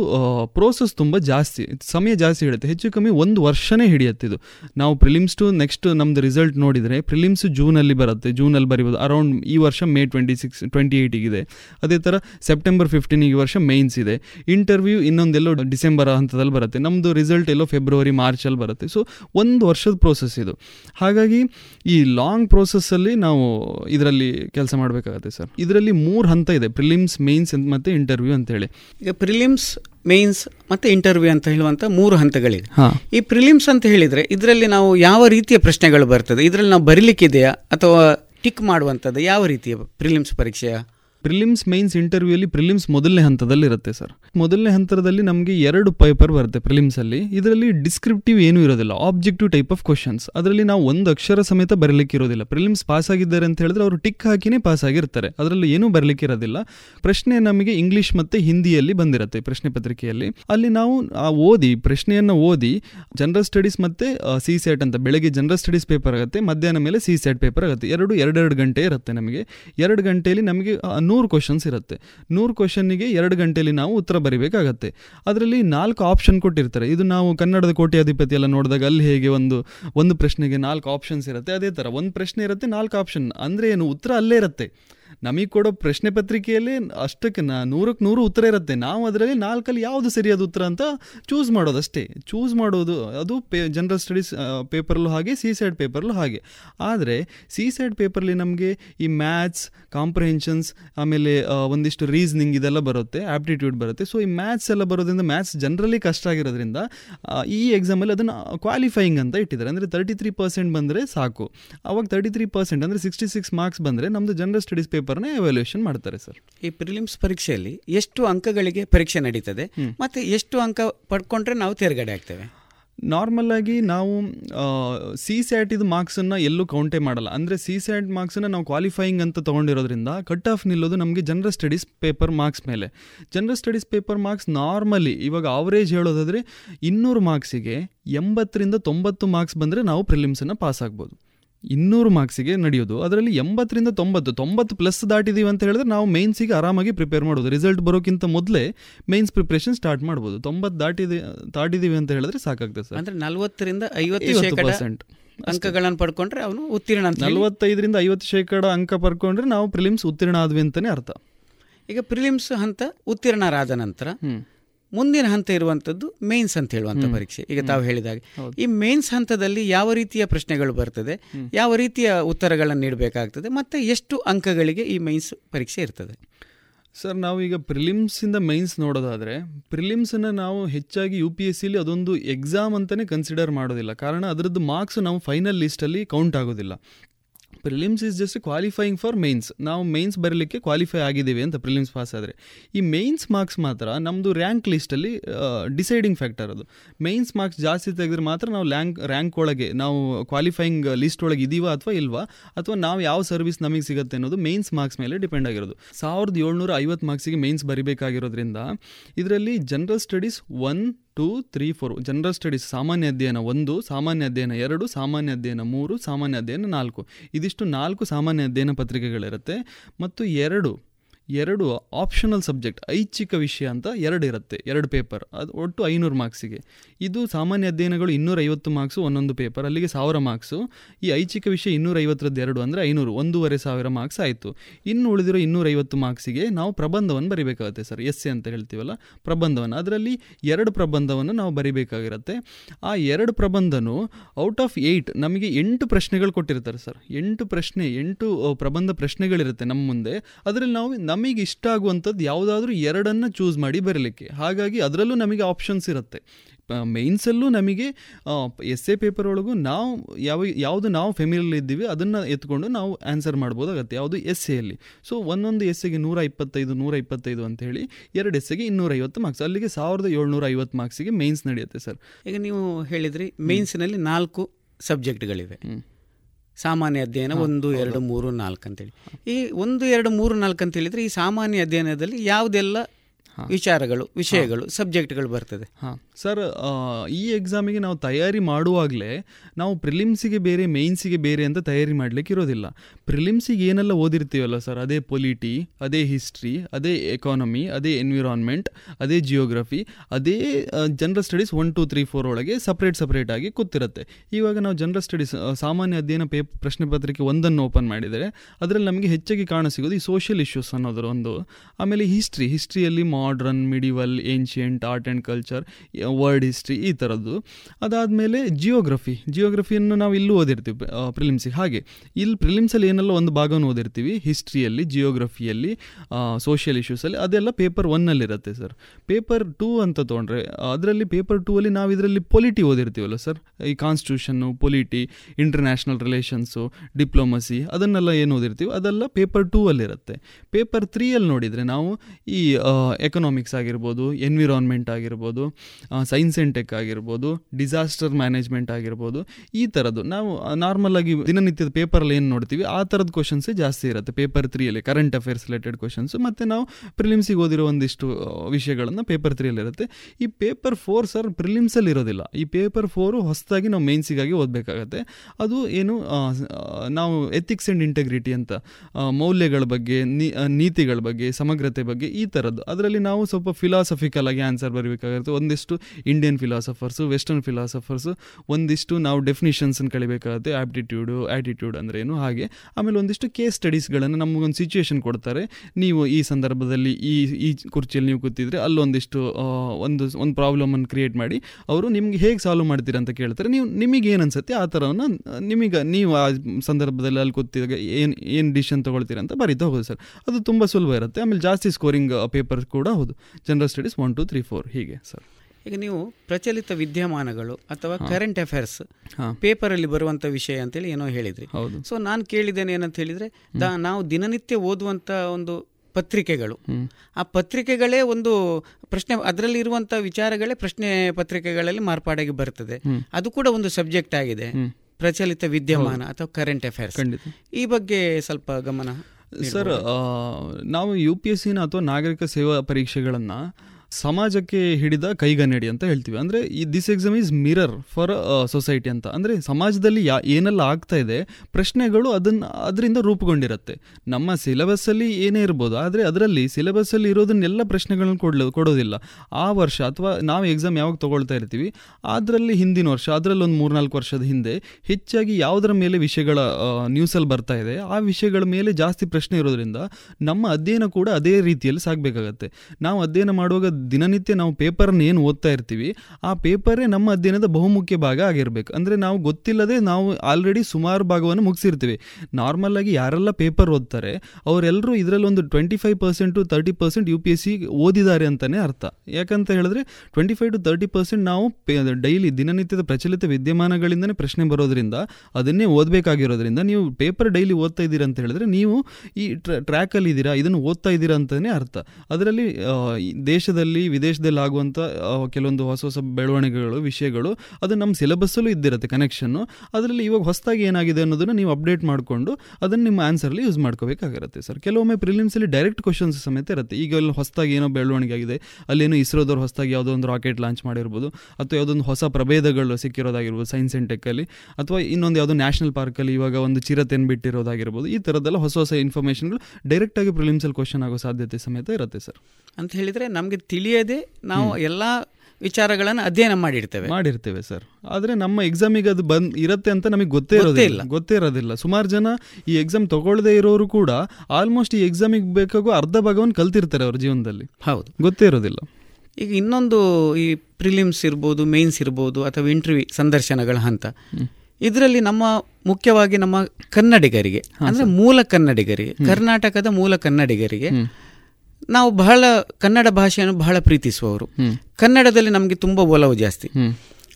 ಪ್ರೋಸೆಸ್ ತುಂಬ ಜಾಸ್ತಿ, ಸಮಯ ಜಾಸ್ತಿ ಹಿಡಿಯುತ್ತೆ. ಹೆಚ್ಚು ಕಮ್ಮಿ ಒಂದು ವರ್ಷನೇ ಹಿಡಿಯುತ್ತೆ ಇದು. ನಾವು ಪ್ರಿಲಿಮ್ಸ್ ಟು ನೆಕ್ಸ್ಟ್ ನಮ್ದು ರಿಸಲ್ಟ್ ನೋಡಿದರೆ ಪ್ರಿಲಿಮ್ಸ್ ಜೂನಲ್ಲಿ ಬರುತ್ತೆ. ಜೂನಲ್ಲಿ ಬರಿಬೋದು. ಅರೌಂಡ್ ಈ ವರ್ಷ ಮೇ ಟ್ವೆಂಟಿ ಸಿಕ್ಸ್ ಟ್ವೆಂಟಿ ಏಯ್ಟಿಗಿದೆ ಅದೇ ಥರ ಸೆಪ್ಟೆಂಬರ್ ಫಿಫ್ಟೀನ್ ಈ ವರ್ಷ ಮೇನ್ಸ್ ಇದೆ. ಇಂಟರ್ವ್ಯೂ ಇನ್ನೊಂದೆಲ್ಲೋ ಡಿಸೆಂಬರ್ ಹಂತದಲ್ಲಿ ಬರುತ್ತೆ. ನಮ್ಮದು ರಿಸಲ್ಟ್ ಎಲ್ಲೋ ಫೆಬ್ರವರಿ ಮಾರ್ಚಲ್ಲಿ ಬರುತ್ತೆ. ಸೊ ಒಂದು ವರ್ಷದ ಪ್ರೋಸೆಸ್ ಇದು. ಹಾಗಾಗಿ ಈ ಲಾಂಗ್ ಪ್ರೋಸೆಸ್ಸಲ್ಲಿ ನಾವು ಇದರಲ್ಲಿ ಕೆಲಸ ಮಾಡಬೇಕಾಗತ್ತೆ ಸರ್. ಇದರಲ್ಲಿ ಮೂರು ಹಂತ ಇದೆ ಪ್ರಿಲಿಮ್ಸ್ ಮೇನ್ಸ್ ಮತ್ತು ಇಂಟರ್ವ್ಯೂ ಅಂತೇಳಿ ಈಗ ಪ್ರಿಲಿಮ್ಸ್ ಮೇನ್ಸ್ ಮತ್ತೆ ಇಂಟರ್ವ್ಯೂ ಅಂತ ಹೇಳುವಂತ ಮೂರು ಹಂತಗಳಿವೆ. ಈ ಪ್ರಿಲಿಮ್ಸ್ ಅಂತ ಹೇಳಿದ್ರೆ ಇದರಲ್ಲಿ ನಾವು ಯಾವ ರೀತಿಯ ಪ್ರಶ್ನೆಗಳು ಬರ್ತದೆ ಇದರಲ್ಲಿ ನಾವು ಬರೀಲಿಕ್ಕಿದೆಯಾ ಅಥವಾ ಟಿಕ್ ಮಾಡುವಂಥದ್ದು ಯಾವ ರೀತಿಯ ಪ್ರಿಲಿಮ್ಸ್ ಪರೀಕ್ಷೆಯ? ಪ್ರಿಲಿಮ್ಸ್ ಮೈನ್ಸ್ ಅಲ್ಲಿ ಪ್ರಿಲಿಮ್ಸ್ ಮೊದಲನೇ ಹಂತದಲ್ಲಿ ಇರುತ್ತೆ ಸರ್. ಮೊದಲನೇ ಹಂತದಲ್ಲಿ ನಮಗೆ ಎರಡು ಪೇಪರ್ ಬರುತ್ತೆ ಪ್ರಿಲಿಮ್ಸಲ್ಲಿ ಇದರಲ್ಲಿ ಡಿಸ್ಕ್ರಿಪ್ಟಿವ್ ಏನೂ ಇರೋದಿಲ್ಲ ಆಬ್ಜೆಕ್ಟಿವ್ ಟೈಪ್ ಆಫ್ ಕ್ವಶನ್ಸ್ ಅದರಲ್ಲಿ ನಾವು ಒಂದು ಅಕ್ಷರ ಸಮೇತ ಬರಲಿಕ್ಕೆ ಇರೋದಿಲ್ಲ. ಪ್ರಿಲಿಮ್ಸ್ ಪಾಸ್ ಆಗಿದ್ದಾರೆ ಅಂತ ಹೇಳಿದ್ರೆ ಅವರು ಟಿಕ್ ಹಾಕಿನೇ ಪಾಸ್ ಆಗಿರ್ತಾರೆ. ಅದರಲ್ಲಿ ಏನೂ ಬರಲಿಕ್ಕೆ ಇರೋದಿಲ್ಲ. ಪ್ರಶ್ನೆ ನಮಗೆ ಇಂಗ್ಲಿಷ್ ಮತ್ತು ಹಿಂದಿಯಲ್ಲಿ ಬಂದಿರುತ್ತೆ ಪ್ರಶ್ನೆ ಪತ್ರಿಕೆಯಲ್ಲಿ. ಅಲ್ಲಿ ನಾವು ಓದಿ, ಪ್ರಶ್ನೆಯನ್ನು ಓದಿ ಜನರಲ್ ಸ್ಟಡೀಸ್ ಮತ್ತು ಸಿ ಸೆಟ್ ಅಂತ ಬೆಳಗ್ಗೆ ಜನರಲ್ ಸ್ಟಡೀಸ್ ಪೇಪರ್ ಆಗುತ್ತೆ, ಮಧ್ಯಾಹ್ನ ಮೇಲೆ ಸಿ ಸೆಟ್ ಪೇಪರ್ ಆಗುತ್ತೆ. ಎರಡು, ಎರಡೆರಡು ಗಂಟೆ ಇರುತ್ತೆ ನಮಗೆ. ಎರಡು ಗಂಟೆಯಲ್ಲಿ ನಮಗೆ ನೂರು ಕ್ವಶನ್ಸ್ ಇರುತ್ತೆ. ನೂರು ಕ್ವಶನ್ನಿಗೆ ಎರಡು ಗಂಟೆಯಲ್ಲಿ ನಾವು ಉತ್ತರ ಬರಿಬೇಕಾಗತ್ತೆ. ಅದರಲ್ಲಿ ನಾಲ್ಕು ಆಪ್ಷನ್ ಕೊಟ್ಟಿರ್ತಾರೆ. ಇದು ನಾವು ಕನ್ನಡದ ಕೋಟ್ಯಾಧಿಪತಿ ಎಲ್ಲ ನೋಡಿದಾಗ ಅಲ್ಲಿ ಹೇಗೆ ಒಂದು ಒಂದು ಪ್ರಶ್ನೆಗೆ ನಾಲ್ಕು ಆಪ್ಷನ್ಸ್ ಇರುತ್ತೆ. ಅದೇ ಥರ ಒಂದು ಪ್ರಶ್ನೆ ಇರುತ್ತೆ, ನಾಲ್ಕು ಆಪ್ಷನ್ ಅಂದರೆ ಏನು? ಉತ್ತರ ಅಲ್ಲೇ ಇರುತ್ತೆ. ನಮಗೆ ಕೊಡೋ ಪ್ರಶ್ನೆ ಪತ್ರಿಕೆಯಲ್ಲಿ ಅಷ್ಟಕ್ಕೆ ನೂರಕ್ಕೆ ನೂರು ಉತ್ತರ ಇರುತ್ತೆ. ನಾವು ಅದರಲ್ಲಿ ನಾಲ್ಕಲ್ಲಿ ಯಾವುದು ಸರಿಯಾದ ಉತ್ತರ ಅಂತ ಚೂಸ್ ಮಾಡೋದಷ್ಟೇ. ಚೂಸ್ ಮಾಡೋದು, ಅದು ಪೇ ಜನರಲ್ ಸ್ಟಡೀಸ್ ಪೇಪರಲ್ಲೂ ಹಾಗೆ ಸಿ ಸೈಡ್ ಪೇಪರ್ಲು ಹಾಗೆ. ಆದರೆ ಸಿ ಸೈಡ್ ಪೇಪರ್ಲಿ ನಮಗೆ ಈ ಮ್ಯಾಥ್ಸ್ ಕಾಂಪ್ರಹೆನ್ಷನ್ಸ್ ಆಮೇಲೆ ಒಂದಿಷ್ಟು ರೀಸನಿಂಗ್ ಇದೆಲ್ಲ ಬರುತ್ತೆ ಆಪ್ಟಿಟ್ಯೂಡ್ ಬರುತ್ತೆ. ಸೊ ಈ ಮ್ಯಾಥ್ಸ್ ಎಲ್ಲ ಬರೋದ್ರಿಂದ ಮ್ಯಾಥ್ಸ್ ಜನರಲಿ ಕಷ್ಟ ಆಗಿರೋದ್ರಿಂದ ಈ ಎಕ್ಸಾಮಲ್ಲಿ ಅದನ್ನು ಕ್ವಾಲಿಫೈಯಿಂಗ್ ಅಂತ ಇಟ್ಟಿದ್ದಾರೆ. ಅಂದರೆ ತರ್ಟಿ ತ್ರೀ ಪರ್ಸೆಂಟ್ ಬಂದರೆ ಸಾಕು. ಅವಾಗ ತರ್ಟಿ ತ್ರೀ ಪರ್ಸೆಂಟ್ ಅಂದರೆ ಸಿಕ್ಸ್ಟಿ ಸಿಕ್ಸ್ ಮಾರ್ಕ್ಸ್ ಬಂದರೆ ನಮ್ಮದು ಜನರಲ್ ಸ್ಟಡೀಸ್ ಪೇಪರ್ನ ಎವ್ಯಾಲ್ಯೂಯೇಷನ್ ಮಾಡ್ತಾರೆ ಸರ್ ಈ ಪ್ರಿಲಿಮ್ಸ್ ಪರೀಕ್ಷೆಯಲ್ಲಿ ಎಷ್ಟು ಅಂಕಗಳಿಗೆ ಪರೀಕ್ಷೆ ನಡೀತದೆ ಮತ್ತೆ ಎಷ್ಟು ಅಂಕ ಪಡ್ಕೊಂಡ್ರೆ ನಾವು ತೇರ್ಗಡೆ ಆಗ್ತೇವೆ? ನಾರ್ಮಲ್ ಆಗಿ ನಾವು ಸಿ ಸ್ಯಾಟ್ ಇದು ಮಾರ್ಕ್ಸನ್ನು ಎಲ್ಲೂ ಕೌಂಟೇ ಮಾಡಲ್ಲ. ಅಂದರೆ ಸಿ ಸ್ಯಾಟ್ ಮಾರ್ಕ್ಸನ್ನು ನಾವು ಕ್ವಾಲಿಫೈಯಿಂಗ್ ಅಂತ ತೊಗೊಂಡಿರೋದ್ರಿಂದ ಕಟ್ ಆಫ್ ನಿಲ್ಲೋದು ನಮಗೆ ಜನರಲ್ ಸ್ಟಡೀಸ್ ಪೇಪರ್ ಮಾರ್ಕ್ಸ್ ಮೇಲೆ. General studies paper marks normally ಇವಾಗ ಅವರೇಜ್ ಹೇಳೋದಾದರೆ ಇನ್ನೂರು ಮಾರ್ಕ್ಸಿಗೆ ಎಂಬತ್ತರಿಂದ ತೊಂಬತ್ತು ಮಾರ್ಕ್ಸ್ ಬಂದರೆ ನಾವು ಪ್ರಿಲಿಮ್ಸನ್ನು ಪಾಸ್ ಆಗ್ಬೋದು. ಇನ್ನೂರು ಮಾರ್ಕ್ಸಿಗೆ ನಡೆಯೋದು. ಅದರಲ್ಲಿ ಎಂಬತ್ತರಿಂದ ತೊಂಬತ್ತು ತೊಂಬತ್ತು ಪ್ಲಸ್ ದಾಟಿದೀವಿ ಅಂತ ಹೇಳಿದ್ರೆ ನಾವು ಮೇನ್ಸಿಗೆ ಆರಾಮಾಗಿ ಪ್ರಿಪೇರ್ ಮಾಡ್ಬೋದು ರಿಸಲ್ಟ್ ಬರೋಕ್ಕಿಂತ ಮೊದಲೇ ಮೇನ್ಸ್ ಪ್ರಿಪ್ರೇಷನ್ ಸ್ಟಾರ್ಟ್ ಮಾಡ್ಬೋದು. ತೊಂಬತ್ತು ದಾಟಿದೆ ದಾಟಿದೀವಿ ಅಂತ ಹೇಳಿದ್ರೆ ಸಾಕಾಗ್ತದೆ ಸರ್. ಅಂದ್ರೆ ನಲವತ್ತರಿಂದ ಐವತ್ತು ಪರ್ಸೆಂಟ್. ಅಂಕಗಳನ್ನು ಪಡ್ಕೊಂಡ್ರೆ ಅವನು ಉತ್ತೀರ್ಣ ಅಂತ. ನಲವತ್ತೈದರಿಂದ ಐವತ್ತು ಶೇಕಡ ಅಂಕ ಪಡ್ಕೊಂಡ್ರೆ ನಾವು ಪ್ರಿಲಿಮ್ಸ್ ಉತ್ತೀರ್ಣ ಆದ್ವಿ ಅಂತಾನೆ ಅರ್ಥ. ಈಗ ಪ್ರಿಲಿಮ್ಸ್ ಹಂತ ಉತ್ತೀರ್ಣರಾದ ನಂತರ ಮುಂದಿನ ಹಂತ ಇರುವಂತದ್ದು ಮೇನ್ಸ್ ಅಂತ ಹೇಳುವಂತ ಪರೀಕ್ಷೆ. ಈಗ ತಾವು ಹೇಳಿದಾಗ. ಈ ಮೇನ್ಸ್ ಹಂತದಲ್ಲಿ ಯಾವ ರೀತಿಯ ಪ್ರಶ್ನೆಗಳು ಬರ್ತದೆ ಯಾವ ರೀತಿಯ ಉತ್ತರಗಳನ್ನು ನೀಡಬೇಕಾಗ್ತದೆ ಮತ್ತೆ ಎಷ್ಟು ಅಂಕಗಳಿಗೆ ಈ ಮೇನ್ಸ್ ಪರೀಕ್ಷೆ ಇರ್ತದೆ. ಸರ್ ನಾವು ಈಗ ಪ್ರಿಲಿಮ್ಸಿಂದ ಮೈನ್ಸ್ ನೋಡೋದಾದರೆ ಪ್ರಿಲಿಮ್ಸನ್ನು ನಾವು ಹೆಚ್ಚಾಗಿ ಯು ಪಿ ಎಸ್ ಸಿಲಿ ಅದೊಂದು ಎಕ್ಸಾಮ್ ಅಂತಲೇ ಕನ್ಸಿಡರ್ ಮಾಡೋದಿಲ್ಲ. ಕಾರಣ ಅದರದ್ದು ಮಾರ್ಕ್ಸ್ ನಾವು ಫೈನಲ್ ಲಿಸ್ಟಲ್ಲಿ ಕೌಂಟ್ ಆಗೋದಿಲ್ಲ. Prelims is just qualifying for mains ನಾವು ಮೇನ್ಸ್ ಬರಲಿಕ್ಕೆ ಕ್ವಾಲಿಫೈ ಆಗಿದ್ದೀವಿ ಅಂತ ಪ್ರಿಲಿಮ್ಸ್ ಪಾಸ್ ಆದರೆ. ಈ ಮೇನ್ಸ್ ಮಾರ್ಕ್ಸ್ ಮಾತ್ರ ನಮ್ಮದು ರ್ಯಾಂಕ್ ಲಿಸ್ಟಲ್ಲಿ ಡಿಸೈಡಿಂಗ್ ಫ್ಯಾಕ್ಟರ್ ಅದು. ಮೇನ್ಸ್ ಮಾರ್ಕ್ಸ್ ಜಾಸ್ತಿ ತೆಗೆದ್ರೆ ಮಾತ್ರ ನಾವು ಲ್ಯಾಂಕ್ ರ್ಯಾಂಕ್ ಒಳಗೆ, ನಾವು ಕ್ವಾಲಿಫೈಯಿಂಗ್ ಲಿಸ್ಟ್ ಒಳಗೆ ಇದೀವಾ ಅಥವಾ ಇಲ್ವಾ? ಅಥವಾ ನಾವು ಯಾವ ಸರ್ವಿಸ್ ನಮಗೆ ಸಿಗುತ್ತೆ ಅನ್ನೋದು ಮೇನ್ಸ್ ಮಾರ್ಕ್ಸ್ ಮೇಲೆ ಡಿಪೆಂಡ್ ಆಗಿರೋದು. ಸಾವಿರದ ಏಳ್ನೂರ ಐವತ್ತು ಮಾರ್ಕ್ಸಿಗೆ ಮೇನ್ಸ್ ಬರಿಬೇಕಾಗಿರೋದ್ರಿಂದ, ಇದರಲ್ಲಿ general studies one two, three, four general studies ಸಾಮಾನ್ಯ ಅಧ್ಯಯನ ಒಂದು, ಸಾಮಾನ್ಯ ಅಧ್ಯಯನ ಎರಡು, ಸಾಮಾನ್ಯ ಅಧ್ಯಯನ ಮೂರು, ಸಾಮಾನ್ಯ ಅಧ್ಯಯನ ನಾಲ್ಕು. ಇದಿಷ್ಟು ನಾಲ್ಕು ಸಾಮಾನ್ಯ ಅಧ್ಯಯನ ಪತ್ರಿಕೆಗಳಿರುತ್ತೆ. ಮತ್ತು ಎರಡು ಎರಡು ಆಪ್ಷನಲ್ ಸಬ್ಜೆಕ್ಟ್ ಐಚ್ಛಿಕ ವಿಷಯ ಅಂತ ಎರಡು ಇರುತ್ತೆ, ಎರಡು ಪೇಪರ್ ಅದು ಒಟ್ಟು ಐನೂರು ಮಾರ್ಕ್ಸಿಗೆ ಇದು ಸಾಮಾನ್ಯ ಅಧ್ಯಯನಗಳು ಇನ್ನೂರೈವತ್ತು ಮಾರ್ಕ್ಸು ಒಂದೊಂದು ಪೇಪರ್ ಅಲ್ಲಿಗೆ ಸಾವಿರ ಮಾರ್ಕ್ಸು ಈ ಐಚ್ಛಿಕ ವಿಷಯ ಇನ್ನೂರೈವತ್ತರದ್ದು ಎರಡು ಅಂದರೆ ಐನೂರು, ಒಂದೂವರೆ ಸಾವಿರ ಮಾರ್ಕ್ಸ್ ಆಯಿತು. ಇನ್ನು ಉಳಿದಿರೋ ಇನ್ನೂರೈವತ್ತು ಮಾರ್ಕ್ಸಿಗೆ ನಾವು ಪ್ರಬಂಧವನ್ನು ಬರಿಬೇಕಾಗುತ್ತೆ ಸರ್. ಎಸ್ ಎ ಅಂತ ಹೇಳ್ತೀವಲ್ಲ ಪ್ರಬಂಧವನ್ನು ಅದರಲ್ಲಿ ಎರಡು ಪ್ರಬಂಧವನ್ನು ನಾವು ಬರಿಬೇಕಾಗಿರುತ್ತೆ. ಆ ಎರಡು ಪ್ರಬಂಧನೂ ಔಟ್ ಆಫ್ ಏಯ್ಟ್ ನಮಗೆ ಎಂಟು ಪ್ರಶ್ನೆಗಳು ಕೊಟ್ಟಿರ್ತಾರೆ ಸರ್. ಎಂಟು ಪ್ರಶ್ನೆ, ಎಂಟು ಪ್ರಬಂಧ ಪ್ರಶ್ನೆಗಳಿರುತ್ತೆ ನಮ್ಮ ಮುಂದೆ. ಅದರಲ್ಲಿ ನಾವು ನಮಗೆ ಇಷ್ಟ ಆಗುವಂಥದ್ದು ಯಾವುದಾದ್ರೂ ಎರಡನ್ನು ಚೂಸ್ ಮಾಡಿ ಬರಲಿಕ್ಕೆ. ಹಾಗಾಗಿ ಅದರಲ್ಲೂ ನಮಗೆ ಆಪ್ಷನ್ಸ್ ಇರುತ್ತೆ. ಮೇನ್ಸಲ್ಲೂ ನಮಗೆ ಎಸ್ ಎ ಪೇಪರ್ ಒಳಗೂ ನಾವು ಯಾವ ಯಾವುದು ನಾವು ಫೆಮಿಲಿಯಲ್ಲಿ ಇದ್ದೀವಿ ಅದನ್ನು ಎತ್ಕೊಂಡು ನಾವು ಆನ್ಸರ್ ಮಾಡ್ಬೋದಾಗತ್ತೆ. ಯಾವುದು ಎಸ್ ಎಲ್ಲಿ ಸೊ ಒಂದೊಂದು ಎಸ್ ಎಗೆ ನೂರ ಇಪ್ಪತ್ತೈದು ನೂರ ಇಪ್ಪತ್ತೈದು ಅಂತ ಹೇಳಿ ಎರಡು ಎಸ್ ಎಗೆ ಇನ್ನೂರೈವತ್ತು ಮಾರ್ಕ್ಸ್ ಅಲ್ಲಿಗೆ ಸಾವಿರದ ಏಳ್ನೂರ ಐವತ್ತು ಮಾರ್ಕ್ಸಿಗೆ ಮೇನ್ಸ್ ನಡೆಯುತ್ತೆ ಸರ್. ಈಗ ನೀವು ಹೇಳಿದ್ರಿ ಮೇನ್ಸ್ನಲ್ಲಿ ನಾಲ್ಕು ಸಬ್ಜೆಕ್ಟ್ಗಳಿವೆ ಸಾಮಾನ್ಯ ಅಧ್ಯಯನ ಒಂದು ಎರಡು ಮೂರು ನಾಲ್ಕು ಅಂತೇಳಿ. ಈ ಒಂದು ಎರಡು ಮೂರು ನಾಲ್ಕು ಅಂತ ಹೇಳಿದ್ರೆ ಈ ಸಾಮಾನ್ಯ ಅಧ್ಯಯನದಲ್ಲಿ ಯಾವುದೆಲ್ಲ ವಿಚಾರಗಳು ವಿಷಯಗಳು ಸಬ್ಜೆಕ್ಟ್ಗಳು ಬರ್ತದೆ? ಹಾಂ. ಸರ್ ಈ ಎಕ್ಸಾಮಿಗೆ ನಾವು ತಯಾರಿ ಮಾಡುವಾಗಲೇ ನಾವು ಪ್ರಿಲಿಮ್ಸಿಗೆ ಬೇರೆ ಮೇಯ್ನ್ಸಿಗೆ ಬೇರೆ ಅಂತ ತಯಾರಿ ಮಾಡಲಿಕ್ಕೆ ಇರೋದಿಲ್ಲ. ಪ್ರಿಲಿಮ್ಸಿಗೆ ಏನೆಲ್ಲ ಓದಿರ್ತೀವಲ್ಲ ಸರ್ ಅದೇ ಪೊಲಿಟಿ ಅದೇ ಹಿಸ್ಟ್ರಿ ಅದೇ ಎಕಾನಮಿ ಅದೇ ಎನ್ವಿರಾನ್ಮೆಂಟ್ ಅದೇ ಜಿಯೋಗ್ರಫಿ ಅದೇ general studies one two three four ಒಳಗೆ ಸಪ್ರೇಟ್ ಸಪ್ರೇಟ್ ಆಗಿ ಕೂತಿರುತ್ತೆ. ಇವಾಗ ನಾವು ಜನರಲ್ ಸ್ಟಡೀಸ್ ಸಾಮಾನ್ಯ ಅಧ್ಯಯನ ಪೇ, ಪ್ರಶ್ನೆ ಪತ್ರಿಕೆ ಒಂದನ್ನು ಓಪನ್ ಮಾಡಿದರೆ ಅದರಲ್ಲಿ ನಮಗೆ ಹೆಚ್ಚಾಗಿ ಕಾಣಸಿಗೋದು ಈ ಸೋಷಿಯಲ್ ಇಶ್ಯೂಸ್ ಅನ್ನೋದ್ರ ಒಂದು, ಆಮೇಲೆ history ಹಿಸ್ಟ್ರಿಯಲ್ಲಿ modern medieval ancient art and culture world history ಈ ಥರದ್ದು ಅದಾದಮೇಲೆ ಜಿಯೋಗ್ರಫಿ ಜಿಯೋಗ್ರಫಿಯನ್ನು ನಾವು ಇಲ್ಲೂ ಓದಿರ್ತೀವಿ ಪ್ರಿಲಿಮ್ಸಿಗೆ ಹಾಗೆ ಇಲ್ಲಿ ಪ್ರಿಲಿಮ್ಸಲ್ಲಿ ಏನೆಲ್ಲ ಒಂದು ಭಾಗವನ್ನು ಓದಿರ್ತೀವಿ. ಹಿಸ್ಟ್ರಿಯಲ್ಲಿ ಜಿಯೋಗ್ರಫಿಯಲ್ಲಿ ಸೋಷಿಯಲ್ ಇಶ್ಯೂಸಲ್ಲಿ ಅದೆಲ್ಲ ಪೇಪರ್ ಒನ್ನಲ್ಲಿರುತ್ತೆ ಸರ್ ಪೇಪರ್ ಟೂ ಅಂತ ತೊಗೊಂಡ್ರೆ, ಅದರಲ್ಲಿ ಪೇಪರ್ ಟೂ ಅಲ್ಲಿ ನಾವು ಇದರಲ್ಲಿ ಪೊಲಿಟಿ ಓದಿರ್ತೀವಲ್ಲ ಸರ್ ಈ constitution polity international relations diplomacy ಅದನ್ನೆಲ್ಲ ಏನು ಓದಿರ್ತೀವಿ? ಅದೆಲ್ಲ ಪೇಪರ್ ಟೂ ಅಲ್ಲಿರುತ್ತೆ ಪೇಪರ್ ತ್ರೀಯಲ್ಲಿ ನೋಡಿದರೆ ನಾವು ಈ ಎಕನಾಮಿಕ್ಸ್ ಆಗಿರ್ಬೋದು ಎನ್ವಿರಾನ್ಮೆಂಟ್ ಆಗಿರ್ಬೋದು ಸೈನ್ಸ್ ಆ್ಯಂಡ್ ಟೆಕ್ ಆಗಿರ್ಬೋದು ಡಿಸಾಸ್ಟರ್ ಮ್ಯಾನೇಜ್ಮೆಂಟ್ ಆಗಿರ್ಬೋದು, ಈ ಥರದ್ದು ನಾವು ನಾರ್ಮಲ್ ಆಗಿ ದಿನನಿತ್ಯದ ಪೇಪರಲ್ಲಿ ಏನು ನೋಡ್ತೀವಿ, ಆ ಥರದ ಕ್ವಶನ್ಸೇ ಜಾಸ್ತಿ ಇರುತ್ತೆ. ಪೇಪರ್ ತ್ರೀಯಲ್ಲಿ ಕರೆಂಟ್ ಅಫೇರ್ಸ್ ರಿಲೇಟೆಡ್ ಕ್ವಶನ್ಸು ಮತ್ತು ನಾವು ಪ್ರಿಲಿಮ್ಸಿಗೆ ಓದಿರೋ ಒಂದಿಷ್ಟು ವಿಷಯಗಳನ್ನು ಪೇಪರ್ ತ್ರೀಯಲ್ಲಿ ಇರುತ್ತೆ. ಈ ಪೇಪರ್ ಫೋರ್ ಸರ್ ಪ್ರಿಲಿಮ್ಸಲ್ಲಿ ಇರೋದಿಲ್ಲ. ಈ ಪೇಪರ್ ಫೋರು ಹೊಸದಾಗಿ ನಾವು ಮೇನ್ಸಿಗಾಗಿ ಓದಬೇಕಾಗತ್ತೆ. ಅದು ಏನು ನಾವು ಎಥಿಕ್ಸ್ ಆ್ಯಂಡ್ ಇಂಟೆಗ್ರಿಟಿ ಅಂತ ಮೌಲ್ಯಗಳ ಬಗ್ಗೆ ನೀತಿಗಳ ಬಗ್ಗೆ, ಸಮಗ್ರತೆ ಬಗ್ಗೆ ಈ ಥರದ್ದು ಅದರಲ್ಲಿ ನಾವು ಸ್ವಲ್ಪ ಫಿಲಾಸಫಿಕಲ್ ಆಗಿ ಆನ್ಸರ್ ಬರಬೇಕಾಗುತ್ತೆ ಒಂದಿಷ್ಟು ಇಂಡಿಯನ್ ಫಿಲಾಸಫರ್ಸು ವೆಸ್ಟರ್ನ್ ಫಿಲಾಸಫರ್ಸು ಒಂದಿಷ್ಟು ನಾವು ಡೆಫಿನಿಷನ್ಸನ್ನು ಕಳಿಬೇಕಾಗುತ್ತೆ ಆಪ್ಟಿಟ್ಯೂಡು ಆ್ಯಟಿಟ್ಯೂಡ್ ಅಂದ್ರೆ ಏನು, ಹಾಗೆ. ಆಮೇಲೆ ಒಂದಿಷ್ಟು ಕೇಸ್ ಸ್ಟಡೀಸ್ಗಳನ್ನು ನಮಗೊಂದು ಸಿಚುವೇಶನ್ ಕೊಡ್ತಾರೆ. ನೀವು ಈ ಸಂದರ್ಭದಲ್ಲಿ ಈ ಈ ಕುರ್ಚಿಯಲ್ಲಿ ನೀವು ಕೂತಿದ್ರೆ ಅಲ್ಲೊಂದಿಷ್ಟು ಒಂದು ಒಂದು ಪ್ರಾಬ್ಲಮನ್ನು ಕ್ರಿಯೇಟ್ ಮಾಡಿ, ಅವರು ನಿಮ್ಗೆ ಹೇಗೆ ಸಾಲ್ವ್ ಮಾಡ್ತೀರಾ ಅಂತ ಕೇಳ್ತಾರೆ. ನೀವು ನಿಮಗೆ ಏನು ಅನ್ಸುತ್ತೆ, ಆ ಥರವನ್ನು ನಿಮಗೆ, ನೀವು ಆ ಸಂದರ್ಭದಲ್ಲಿ ಅಲ್ಲಿ ಕೂತಿದಾಗ ಏನು ಏನು ಡಿಸಿಷನ್ ತೊಗೊಳ್ತೀರಾ ಅಂತ ಬರೀತಾ ಹೋಗೋದು ಸರ್. ಅದು ತುಂಬ ಸುಲಭ ಇರುತ್ತೆ. ಆಮೇಲೆ ಜಾಸ್ತಿ ಸ್ಕೋರಿಂಗ್ ಪೇಪರ್ ಕೂಡ ಹೌದು. General studies one two three four ಹೀಗೆ ಸರ್. ಈಗ ನೀವು ಪ್ರಚಲಿತ ವಿದ್ಯಮಾನಗಳು ಅಥವಾ ಕರೆಂಟ್ ಅಫೇರ್ಸ್ ಪೇಪರ್ ಪೇಪರಲ್ಲಿ ಬರುವಂತ ವಿಷಯ ಅಂತೇಳಿ ಏನೋ ಹೇಳಿದ್ರಿ. ಸೊ ನಾನು ಕೇಳಿದ್ದೇನೆ ಏನಂತ ಹೇಳಿದ್ರೆ ನಾವು ದಿನನಿತ್ಯ ಓದುವಂತ ಒಂದು ಪತ್ರಿಕೆಗಳು. ಆ ಪತ್ರಿಕೆಗಳೇ ಒಂದು ಪ್ರಶ್ನೆ ಅದರಲ್ಲಿ ಇರುವಂತ ವಿಚಾರಗಳೇ ಪ್ರಶ್ನೆ ಪತ್ರಿಕೆಗಳಲ್ಲಿ ಮಾರ್ಪಾಡಾಗಿ ಬರ್ತದೆ. ಅದು ಕೂಡ ಒಂದು ಸಬ್ಜೆಕ್ಟ್ ಆಗಿದೆ. ಪ್ರಚಲಿತ ವಿದ್ಯಮಾನ ಅಥವಾ ಕರೆಂಟ್ ಅಫೇರ್ಸ್ ಈ ಬಗ್ಗೆ ಸ್ವಲ್ಪ ಗಮನ ಸರ್ ನಾವು ಯು ಪಿ ಎಸ್ ಸಿನ ಅಥವಾ ನಾಗರಿಕ ಸೇವಾ ಪರೀಕ್ಷೆಗಳನ್ನು ಸಮಾಜಕ್ಕೆ ಹಿಡಿದ ಕೈಗನ್ನಡಿ ಅಂತ ಹೇಳ್ತೀವಿ. ಅಂದರೆ ಈ this exam is mirror for society ಅಂತ. ಅಂದರೆ ಸಮಾಜದಲ್ಲಿ ಯಾ, ಏನೆಲ್ಲ ಆಗ್ತಾ ಇದೆ, ಪ್ರಶ್ನೆಗಳು ಅದನ್ನು, ಅದರಿಂದ ರೂಪುಗೊಂಡಿರುತ್ತೆ. ನಮ್ಮ ಸಿಲೆಬಸ್ಸಲ್ಲಿ ಏನೇ ಇರ್ಬೋದು, ಆದರೆ ಅದರಲ್ಲಿ ಸಿಲೆಬಸ್ಸಲ್ಲಿ ಇರೋದನ್ನೆಲ್ಲ ಪ್ರಶ್ನೆಗಳನ್ನ ಕೊಡ್ಲ, ಕೊಡೋದಿಲ್ಲ. ಆ ವರ್ಷ ಅಥವಾ ನಾವು ಎಕ್ಸಾಮ್ ಯಾವಾಗ ತೊಗೊಳ್ತಾ ಇರ್ತೀವಿ, ಅದರಲ್ಲಿ ಹಿಂದಿನ ವರ್ಷ, ಅದರಲ್ಲಿ ಒಂದು ಮೂರ್ನಾಲ್ಕು ವರ್ಷದ ಹಿಂದೆ ಹೆಚ್ಚಾಗಿ ಯಾವುದರ ಮೇಲೆ ವಿಷಯಗಳ ನ್ಯೂಸಲ್ಲಿ ಬರ್ತಾ ಇದೆ, ಆ ವಿಷಯಗಳ ಮೇಲೆ ಜಾಸ್ತಿ ಪ್ರಶ್ನೆ ಇರೋದ್ರಿಂದ ನಮ್ಮ ಅಧ್ಯಯನ ಕೂಡ ಅದೇ ರೀತಿಯಲ್ಲಿ ಸಾಗಬೇಕಾಗತ್ತೆ. ನಾವು ಅಧ್ಯಯನ ಮಾಡುವಾಗ ದಿನನಿತ್ಯ ನಾವು ಪೇಪರ್ನ ಏನು ಓದ್ತಾ ಇರ್ತೀವಿ, ಆ ಪೇಪರೇ ನಮ್ಮ ಅಧ್ಯಯನದ ಬಹುಮುಖ್ಯ ಭಾಗ ಆಗಿರಬೇಕು. ಅಂದರೆ ನಾವು ಗೊತ್ತಿಲ್ಲದೆ ನಾವು ಆಲ್ರೆಡಿ ಸುಮಾರು ಭಾಗವನ್ನು ಮುಗಿಸಿರ್ತೀವಿ. ನಾರ್ಮಲ್ ಆಗಿ ಯಾರೆಲ್ಲ ಪೇಪರ್ ಓದ್ತಾರೆ, ಅವರೆಲ್ಲರೂ ಇದರಲ್ಲಿ ಒಂದು twenty five percent to thirty percent U P S C ಓದಿದ್ದಾರೆ ಅಂತಲೇ ಅರ್ಥ. ಯಾಕಂತ ಹೇಳಿದ್ರೆ twenty five to thirty percent ನಾವು ಡೈಲಿ ದಿನನಿತ್ಯದ ಪ್ರಚಲಿತ ವಿದ್ಯಮಾನಗಳಿಂದನೇ ಪ್ರಶ್ನೆ ಬರೋದ್ರಿಂದ, ಅದನ್ನೇ ಓದಬೇಕಾಗಿರೋದ್ರಿಂದ ನೀವು ಪೇಪರ್ ಡೈಲಿ ಓದ್ತಾ ಇದ್ದೀರಾ ಅಂತ ಹೇಳಿದ್ರೆ ನೀವು ಈ ಟ್ರ್ಯಾಕಲ್ಲಿ ಇದ್ದೀರಾ ಇದನ್ನು ಓದ್ತಾ ಇದ್ದೀರಾ ಅಂತಲೇ ಅರ್ಥ. ಅದರಲ್ಲಿ ಈ ದೇಶದಲ್ಲಿ, ವಿದೇಶದಲ್ಲಿ ಆಗುವಂಥ ಕೆಲವೊಂದು ಹೊಸ ಹೊಸ ಬೆಳವಣಿಗೆಗಳು, ವಿಷಯಗಳು, ಅದು ನಮ್ಮ ಸಿಲೆಬಸ್ಸಲ್ಲೂ ಇದ್ದಿರುತ್ತೆ ಕನೆಕ್ಷನ್ನು ಅದರಲ್ಲಿ ಇವಾಗ ಹೊಸದಾಗಿ ಏನಾಗಿದೆ ಅನ್ನೋದನ್ನು ನೀವು ಅಪ್ಡೇಟ್ ಮಾಡಿಕೊಂಡು, ಅದನ್ನು ನಿಮ್ಮ ಆನ್ಸರಲ್ಲಿ ಯೂಸ್ ಮಾಡ್ಕೋಬೇಕಾಗಿರುತ್ತೆ ಸರ್ ಕೆಲವೊಮ್ಮೆ ಪ್ರಿಲಿಮ್ಸಲ್ಲಿ ಡೈರೆಕ್ಟ್ ಕ್ವಶನ್ಸ್ ಸಮೇತ ಇರುತ್ತೆ. ಈಗ ಅಲ್ಲಿ ಹೊಸದಾಗಿ ಏನೋ ಬೆಳವಣಿಗೆ ಆಗಿದೆ ಅಲ್ಲೇನೋ ಇಸ್ರೋದವ್ರು ಹೊಸದಾಗಿ ಯಾವುದೋ ಒಂದು ರಾಕೆಟ್ ಲಾಂಚ್ ಮಾಡಿರ್ಬೋದು, ಅಥವಾ ಯಾವುದೊಂದು ಹೊಸ ಪ್ರಭೇದಗಳು ಸಿಕ್ಕಿರೋದಾಗಿರ್ಬೋದು ಸೈನ್ಸ್ ಆ್ಯಂಡ್ ಟೆಕ್ಕಲ್ಲಿ ಅಥವಾ ಇನ್ನೊಂದು ಯಾವುದೋ ನ್ಯಾಷನಲ್ ಪಾರ್ಕಲ್ಲಿ ಇವಾಗ ಒಂದು ಚಿರತೆನ್ ಬಿಟ್ಟಿರೋದಾಗಿರ್ಬೋದು, ಈ ಥರದ್ದೆಲ್ಲ ಹೊಸ ಹೊಸ ಇನ್ಫಾರ್ಮೇಷನ್ಗಳು ಡೈರೆಕ್ಟಾಗಿ ಪ್ರಿಲಿಮ್ಸಲ್ಲಿ ಕ್ವಶನ್ ಆಗೋ ಸಾಧ್ಯತೆ ಸಮೇತ ಇರುತ್ತೆ ಸರ್ ಅಂತ ಹೇಳಿದರೆ ನಮಗೆ ತಿಳಿಯದೆ ನಾವು ಎಲ್ಲ ವಿಚಾರಗಳನ್ನು ಅಧ್ಯಯನ ಮಾಡಿರ್ತೇವೆ. ಮಾಡಿರ್ತೇವೆ ಸರ್. ಆದರೆ ನಮ್ಮ ಎಕ್ಸಾಮಿಗೆ ಅದು ಬಂದ್ ಇರುತ್ತೆ ಅಂತ ನಮಗೆ ಗೊತ್ತೇ ಇರೋದಿಲ್ಲ. ಇಲ್ಲ. ಗೊತ್ತೇ ಇರೋದಿಲ್ಲ. ಸುಮಾರು ಜನ ಈ ಎಕ್ಸಾಮ್ ತಗೊಳ್ಳದೇ ಇರೋರು ಕೂಡ ಆಲ್ಮೋಸ್ಟ್ ಈ ಎಕ್ಸಾಮಿಗೆ ಬೇಕಾಗೋ ಅರ್ಧ ಭಾಗವನ್ನು ಕಲ್ತಿರ್ತಾರೆ ಅವ್ರ ಜೀವನದಲ್ಲಿ. ಹೌದು. ಗೊತ್ತೇ ಇರೋದಿಲ್ಲ. ಈಗ ಇನ್ನೊಂದು ಈ ಪ್ರಿಲಿಮ್ಸ್ ಇರ್ಬೋದು ಮೇನ್ಸ್ ಇರ್ಬೋದು ಅಥವಾ ಇಂಟರ್ವ್ಯೂ ಸಂದರ್ಶನಗಳ ಹಂತ. ಇದರಲ್ಲಿ ನಮ್ಮ ಮುಖ್ಯವಾಗಿ ನಮ್ಮ ಕನ್ನಡಿಗರಿಗೆ ಅಂದರೆ ಮೂಲ ಕನ್ನಡಿಗರಿಗೆ ಕರ್ನಾಟಕದ ಮೂಲ ಕನ್ನಡಿಗರಿಗೆ ನಾವು ಬಹಳ ಕನ್ನಡ ಭಾಷೆಯನ್ನು ಬಹಳ ಪ್ರೀತಿಸುವವರು. ಕನ್ನಡದಲ್ಲಿ ನಮಗೆ ತುಂಬ ಒಲವು ಜಾಸ್ತಿ.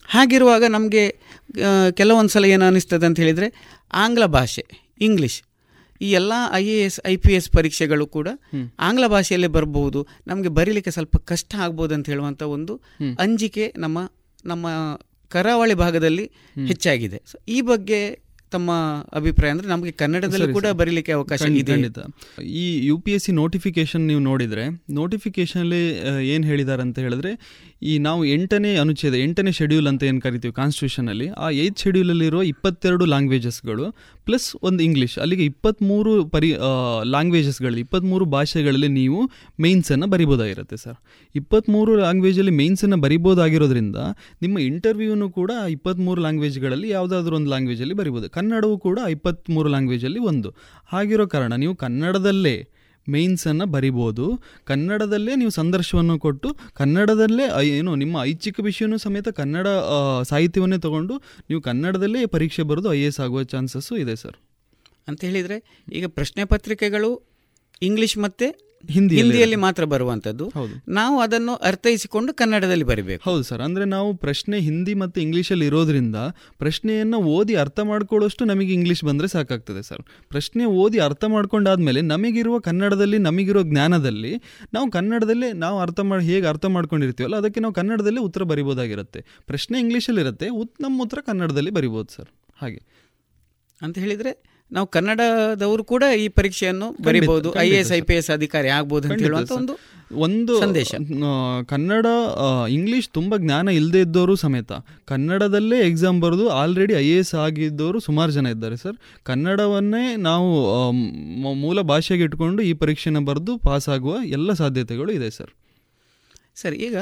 ಹಾಗಿರುವಾಗ ನಮಗೆ ಕೆಲವೊಂದು ಸಲ ಏನು ಅನ್ನಿಸ್ತದೆ ಅಂತ ಹೇಳಿದರೆ ಆಂಗ್ಲ ಭಾಷೆ ಇಂಗ್ಲಿಷ್. ಈ ಎಲ್ಲ I A S I P S ಪರೀಕ್ಷೆಗಳು ಕೂಡ ಆಂಗ್ಲ ಭಾಷೆಯಲ್ಲೇ ಬರಬಹುದು. ನಮಗೆ ಬರೀಲಿಕ್ಕೆ ಸ್ವಲ್ಪ ಕಷ್ಟ ಆಗ್ಬೋದು ಅಂತ ಹೇಳುವಂಥ ಒಂದು ಅಂಜಿಕೆ ನಮ್ಮ ನಮ್ಮ ಕರಾವಳಿ ಭಾಗದಲ್ಲಿ ಹೆಚ್ಚಾಗಿದೆ. ಈ ಬಗ್ಗೆ ತಮ್ಮ ಅಭಿಪ್ರಾಯ ಅಂದ್ರೆ ನಮಗೆ ಕನ್ನಡದಲ್ಲಿ ಕೂಡ ಬರೀಲಿಕ್ಕೆ ಅವಕಾಶ ಖಂಡಿತ, ಇದೆ. ಈ U P S C notification ನೀವು ನೋಡಿದರೆ ನೋಟಿಫಿಕೇಶನಲ್ಲಿ ಏನು ಹೇಳಿದ್ದಾರೆ ಅಂತ ಹೇಳಿದ್ರೆ ಈ ನಾವು ಎಂಟನೇ ಅನುಚ್ಛೇದ ಎಂಟನೇ ಶೆಡ್ಯೂಲ್ ಅಂತ ಏನು ಕರಿತೀವಿ ಕಾನ್ಸ್ಟಿಟ್ಯೂಷನಲ್ಲಿ ಆ ಏತ್ ಶೆಡ್ಯೂಲಲ್ಲಿರೋ ಇಪ್ಪತ್ತೆರಡು ಲ್ಯಾಂಗ್ವೇಜಸ್ಗಳು ಪ್ಲಸ್ ಒಂದು ಇಂಗ್ಲೀಷ್ ಅಲ್ಲಿಗೆ ಇಪ್ಪತ್ತ್ಮೂರು ಪರಿ ಲ್ಯಾಂಗ್ವೇಜಸ್ಗಳಲ್ಲಿ ಇಪ್ಪತ್ತ್ಮೂರು ಭಾಷೆಗಳಲ್ಲಿ ನೀವು ಮೇಯ್ನ್ಸನ್ನು ಬರಿಬೋದಾಗಿರುತ್ತೆ ಸರ್ ಇಪ್ಪತ್ತ್ಮೂರು ಲ್ಯಾಂಗ್ವೇಜಲ್ಲಿ ಮೇಯ್ನ್ಸನ್ನು ಬರಿಬೋದಾಗಿರೋದ್ರಿಂದ ನಿಮ್ಮ ಇಂಟರ್ವ್ಯೂನು ಕೂಡ ಇಪ್ಪತ್ತ್ಮೂರು ಲ್ಯಾಂಗ್ವೇಜ್ಗಳಲ್ಲಿ ಯಾವುದಾದ್ರೂ ಒಂದು ಲ್ಯಾಂಗ್ವೇಜಲ್ಲಿ ಬರಿಬೋದು. ಕನ್ನಡವೂ ಕೂಡ ಇಪ್ಪತ್ತ್ಮೂರು ಲ್ಯಾಂಗ್ವೇಜಲ್ಲಿ ಒಂದು. ಹಾಗಿರೋ ಕಾರಣ ನೀವು ಕನ್ನಡದಲ್ಲೇ ಮೇನ್ಸನ್ನು ಬರಿಬೋದು. ಕನ್ನಡದಲ್ಲೇ ನೀವು ಸಂದರ್ಶವನ್ನು ಕೊಟ್ಟು, ಕನ್ನಡದಲ್ಲೇ ಏನು, ನಿಮ್ಮ ಐಚ್ಛಿಕ ವಿಷಯನೂ ಸಮೇತ ಕನ್ನಡ ಸಾಹಿತ್ಯವನ್ನೇ ತಗೊಂಡು ನೀವು ಕನ್ನಡದಲ್ಲೇ ಪರೀಕ್ಷೆ ಬರೆದು ಐ ಎಸ್ ಆಗುವ ಚಾನ್ಸಸ್ಸು ಇದೆ ಸರ್ ಅಂತ ಹೇಳಿದರೆ, ಈಗ ಪ್ರಶ್ನೆ ಪತ್ರಿಕೆಗಳು ಇಂಗ್ಲೀಷ್ ಮತ್ತೆ ಹಿಂದಿಯಲ್ಲಿ ಹಿಂದಿಯಲ್ಲಿ ಮಾತ್ರ ಬರುವಂತದ್ದು ಹೌದು. ನಾವು ಅದನ್ನು ಅರ್ಥೈಸಿಕೊಂಡು ಕನ್ನಡದಲ್ಲಿ ಬರಿಬೇಕು. ಹೌದು ಸರ್ ಅಂದ್ರೆ ನಾವು ಪ್ರಶ್ನೆ ಹಿಂದಿ ಮತ್ತು ಅಲ್ಲಿ ಇರೋದ್ರಿಂದ ಪ್ರಶ್ನೆಯನ್ನು ಓದಿ ಅರ್ಥ ಮಾಡ್ಕೊಳ್ಳೋಷ್ಟು ನಮಗೆ ಇಂಗ್ಲಿಷ್ ಬಂದರೆ ಸಾಕಾಗ್ತದೆ ಸರ್. ಪ್ರಶ್ನೆ ಓದಿ ಅರ್ಥ ಮಾಡ್ಕೊಂಡಾದ್ಮೇಲೆ ನಮಗಿರುವ ಕನ್ನಡದಲ್ಲಿ ನಮಗಿರುವ ಜ್ಞಾನದಲ್ಲಿ ನಾವು ಕನ್ನಡದಲ್ಲಿ ನಾವು ಅರ್ಥ ಮಾಡಿ ಹೇಗೆ ಅರ್ಥ ಮಾಡ್ಕೊಂಡಿರ್ತೀವಲ್ಲ ಅದಕ್ಕೆ ನಾವು ಕನ್ನಡದಲ್ಲಿ ಉತ್ತರ ಬರಿಬೋದಾಗಿರುತ್ತೆ. ಪ್ರಶ್ನೆ ಇಂಗ್ಲೀಷಲ್ಲಿರುತ್ತೆ ಉತ್ ನಮ್ಮ ಉತ್ತರ ಕನ್ನಡದಲ್ಲಿ ಬರಿಬೋದು ಸರ್. ಹಾಗೆ. ಅಂತ ಹೇಳಿದ್ರೆ ನಾವು ಕನ್ನಡದವರು ಕೂಡ ಈ ಪರೀಕ್ಷೆಯನ್ನು ಬರಿಬಹುದು. I A S I P S ಅಧಿಕಾರಿ ಆಗ್ಬೋದು ಅಂತ ಹೇಳುವಂತ ಒಂದು ಒಂದು ಸಂದೇಶ. ಕನ್ನಡ ಇಂಗ್ಲಿಷ್ ತುಂಬ ಜ್ಞಾನ ಇಲ್ಲದೆ ಇದ್ದವರು ಸಮೇತ. ಕನ್ನಡದಲ್ಲೇ ಎಕ್ಸಾಮ್ ಬರೆದು ಆಲ್ರೆಡಿ ಐ ಎ ಎಸ್ ಆಗಿದ್ದವರು ಸುಮಾರು ಜನ ಇದ್ದಾರೆ ಸರ್. ಕನ್ನಡವನ್ನೇ ನಾವು ಮೂಲ ಭಾಷೆಗೆ ಇಟ್ಕೊಂಡು ಈ ಪರೀಕ್ಷೆನ ಬರೆದು ಪಾಸ್ ಆಗುವ ಎಲ್ಲ ಸಾಧ್ಯತೆಗಳು ಇದೆ ಸರ್. ಸರಿ ಈಗ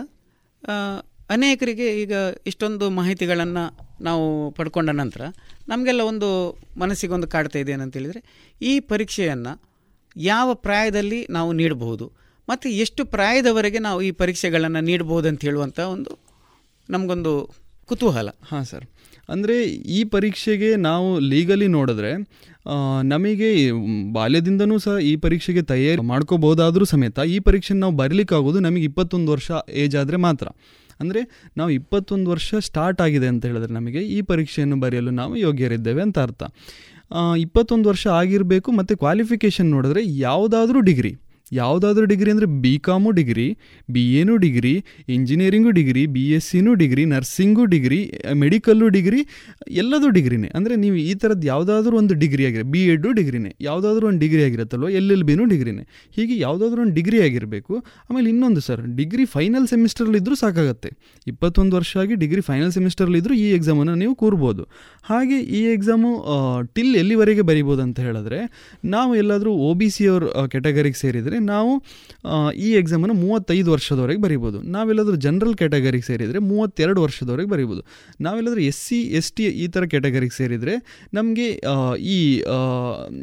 ಅನೇಕರಿಗೆ ಈಗ ಇಷ್ಟೊಂದು ಮಾಹಿತಿಗಳನ್ನು ನಾವು ಪಡ್ಕೊಂಡ ನಂತರ ನಮಗೆಲ್ಲ ಒಂದು ಮನಸ್ಸಿಗೆ ಒಂದು ಕಾಡ್ತಾ ಇದೆ ಏನಂತೇಳಿದರೆ ಈ ಪರೀಕ್ಷೆಯನ್ನು ಯಾವ ಪ್ರಾಯದಲ್ಲಿ ನಾವು ನೀಡಬಹುದು ಮತ್ತು ಎಷ್ಟು ಪ್ರಾಯದವರೆಗೆ ನಾವು ಈ ಪರೀಕ್ಷೆಗಳನ್ನು ನೀಡಬಹುದು ಅಂತ ಹೇಳುವಂಥ ಒಂದು ನಮಗೊಂದು ಕುತೂಹಲ. ಹಾಂ ಸರ್. ಅಂದರೆ ಈ ಪರೀಕ್ಷೆಗೆ ನಾವು ಲೀಗಲಿ ನೋಡಿದ್ರೆ ನಮಗೆ ಬಾಲ್ಯದಿಂದನೂ ಸಹ ಈ ಪರೀಕ್ಷೆಗೆ ತಯಾರಿ ಮಾಡ್ಕೋಬೋದಾದರೂ ಸಮೇತ ಈ ಪರೀಕ್ಷೆ ನಾವು ಬರಲಿಕ್ಕಾಗೋದು ನಮಗೆ ಇಪ್ಪತ್ತೊಂದು ವರ್ಷ ಏಜ್ ಆದರೆ ಮಾತ್ರ. ಅಂದರೆ ನಾವು ಇಪ್ಪತ್ತೊಂದು ವರ್ಷ ಸ್ಟಾರ್ಟ್ ಆಗಿದೆ ಅಂತ ಹೇಳಿದ್ರೆ ನಮಗೆ ಈ ಪರೀಕ್ಷೆಯನ್ನು ಬರೆಯಲು ನಾವು ಯೋಗ್ಯರಿದ್ದೇವೆ ಅಂತ ಅರ್ಥ. ಇಪ್ಪತ್ತೊಂದು ವರ್ಷ ಆಗಿರಬೇಕು ಮತ್ತು ಕ್ವಾಲಿಫಿಕೇಷನ್ ನೋಡಿದ್ರೆ ಯಾವುದಾದ್ರೂ ಡಿಗ್ರಿ ಯಾವುದಾದ್ರೂ ಡಿಗ್ರಿ ಅಂದರೆ ಬಿ ಕಾಮು ಡಿಗ್ರಿ ಬಿ ಎನೂ degree engineering degree B S ಸಿನೂ degree nursing degree medical degree, ಎಲ್ಲದೂ ಡಿಗ್ರಿನೇ. ಅಂದರೆ ನೀವು ಈ ಥರದ್ದು ಯಾವುದಾದ್ರೂ ಒಂದು ಡಿಗ್ರಿ ಆಗಿರೋ ಬಿ ಎಡ್ಡು ಡಿಗ್ರಿನೇ. ಯಾವುದಾದ್ರೂ ಒಂದು ಡಿಗ್ರಿ ಆಗಿರುತ್ತಲ್ವ ಎಲ್ ಎಲ್ ಬಿನೂ ಡಿಗ್ರಿನೇ. ಹೀಗೆ ಯಾವುದಾದ್ರೂ ಒಂದು ಡಿಗ್ರಿ ಆಗಿರಬೇಕು. ಆಮೇಲೆ ಇನ್ನೊಂದು ಸರ್, ಡಿಗ್ರಿ ಫೈನಲ್ ಸೆಮಿಸ್ಟರ್ಲಿದ್ದರೂ ಸಾಕಾಗತ್ತೆ. ಇಪ್ಪತ್ತೊಂದು ವರ್ಷ ಆಗಿ ಡಿಗ್ರಿ ಫೈನಲ್ ಸೆಮಿಸ್ಟರ್ಲಿದ್ದರೂ ಈ ಎಕ್ಸಾಮನ್ನು ನೀವು ಕೂರ್ಬೋದು. ಹಾಗೆ ಈ ಎಕ್ಸಾಮು ಟಿಲ್ ಎಲ್ಲಿವರೆಗೆ ಬರಿಬೋದು ಅಂತ ಹೇಳಿದ್ರೆ, ನಾವು ಎಲ್ಲಾದರೂ ಒ ಬಿ ಸಿ ಅವ್ರ ಕೆಟಗರಿಗೆ ಸೇರಿದರೆ ನಾವು ಈ ಎಕ್ಸಾಮನ್ನು ಮೂವತ್ತೈದು ವರ್ಷದವರೆಗೆ ಬರಿಬೋದು. ನಾವೆಲ್ಲಾದರೂ ಜನರಲ್ ಕ್ಯಾಟಗರಿಗೆ ಸೇರಿದರೆ ಮೂವತ್ತೆರಡು ವರ್ಷದವರೆಗೆ ಬರಿಬೋದು. ನಾವೆಲ್ಲಾದರೂ ಎಸ್ ಸಿ ಎಸ್ ಟಿ ಈ ಥರ ಕ್ಯಾಟಗರಿಗೆ ಸೇರಿದರೆ ನಮಗೆ ಈ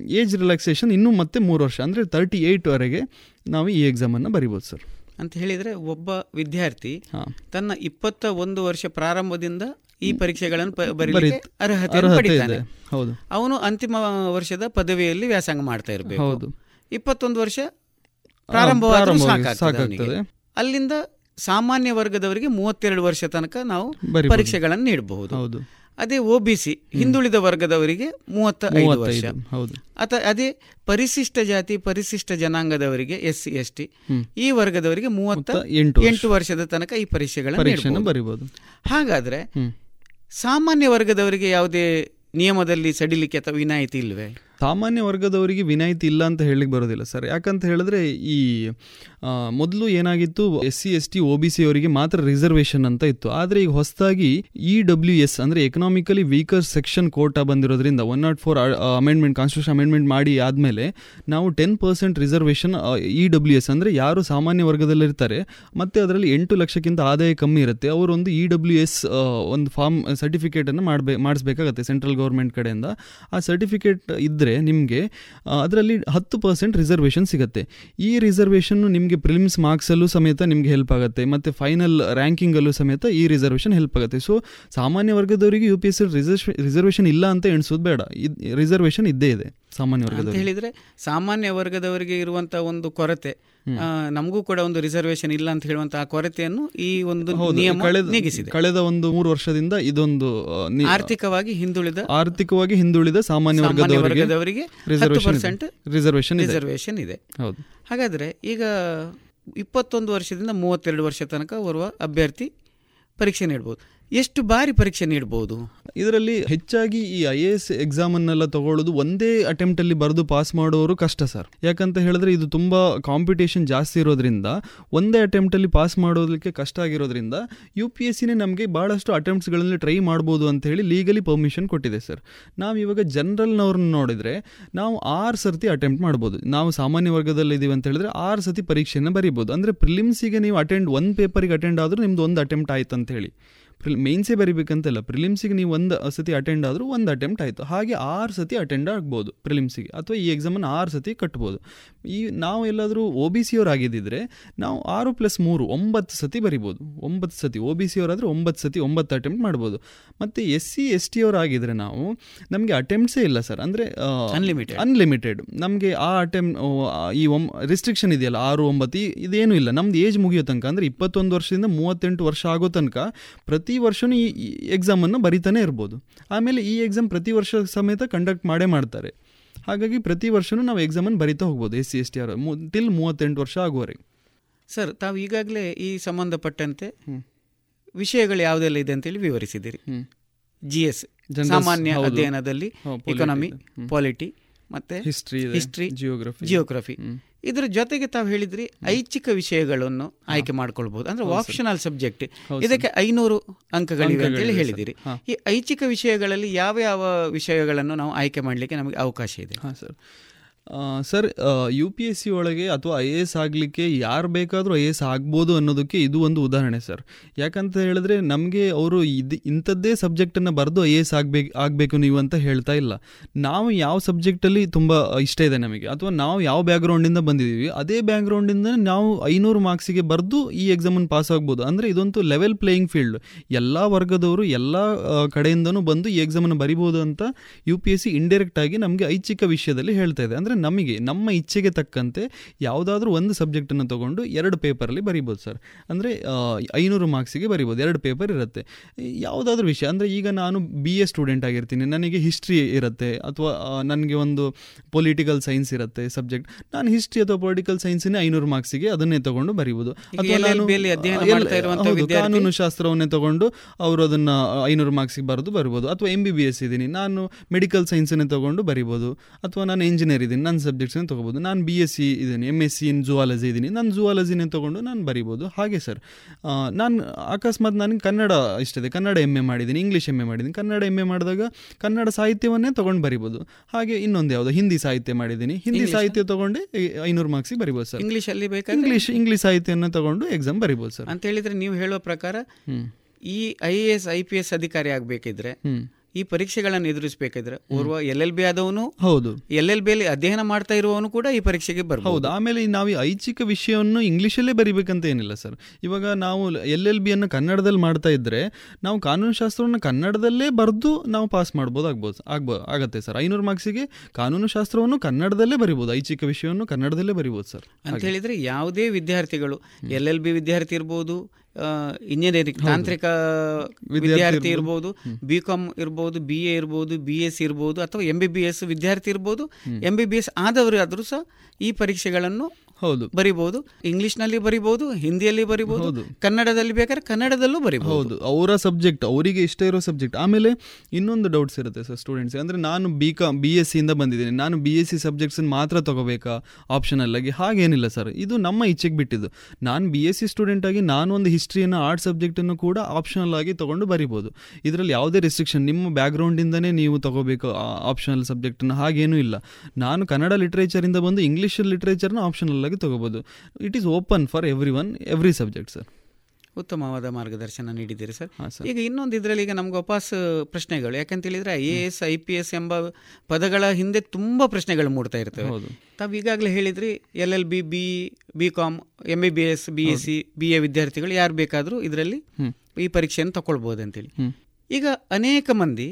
ಏಜ್ ರಿಲ್ಯಾಕ್ಸೇಷನ್ ಇನ್ನೂ ಮತ್ತೆ ಮೂರು ವರ್ಷ ಅಂದರೆ ತರ್ಟಿ ಏಯ್ಟ್ವರೆಗೆ ನಾವು ಈ ಎಕ್ಸಾಮನ್ನು ಬರಿಬೋದು ಸರ್ ಅಂತ ಹೇಳಿದ್ರೆ ಒಬ್ಬ ವಿದ್ಯಾರ್ಥಿ. ತನ್ನ ಇಪ್ಪತ್ತ ಒಂದು ವರ್ಷ ಪ್ರಾರಂಭದಿಂದ ಈ ಪರೀಕ್ಷೆಗಳನ್ನು ಬರೀ- ಬರೀಲಿಕ್ಕೆ ಅರ್ಹತೆ ಅರ್ಹತೆ ಪಡಿತಾನೆ. ಹೌದು. ಅವನು ಅಂತಿಮ ವರ್ಷದ ಪದವಿಯಲ್ಲಿ ವ್ಯಾಸಂಗ ಮಾಡ್ತಾ ಇರಬೇಕು. ಹೌದು. ಇಪ್ಪತ್ತೊಂದು ವರ್ಷ ಪ್ರಾರಂಭವಾದರೂ ಪ್ರಾರಂಭವಾಗಿ ಸಾಕಾಗ್ತದೆ ಅಲ್ಲಿಂದ ಸಾಮಾನ್ಯ ವರ್ಗದವರಿಗೆ ಮೂವತ್ತೆರಡು ವರ್ಷ ತನಕ ನಾವು. ಪರೀಕ್ಷೆಗಳನ್ನು ನೀಡಬಹುದು ಹೌದು. ಅದೇ ಸಿ ಹಿಂದುಳಿದ ವರ್ಗದವರಿಗೆ ಮೂವತ್ತ ಐದು ವರ್ಷ. ಅಥವಾ ಅದೇ ಪರಿಶಿಷ್ಟ ಜಾತಿ ಪರಿಶಿಷ್ಟ ಜನಾಂಗದವರಿಗೆ ಎಸ್ ಸಿ ಎಸ್ ಟಿ ಈ ವರ್ಗದವರಿಗೆ ಮೂವತ್ತ ಎಂಟು ವರ್ಷ. ಎಂಟು ವರ್ಷದ ತನಕ ಈ ಪರೀಕ್ಷೆಗಳನ್ನು. ಬರಿಬಹುದು ಹಾಗಾದ್ರೆ ಸಾಮಾನ್ಯ ವರ್ಗದವರಿಗೆ ಯಾವುದೇ ನಿಯಮದಲ್ಲಿ ಸಡಿಲಿಕ್ಕೆ ಅಥವಾ ವಿನಾಯಿತಿ ಇಲ್ವೇ ಸಾಮಾನ್ಯ ವರ್ಗದವರಿಗೆ ವಿನಾಯಿತಿ ಇಲ್ಲ ಅಂತ ಹೇಳಲಿಕ್ಕೆ ಬರೋದಿಲ್ಲ ಸರ್. ಯಾಕಂತ ಹೇಳಿದ್ರೆ ಈ ಮೊದಲು ಏನಾಗಿತ್ತು, S C, S T O B, C ಅವರಿಗೆ ಮಾತ್ರ ರಿಸರ್ವೇಷನ್ ಅಂತ ಇತ್ತು. ಆದರೆ ಈಗ ಹೊಸದಾಗಿ ಇ ಡಬ್ಲ್ಯೂ ಎಸ್ ಅಂದರೆ ಎಕನಾಮಿಕಲಿ ವೀಕರ್ ಸೆಕ್ಷನ್ ಕೋಟಾ ಬಂದಿರೋದ್ರಿಂದ one not four amendment constitution amendment ಮಾಡಿ ಆದಮೇಲೆ ನಾವು ten percent reservation E W S ಅಂದರೆ ಯಾರು ಸಾಮಾನ್ಯ ವರ್ಗದಲ್ಲಿರ್ತಾರೆ, ಮತ್ತು ಅದರಲ್ಲಿ ಎಂಟು ಲಕ್ಷಕ್ಕಿಂತ ಆದಾಯ ಕಮ್ಮಿ ಇರುತ್ತೆ. ಅವರು ಒಂದು ಇ ಡಬ್ಲ್ಯೂ ಎಸ್ ಒಂದು ಫಾರ್ಮ್ ಸರ್ಟಿಫಿಕೇಟನ್ನು ಮಾಡಬೇಕು ಮಾಡಿಸ್ಬೇಕಾಗತ್ತೆ ಸೆಂಟ್ರಲ್ ಗೌರ್ಮೆಂಟ್ ಕಡೆಯಿಂದ. ಆ ಸರ್ಟಿಫಿಕೇಟ್ ಇದ್ದರೆ ನಿಮಗೆ ಅದರಲ್ಲಿ ಹತ್ತು ಪರ್ಸೆಂಟ್ ರಿಸರ್ವೇಷನ್ ಸಿಗುತ್ತೆ. ಈ ರಿಸರ್ವೇಷನ್ ನಿಮಗೆ ಪ್ರಿಲಿಮ್ಸ್ ಮಾರ್ಕ್ಸಲ್ಲೂ ಸಮೇತ ನಿಮಗೆ ಹೆಲ್ಪ್ ಆಗುತ್ತೆ ಮತ್ತು ಫೈನಲ್ ರ್ಯಾಂಕಿಂಗಲ್ಲೂ ಸಮೇತ ಈ ರಿಸರ್ವೇಷನ್ ಹೆಲ್ಪ್ ಆಗುತ್ತೆ. ಸೊ ಸಾಮಾನ್ಯ ವರ್ಗದವರಿಗೆ ಯು ಪಿ ಎಸ್ ರಿಸರ್ವೇಷನ್ ಇಲ್ಲ ಅಂತ ಎಣಿಸೋದು ಬೇಡ. ರಿಸರ್ವೇಷನ್ ಇದ್ದೇ ಇದೆ ಸಾಮಾನ್ಯ ಅಂತ ಹೇಳಿದರೆ ಸಾಮಾನ್ಯ ವರ್ಗದವರಿಗೆ ಇರುವಂತ ಒಂದು ಕೊರತೆ. ನಮಗೂ ಕೂಡ ಒಂದು ರಿಸರ್ವೇಶನ್ ಇಲ್ಲ ಅಂತ ಹೇಳುವಂತಹ ಕೊರತೆಯನ್ನು ಈ ಒಂದು ನೀಗಿಸಿದೆ. ಕಳೆದ ಒಂದು ಮೂರು ವರ್ಷದಿಂದ ಇದೊಂದು ಆರ್ಥಿಕವಾಗಿ ಹಿಂದುಳಿದ ಆರ್ಥಿಕವಾಗಿ ಹಿಂದುಳಿದ ಸಾಮಾನ್ಯ ವರ್ಗದವರಿಗೆ ಇದೆ. ರಿಸರ್ವೇಶನ್ ಇದೆ. ಹೌದು. ಹಾಗಾದ್ರೆ ಈಗ ಇಪ್ಪತ್ತೊಂದು ವರ್ಷದಿಂದ ಮೂವತ್ತೆರಡು ವರ್ಷ ತನಕ ಬರುವ ಅಭ್ಯರ್ಥಿ ಪರೀಕ್ಷೆ ನೀಡಬಹುದು ಎಷ್ಟು ಬಾರಿ ಪರೀಕ್ಷೆ ನೀಡಬಹುದು ಇದರಲ್ಲಿ ಹೆಚ್ಚಾಗಿ ಈ ಐ ಎ ಎಸ್ ಎಕ್ಸಾಮನ್ನೆಲ್ಲ ತಗೊಳ್ಳೋದು ಒಂದೇ ಅಟೆಂಪ್ಟ್ ಅಲ್ಲಿ ಬರೆದು ಪಾಸ್ ಮಾಡೋರು ಕಷ್ಟ ಸರ್ ಯಾಕಂತ ಹೇಳಿದ್ರೆ ಇದು ತುಂಬಾ ಕಾಂಪಿಟೇಷನ್ ಜಾಸ್ತಿ ಇರೋದ್ರಿಂದ, ಒಂದೇ ಅಟೆಂಪ್ಟ್ ಅಲ್ಲಿ ಪಾಸ್ ಮಾಡೋದಕ್ಕೆ ಕಷ್ಟ ಆಗಿರೋದ್ರಿಂದ ಯು ಪಿ ಎಸ್ ಸಿನೇ ನಮಗೆ ಬಹಳಷ್ಟು ಅಟೆಂಪ್ಟ್ಸ್ಗಳಲ್ಲಿ ಟ್ರೈ ಮಾಡ್ಬೋದು ಅಂತ ಹೇಳಿ ಲೀಗಲಿ ಪರ್ಮಿಷನ್ ಕೊಟ್ಟಿದೆ ಸರ್ ನಾವು ಇವಾಗ ಜನರಲ್ನವ್ರನ್ನ ನೋಡಿದ್ರೆ, ನಾವು ಆರು ಸರ್ತಿ ಅಟೆಂಪ್ಟ್ ಮಾಡ್ಬೋದು. ನಾವು ಸಾಮಾನ್ಯ ವರ್ಗದಲ್ಲಿ ಇದೀವಿ ಅಂತ ಹೇಳಿದ್ರೆ ಆರು ಸತಿ ಪರೀಕ್ಷೆಯನ್ನು ಬರಿಬೋದು. ಅಂದ್ರೆ ಪ್ರಿಲಿಮ್ಸಿಗೆ ನೀವು ಅಟೆಂಡ್ ಒಂದು ಪೇಪರಿಗೆ ಅಟೆಂಡ್ ಆದರೂ ನಿಮ್ದು ಒಂದು ಅಟೆಂಪ್ಟ್ ಆಯ್ತು ಅಂತ ಹೇಳಿ. ಪ್ರಿಲ್ ಮೇನ್ಸೇ ಬರಿಬೇಕಂತಲ್ಲ. ಪ್ರಿಲಿಮ್ಸಿಗೆ ನೀವು ಒಂದು ಸತಿ ಅಟೆಂಡ್ ಆದರೂ ಒಂದು ಅಟೆಂಪ್ಟ್ ಆಯಿತು. ಹಾಗೆ ಆರು ಸತಿ ಅಟೆಂಡ್ ಆಗ್ಬೋದು ಪ್ರಿಲಿಮ್ಸಿಗೆ ಅಥವಾ ಈ ಎಕ್ಸಾಮನ್ನು ಆರು ಸತಿ ಕಟ್ಬೋದು. ಈ ನಾವು ಎಲ್ಲಾದರೂ ಒ ಬಿ ಸಿ ಆಗಿದ್ದಿದ್ರೆ ನಾವು ಆರು ಪ್ಲಸ್ ಮೂರು ಒಂಬತ್ತು ಸತಿ ಬರಿಬೋದು. ಒಂಬತ್ತು ಸತಿ ಒ ಬಿ ಸಿ ಅವರಾದರೆ ಒಂಬತ್ತು ಸತಿ ಒಂಬತ್ತು ಅಟೆಂಪ್ಟ್ ಮಾಡ್ಬೋದು. ಮತ್ತು ಎಸ್ ಸಿ ಎಸ್ ಟಿ ಅವರಾಗಿದ್ದರೆ ನಾವು ನಮಗೆ ಅಟೆಂಪ್ಟ್ಸೇ ಇಲ್ಲ ಸರ್. ಅಂದರೆ ಅನ್ಲಿಮಿಟೆಡ್ ಅನ್ಲಿಮಿಟೆಡ್ ನಮಗೆ ಆ ಅಟೆಂಪ್ ಈ ಒಮ್ ರಿಸ್ಟ್ರಿಕ್ಷನ್ ಇದೆಯಲ್ಲ ಆರು ಒಂಬತ್ತು ಇದೇನೂ ಇಲ್ಲ. ನಮ್ದು ಏಜ್ ಮುಗಿಯೋ ತನಕ ಅಂದರೆ ಇಪ್ಪತ್ತೊಂದು ವರ್ಷದಿಂದ ಮೂವತ್ತೆಂಟು ವರ್ಷ ಆಗೋ ತನಕ ಪ್ರತಿ ವರ್ಷವೂ ಈ ಎಕ್ಸಾಮನ್ನು ಬರಿತಾನೆ ಇರ್ಬೋದು. ಆಮೇಲೆ ಈ ಎಕ್ಸಾಮ್ ಪ್ರತಿ ವರ್ಷ ಸಮೇತ ಕಂಡಕ್ಟ್ ಮಾಡೇ ಮಾಡ್ತಾರೆ. ಹಾಗಾಗಿ ಪ್ರತಿ ವರ್ಷವೂ ನಾವು ಎಕ್ಸಾಮನ್ನು ಬರಿತಾ ಹೋಗ್ಬೋದು S C S T or till ಮೂವತ್ತೆಂಟು ವರ್ಷ ಆಗುವವರೆಗೆ ಸರ್ ತಾವು ಈಗಾಗಲೇ ಈ ಸಂಬಂಧಪಟ್ಟಂತೆ ವಿಷಯಗಳು ಯಾವುದೆಲ್ಲ ಇದೆ ಅಂತೇಳಿ ವಿವರಿಸಿದ್ದೀರಿ? ಜಿ ಎಸ್ ಸಾಮಾನ್ಯ ಅಧ್ಯಯನದಲ್ಲಿ ಎಕನಾಮಿ. ಪಾಲಿಟಿ ಮತ್ತೆ ಹಿಸ್ಟ್ರಿ ಹಿಸ್ಟ್ರಿ ಜಿಯೋಗ್ರಫಿ ಜಿಯೋಗ್ರಫಿ ಇದರ ಜೊತೆಗೆ ತಾವು ಹೇಳಿದ್ರಿ ಐಚ್ಛಿಕ ವಿಷಯಗಳನ್ನು ಆಯ್ಕೆ ಮಾಡ್ಕೊಳ್ಬಹುದು ಅಂದ್ರೆ ಆಪ್ಷನಲ್ ಸಬ್ಜೆಕ್ಟ್ ಇದಕ್ಕೆ ಐನೂರು ಅಂಕಗಳಿವೆ ಅಂತ ಹೇಳಿ ಹೇಳಿದಿರಿ. ಈ ಐಚ್ಛಿಕ ವಿಷಯಗಳಲ್ಲಿ ಯಾವ ಯಾವ ವಿಷಯಗಳನ್ನು ನಾವು ಆಯ್ಕೆ ಮಾಡಲಿಕ್ಕೆ ನಮಗೆ ಅವಕಾಶ ಇದೆ? Sir U P S C ಒಳಗೆ ಅಥವಾ ಐ ಎ ಎಸ್ ಆಗಲಿಕ್ಕೆ ಯಾರು ಬೇಕಾದರೂ ಐ ಎ ಎಸ್ ಆಗ್ಬೋದು ಅನ್ನೋದಕ್ಕೆ ಇದು ಒಂದು ಉದಾಹರಣೆ, ಸರ್. ಯಾಕಂತ ಹೇಳಿದ್ರೆ ನಮಗೆ ಅವರು ಇದು, ಇಂಥದ್ದೇ ಸಬ್ಜೆಕ್ಟನ್ನು ಬರೆದು ಐ ಎ ಎಸ್ ಆಗಬೇಕು ಆಗಬೇಕು ನೀವು ಅಂತ ಹೇಳ್ತಾ ಇಲ್ಲ. ನಾವು ಯಾವ ಸಬ್ಜೆಕ್ಟಲ್ಲಿ ತುಂಬ ಇಷ್ಟ ಇದೆ ನಮಗೆ, ಅಥವಾ ನಾವು ಯಾವ ಬ್ಯಾಕ್ಗ್ರೌಂಡಿಂದ ಬಂದಿದ್ದೀವಿ, ಅದೇ ಬ್ಯಾಕ್ಗ್ರೌಂಡಿಂದ ನಾವು ಐನೂರು ಮಾರ್ಕ್ಸಿಗೆ ಬರೆದು ಈ ಎಕ್ಸಾಮನ್ನು ಪಾಸ್ ಆಗ್ಬೋದು. ಅಂದರೆ ಇದೊಂದು ಲೆವೆಲ್ ಪ್ಲೇಯಿಂಗ್ ಫೀಲ್ಡ್ ಎಲ್ಲ ವರ್ಗದವರು ಎಲ್ಲ ಕಡೆಯಿಂದನೂ ಬಂದು ಈ ಎಕ್ಸಾಮನ್ನು ಬರಿಬೋದು ಅಂತ U P S C indirect ಆಗಿ ನಮಗೆ ಐಚ್ಛಿಕ ವಿಷಯದಲ್ಲಿ ಹೇಳ್ತಾ ಇದೆ. ಅಂದರೆ ನಮಗೆ ನಮ್ಮ ಇಚ್ಛೆಗೆ ತಕ್ಕಂತೆ ಯಾವುದಾದ್ರೂ ಒಂದು ಸಬ್ಜೆಕ್ಟನ್ನು ತಗೊಂಡು ಎರಡು ಪೇಪರಲ್ಲಿ ಬರಿಬೋದು ಸರ್. ಅಂದರೆ ಐನೂರು ಮಾರ್ಕ್ಸಿಗೆ ಬರಿಬೋದು ಎರಡು ಪೇಪರ್ ಇರುತ್ತೆ. ಯಾವುದಾದ್ರೂ ವಿಷಯ ಅಂದರೆ ಈಗ ನಾನು ಬಿ ಎ ಸ್ಟೂಡೆಂಟ್ ಆಗಿರ್ತೀನಿ ನನಗೆ ಹಿಸ್ಟ್ರಿ ಇರುತ್ತೆ ಅಥವಾ ನನಗೆ ಒಂದು ಪೊಲಿಟಿಕಲ್ ಸೈನ್ಸ್ ಇರುತ್ತೆ ಸಬ್ಜೆಕ್ಟ್ ನಾನು ಹಿಸ್ಟ್ರಿ ಅಥವಾ ಪೊಲಿಟಿಕಲ್ ಸೈನ್ಸಿನೇ ಐನೂರು ಮಾರ್ಕ್ಸಿಗೆ ಅದನ್ನೇ ತಗೊಂಡು ಬರಿಬೋದು. ಅಥವಾ ನಾನು ಕಾನೂನು ಶಾಸ್ತ್ರವನ್ನೇ ತಗೊಂಡು ಅವರು ಅದನ್ನ ಐನೂರು ಮಾರ್ಕ್ಸಿಗೆ ಬರೆದು ಬರ್ಬೋದು ಅಥವಾ ಎಂ ಬಿ ಬಿ ಎಸ್ ಇದ್ದೀನಿ ನಾನು ಮೆಡಿಕಲ್ ಸೈನ್ಸನ್ನೇ ತಗೊಂಡು ಬರಿಬೋದು ಅಥವಾ ನಾನು ಇಂಜಿನಿಯರ್ ಇದ್ದೀನಿ. ನನ್ನ ಸಬ್ಜೆಕ್ಟ್ಸನ್ನ ತೊಗೋಬೋದು. ನಾನು ಬಿ ಎಸ್ ಸಿ ಇದ್ದೀನಿ M S C in zoology ಇದ್ದೀನಿ. ನಾನು ಜುವಾಲಜಿನೇ ತೊಗೊಂಡು ನಾನು ಬರಿಬೋದು. ಹಾಗೆ ಸರ್ ನಾನು ಅಕಸ್ಮಾತ್ ನನಗೆ ಕನ್ನಡ ಇಷ್ಟಿದೆ ಕನ್ನಡ ಎಂ ಎ ಮಾಡಿದ್ದೀನಿ ಇಂಗ್ಲೀಷ್ ಎಂ ಎ ಮಾಡಿದ್ದೀನಿ. ಕನ್ನಡ ಎಂ ಎ ಮಾಡಿದಾಗ ಕನ್ನಡ ಸಾಹಿತ್ಯವನ್ನೇ ತೊಗೊಂಡು ಬರಿಬೋದು. ಹಾಗೆ ಇನ್ನೊಂದು ಯಾವುದು ಹಿಂದಿ ಸಾಹಿತ್ಯ ಮಾಡಿದ್ದೀನಿ. ಹಿಂದಿ ಸಾಹಿತ್ಯ ತೊಗೊಂಡು ಐನೂರು ಮಾರ್ಕ್ಸಿಗೆ ಬರಿಬೋದು ಸರ್ ಇಂಗ್ಲೀಷಲ್ಲಿ ಅಲ್ಲಿ ಬೇಕಾದ್ರೆ? ಇಂಗ್ಲೀಷ್ ಇಂಗ್ಲೀಷ್ ಸಾಹಿತ್ಯವನ್ನು ತೊಗೊಂಡು ಎಕ್ಸಾಮ್ ಬರಿಬೋದು ಸರ್ ಅಂತ ಹೇಳಿದ್ರೆ ನೀವು ಹೇಳುವ ಪ್ರಕಾರ. ಈ I A S I P S ಅಧಿಕಾರಿ ಆಗಬೇಕಿದ್ರೆ. ಈ ಪರೀಕ್ಷೆಗಳನ್ನು ಎದುರಿಸಬೇಕಾದ್ರೆ ಓರ್ವ ಎಲ್ ಎಲ್ ಬಿ ಆದವನು ಹೌದು. ಎಲ್ ಎಲ್ ಬಿ ಅಲ್ಲಿ ಅಧ್ಯಯನ ಮಾಡ್ತಾ ಇರುವವನು ಕೂಡ ಈ ಪರೀಕ್ಷೆಗೆ ಹೌದು. ಬರ್ಬೋದು ಆಮೇಲೆ ನಾವು ಐಚ್ಛಿಕ ವಿಷಯವನ್ನು ಇಂಗ್ಲೀಷಲ್ಲೇ ಬರಿಬೇಕಂತ ಏನಿಲ್ಲ ಸರ್. ಇವಾಗ ನಾವು ಎಲ್ ಎಲ್ ಬಿ ಅನ್ನು ಕನ್ನಡದಲ್ಲಿ ಮಾಡ್ತಾ ಇದ್ರೆ ನಾವು ಕಾನೂನು ಶಾಸ್ತ್ರವನ್ನು ಕನ್ನಡದಲ್ಲೇ ಬರೆದು ನಾವು ಪಾಸ್ ಮಾಡ್ಬೋದು ಆಗ್ಬೋದು ಆಗ್ಬೋ ಆಗತ್ತೆ ಸರ್. ಐನೂರು ಮಾರ್ಕ್ಸಿಗೆ ಕಾನೂನು ಶಾಸ್ತ್ರವನ್ನು ಕನ್ನಡದಲ್ಲೇ ಬರಿಬೋದು ಐಚ್ಛಿಕ ವಿಷಯವನ್ನು ಕನ್ನಡದಲ್ಲೇ ಬರಿಬೋದು ಸರ್. ಅಂತ ಹೇಳಿದ್ರೆ ಯಾವುದೇ ವಿದ್ಯಾರ್ಥಿಗಳು ಎಲ್ ಎಲ್ ಬಿ ವಿದ್ಯಾರ್ಥಿ ಇರ್ಬೋದು ಇಂಜಿನಿಯರಿಂಗ್ ತಾಂತ್ರಿಕ ವಿದ್ಯಾರ್ಥಿ ಇರ್ಬೋದು. ಬಿ ಕಾಮ್ ಇರ್ಬೋದು ಬಿ ಎ ಇರ್ಬೋದು ಬಿ ಎಸ್ ಇರ್ಬೋದು ಅಥವಾ ಎಂ ಬಿ ಬಿ ಎಸ್ ವಿದ್ಯಾರ್ಥಿ ಇರ್ಬೋದು ಎಂ ಬಿ ಬಿ ಎಸ್ ಸಹ ಈ ಪರೀಕ್ಷೆಗಳನ್ನು ಹೌದು. ಬರಿಬಹುದು ಇಂಗ್ಲಿಷ್ನಲ್ಲಿ ಬರಿಬಹುದು ಹಿಂದಿಯಲ್ಲಿ ಬರಿಬಹುದು ಕನ್ನಡದಲ್ಲಿ ಬೇಕಾದ್ರೆ ಕನ್ನಡದಲ್ಲೂ ಬರಿಬಹುದು ಹೌದು. ಅವರ ಸಬ್ಜೆಕ್ಟ್ ಅವರಿಗೆ ಇಷ್ಟ ಇರೋ ಸಬ್ಜೆಕ್ಟ್. ಆಮೇಲೆ ಇನ್ನೊಂದು ಡೌಟ್ಸ್ ಇರುತ್ತೆ ಸರ್ ಸ್ಟೂಡೆಂಟ್ಸ್ ಅಂದರೆ ನಾನು ಬಿ ಕಾಮ್ ಬಿ ಎಸ್ ಸಿಯಿಂದ ಬಂದಿದ್ದೀನಿ. ನಾನು ಬಿ ಎಸ್ ಸಿ ಸಬ್ಜೆಕ್ಟ್ಸ್ ಮಾತ್ರ ತಗೋಬೇಕಾ ಆಪ್ಷನಲ್ ಆಗಿ? ಹಾಗೇನಿಲ್ಲ ಸರ್. ಇದು ನಮ್ಮ ಇಚ್ಛೆಗೆ ಬಿಟ್ಟಿದ್ದು. ನಾನು ಬಿ ಎಸ್ ಸಿ ಸ್ಟೂಡೆಂಟ್ ಆಗಿ ನಾನು ಒಂದು ಹಿಸ್ಟ್ರಿಯನ್ನು ಆರ್ಟ್ ಸಬ್ಜೆಕ್ಟನ್ನು ಕೂಡ ಆಪ್ಷನಲ್ ಆಗಿ ತಗೊಂಡು ಬರಿಬೋದು. ಇದರಲ್ಲಿ ಯಾವುದೇ ರೆಸ್ಟ್ರಿಕ್ಷನ್ ನಿಮ್ಮ ಬ್ಯಾಕ್ಗ್ರೌಂಡಿಂದನೇ ನೀವು ತಗೋಬೇಕು ಆಪ್ಷನಲ್ ಸಬ್ಜೆಕ್ಟನ್ನು ಹಾಗೇನೂ ಇಲ್ಲ. ನಾನು ಕನ್ನಡ ಲಿಟ್ರೇಚರಿಂದ ಬಂದು ಇಂಗ್ಲೀಷ್ ಲಿಟ್ರೇಚರ್ನ ಆಪ್ಷನಲ್ ಆಗಿ ತಗೋಬೋದು. It is open for every one every subject sir ಉತ್ತಮವಾದ ಮಾರ್ಗದರ್ಶನ ನೀಡಿದ್ದೀರಿ ಸರ್ ಈಗ ಇನ್ನೊಂದು ಇದರಲ್ಲಿ ಈಗ ನಮ್ಗೆ ವಾಪಸ್ ಪ್ರಶ್ನೆಗಳು. ಯಾಕಂತ ಹೇಳಿದ್ರೆ I A S I P S ಎಂಬ ಪದಗಳ ಹಿಂದೆ ತುಂಬಾ ಪ್ರಶ್ನೆಗಳು ಮೂಡ್ತಾ ಇರ್ತವೆ. ಹೌದು. ತಾವು ಈಗಾಗಲೇ ಹೇಳಿದ್ರಿ L L B B B com M B B S B S C B A ವಿದ್ಯಾರ್ಥಿಗಳು ಯಾರು ಬೇಕಾದರೂ ಇದರಲ್ಲಿ ಈ ಪರೀಕ್ಷೆಯನ್ನು ತಗೊಳ್ಬೋದು ಅಂತೇಳಿ. ಈಗ ಅನೇಕ ಮಂದಿ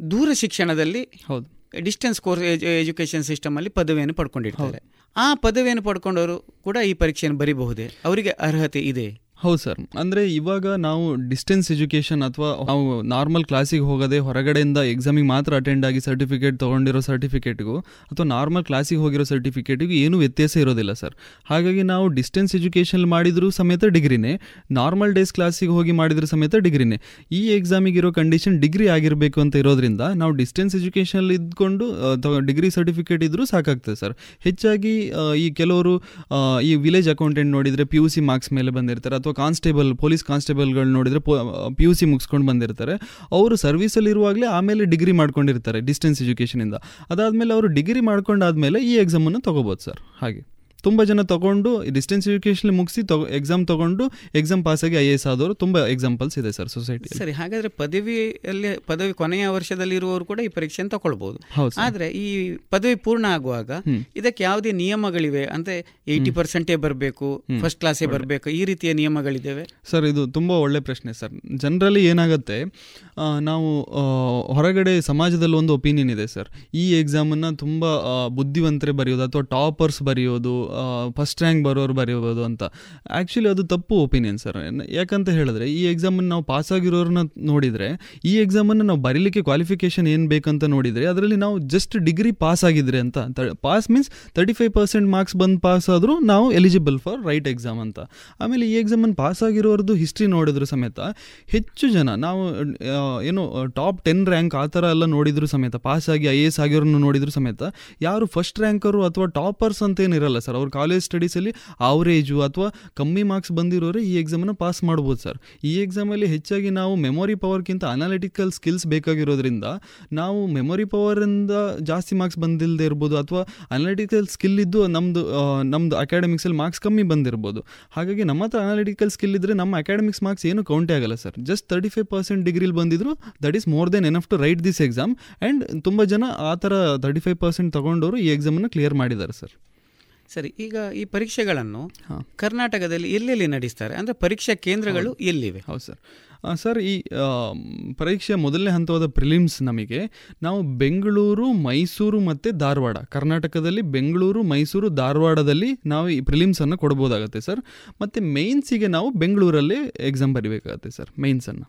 ದೂರ ಶಿಕ್ಷಣದಲ್ಲಿ ಹೌದು. ಡಿಸ್ಟೆನ್ಸ್ ಕೋರ್ಸ್ ಎಜುಕೇಶನ್ ಸಿಸ್ಟಮ್ ಅಲ್ಲಿ ಪದವಿಯನ್ನು ಪಡ್ಕೊಂಡಿರ್ತಾರೆ. ಆ ಪದವಿಯನ್ನು ಪಡ್ಕೊಂಡವರು ಕೂಡ ಈ ಪರೀಕ್ಷೆಯನ್ನು ಬರೀಬಹುದೇ? ಅವರಿಗೆ ಅರ್ಹತೆ ಇದೆ? ಹೌದು ಸರ್. ಅಂದರೆ ಇವಾಗ ನಾವು ಡಿಸ್ಟೆನ್ಸ್ ಎಜುಕೇಷನ್ ಅಥವಾ ನಾವು ನಾರ್ಮಲ್ ಕ್ಲಾಸಿಗೆ ಹೋಗದೆ ಹೊರಗಡೆಯಿಂದ ಎಕ್ಸಾಮಿಗೆ ಮಾತ್ರ ಅಟೆಂಡ್ ಆಗಿ ಸರ್ಟಿಫಿಕೇಟ್ ತೊಗೊಂಡಿರೋ ಸರ್ಟಿಫಿಕೇಟ್ಗೂ ಅಥವಾ ನಾರ್ಮಲ್ ಕ್ಲಾಸಿಗೆ ಹೋಗಿರೋ ಸರ್ಟಿಫಿಕೇಟಿಗೂ ಏನೂ ವ್ಯತ್ಯಾಸ ಇರೋದಿಲ್ಲ ಸರ್. ಹಾಗಾಗಿ ನಾವು ಡಿಸ್ಟೆನ್ಸ್ ಎಜುಕೇಷನ್ ಮಾಡಿದರೂ ಸಮೇತ ಡಿಗ್ರಿನೇ ನಾರ್ಮಲ್ ಡೇಸ್ ಕ್ಲಾಸಿಗೆ ಹೋಗಿ ಮಾಡಿದರೂ ಸಮೇತ ಡಿಗ್ರಿನೇ. ಈ ಎಕ್ಸಾಮಿಗೆ ಇರೋ ಕಂಡೀಷನ್ ಡಿಗ್ರಿ ಆಗಿರಬೇಕು ಅಂತ ಇರೋದ್ರಿಂದ ನಾವು ಡಿಸ್ಟೆನ್ಸ್ ಎಜುಕೇಷನ್ ಇದ್ಕೊಂಡು ಡಿಗ್ರಿ ಸರ್ಟಿಫಿಕೇಟ್ ಇದ್ರೂ ಸಾಕಾಗ್ತದೆ ಸರ್. ಹೆಚ್ಚಾಗಿ ಈ ಕೆಲವರು ಈ ವಿಲೇಜ್ ಅಕೌಂಟೆಂಟ್ ನೋಡಿದರೆ ಪಿ ಯು ಸಿ ಮಾರ್ಕ್ಸ್ ಮೇಲೆ ಬಂದಿರ್ತಾರೆ, ಅಥವಾ ಕಾನ್ಸ್ಟೇಬಲ್, ಪೊಲೀಸ್ ಕಾನ್ಸ್ಟೇಬಲ್ಗಳು ನೋಡಿದರೆ ಪಿ ಯು ಸಿ ಮುಗಿಸ್ಕೊಂಡು ಬಂದಿರ್ತಾರೆ. ಅವರು ಸರ್ವಿಸಲ್ಲಿರುವಾಗಲೇ ಆಮೇಲೆ ಡಿಗ್ರಿ ಮಾಡ್ಕೊಂಡಿರ್ತಾರೆ, ಡಿಸ್ಟೆನ್ಸ್ ಎಜುಕೇಷನಿಂದ ಅದಾದಮೇಲೆ ಅವರು ಡಿಗ್ರಿ ಮಾಡ್ಕೊಂಡಾದ್ಮೇಲೆ ಈ ಎಕ್ಸಾಮನ್ನು ತಗೋಬೋದು ಸರ್. ಹಾಗೆ. ತುಂಬ ಜನ ತಗೊಂಡು ಡಿಸ್ಟೆನ್ಸ್ ಎಜುಕೇಷನ್ ಮುಗಿಸಿ ತಗೋ ಎಕ್ಸಾಮ್ ತಗೊಂಡು ಎಕ್ಸಾಮ್ ಪಾಸಾಗಿ ಐ ಎ ಎಸ್ ಆದವರು ತುಂಬ ಎಕ್ಸಾಂಪಲ್ಸ್ ಇದೆ ಸರ್ ಸೊಸೈಟಿ ಸರಿ ಹಾಗಾದ್ರೆ ಪದವಿಯಲ್ಲಿ ಪದವಿ ಕೊನೆಯ ವರ್ಷದಲ್ಲಿ ಇರುವವರು ಕೂಡ ಈ ಪರೀಕ್ಷೆಯನ್ನು ತಗೊಳ್ಬಹುದು ಆದ್ರೆ ಈ ಪದವಿ ಪೂರ್ಣ ಆಗುವಾಗ ಇದಕ್ಕೆ ಯಾವುದೇ ನಿಯಮಗಳಿವೆ? ಅಂದ್ರೆ ಏಯ್ಟಿ ಪರ್ಸೆಂಟೇ ಬರಬೇಕು ಫಸ್ಟ್ ಕ್ಲಾಸೇ ಬರಬೇಕು ಈ ರೀತಿಯ ನಿಯಮಗಳಿದ್ದಾವೆ? ಸರ್ ಇದು ತುಂಬಾ ಒಳ್ಳೆ ಪ್ರಶ್ನೆ ಸರ್. ಜನರಲ್ಲಿ ಏನಾಗುತ್ತೆ ನಾವು ಹೊರಗಡೆ ಸಮಾಜದಲ್ಲಿ ಒಂದು ಒಪಿನಿಯನ್ ಇದೆ ಸರ್. ಈ ಎಕ್ಸಾಮನ್ನು ತುಂಬ ತುಂಬಾ ಬುದ್ಧಿವಂತರೇ ಬರೆಯೋದು ಅಥವಾ ಟಾಪರ್ಸ್ ಬರೆಯೋದು ಫಸ್ಟ್ ರ್ಯಾಂಕ್ ಬರೋರು ಬರೀಬೋದು ಅಂತ. ಆ್ಯಕ್ಚುಲಿ ಅದು ತಪ್ಪು ಒಪಿನಿಯನ್ ಸರ್ ಯಾಕಂತ ಹೇಳಿದ್ರೆ, ಈ ಎಕ್ಸಾಮನ್ನು ನಾವು ಪಾಸ್ ಆಗಿರೋರನ್ನ ನೋಡಿದರೆ, ಈ ಎಕ್ಸಾಮನ್ನು ನಾವು ಬರೀಲಿಕ್ಕೆ ಕ್ವಾಲಿಫಿಕೇಶನ್ ಏನು ಬೇಕಂತ ನೋಡಿದರೆ, ಅದರಲ್ಲಿ ನಾವು ಜಸ್ಟ್ ಡಿಗ್ರಿ ಪಾಸ್ ಆಗಿದ್ರೆ ಅಂತ pass means thirty five percent marks ಬಂದು ಪಾಸ್ ಆದರೂ ನಾವು ಎಲಿಜಿಬಲ್ ಫಾರ್ ರೈಟ್ ಎಕ್ಸಾಮ್ ಅಂತ. ಆಮೇಲೆ ಈ ಎಕ್ಸಾಮನ್ನು ಪಾಸ್ ಆಗಿರೋರ್ದು ಹಿಸ್ಟ್ರಿ ನೋಡಿದ್ರು ಸಮೇತ, ಹೆಚ್ಚು ಜನ ನಾವು ಏನು ಟಾಪ್ ಟೆನ್ ರ್ಯಾಂಕ್ ಆ ಥರ ಎಲ್ಲ ನೋಡಿದ್ರು ಸಮೇತ ಪಾಸ್ ಆಗಿ ಐ ಎ ಎಸ್ ಆಗಿರೋರನ್ನು ನೋಡಿದ್ರು ಸಮೇತ, ಯಾರು ಫಸ್ಟ್ ರ್ಯಾಂಕರು ಅಥವಾ ಟಾಪರ್ಸ್ ಅಂತ ಏನಿರಲ್ಲ ಸರ್ ಅವ್ರ ಕಾಲೇಜ್ ಸ್ಟಡೀಸಲ್ಲಿ ಅವರೇಜು ಅಥವಾ ಕಮ್ಮಿ ಮಾರ್ಕ್ಸ್ ಬಂದಿರೋರೆ ಈ ಎಕ್ಸಾಮನ್ನು ಪಾಸ್ ಮಾಡ್ಬೋದು ಸರ್ ಈ ಎಕ್ಸಾಮಲ್ಲಿ ಹೆಚ್ಚಾಗಿ ನಾವು ಮೆಮೊರಿ ಪವರ್ಗಿಂತ ಅನಾಲಿಟಿಕಲ್ ಸ್ಕಿಲ್ಸ್ ಬೇಕಾಗಿರೋದ್ರಿಂದ ನಾವು ಮೆಮೊರಿ ಪವರಿಂದ ಜಾಸ್ತಿ ಮಾರ್ಕ್ಸ್ ಬಂದಿಲ್ಲದೆ ಇರ್ಬೋದು ಅಥವಾ ಅನಾಲಿಟಿಕಲ್ ಸ್ಕಿಲ್ ಇದ್ದು ನಮ್ಮದು ನಮ್ಮದು ಅಕಾಡೆಮಿಕ್ಸಲ್ಲಿ ಮಾರ್ಕ್ಸ್ ಕಮ್ಮಿ ಬಂದಿರ್ಬೋದು. ಹಾಗಾಗಿ ನಮ್ಮ ಹತ್ರ ಅನಾಲಿಟಿಕಲ್ ಸ್ಕಿಲ್ ಇದ್ದರೆ ನಮ್ಮ ಅಕಾಡೆಮಿಕ್ಸ್ ಮಾರ್ಕ್ಸ್ ಏನು ಕೌಂಟೇ ಆಗಲ್ಲ sir just thirty five percent ಡಿಗ್ರಿಲಿ ಬಂದಿದ್ರು that is more than enough to write this exam and ತುಂಬ ಜನ ಆ ಥರ ತರ್ಟಿ ಫೈವ್ ಪರ್ಸೆಂಟ್ ತೊಗೊಂಡವರು ಈ ಎಕ್ಸಾಮನ್ನು ಕ್ಲಿಯರ್ ಮಾಡಿದ್ದಾರೆ ಸರ್ ಸರಿ ಈಗ ಈ ಪರೀಕ್ಷೆಗಳನ್ನು ಹಾ. ಕರ್ನಾಟಕದಲ್ಲಿ ಎಲ್ಲೆಲ್ಲಿ ನಡೆಸ್ತಾರೆ? ಅಂದರೆ ಪರೀಕ್ಷಾ ಕೇಂದ್ರಗಳು ಎಲ್ಲಿವೆ? ಹೌದು ಸರ್. ಸರ್ ಈ ಪರೀಕ್ಷೆ ಪರೀಕ್ಷೆಯ ಮೊದಲನೇ ಹಂತವಾದ ಪ್ರಿಲಿಮ್ಸ್ ನಮಗೆ ನಾವು ಬೆಂಗಳೂರು ಮೈಸೂರು ಮತ್ತು ಧಾರವಾಡ ಕರ್ನಾಟಕದಲ್ಲಿ ಬೆಂಗಳೂರು ಮೈಸೂರು ಧಾರವಾಡದಲ್ಲಿ ನಾವು ಈ ಪ್ರಿಲಿಮ್ಸನ್ನು ಕೊಡ್ಬೋದಾಗತ್ತೆ ಸರ್. ಮತ್ತು ಮೇನ್ಸಿಗೆ ನಾವು ಬೆಂಗಳೂರಲ್ಲಿ ಎಕ್ಸಾಮ್ ಬರಿಬೇಕಾಗತ್ತೆ ಸರ್ ಮೇಯ್ನ್ಸನ್ನು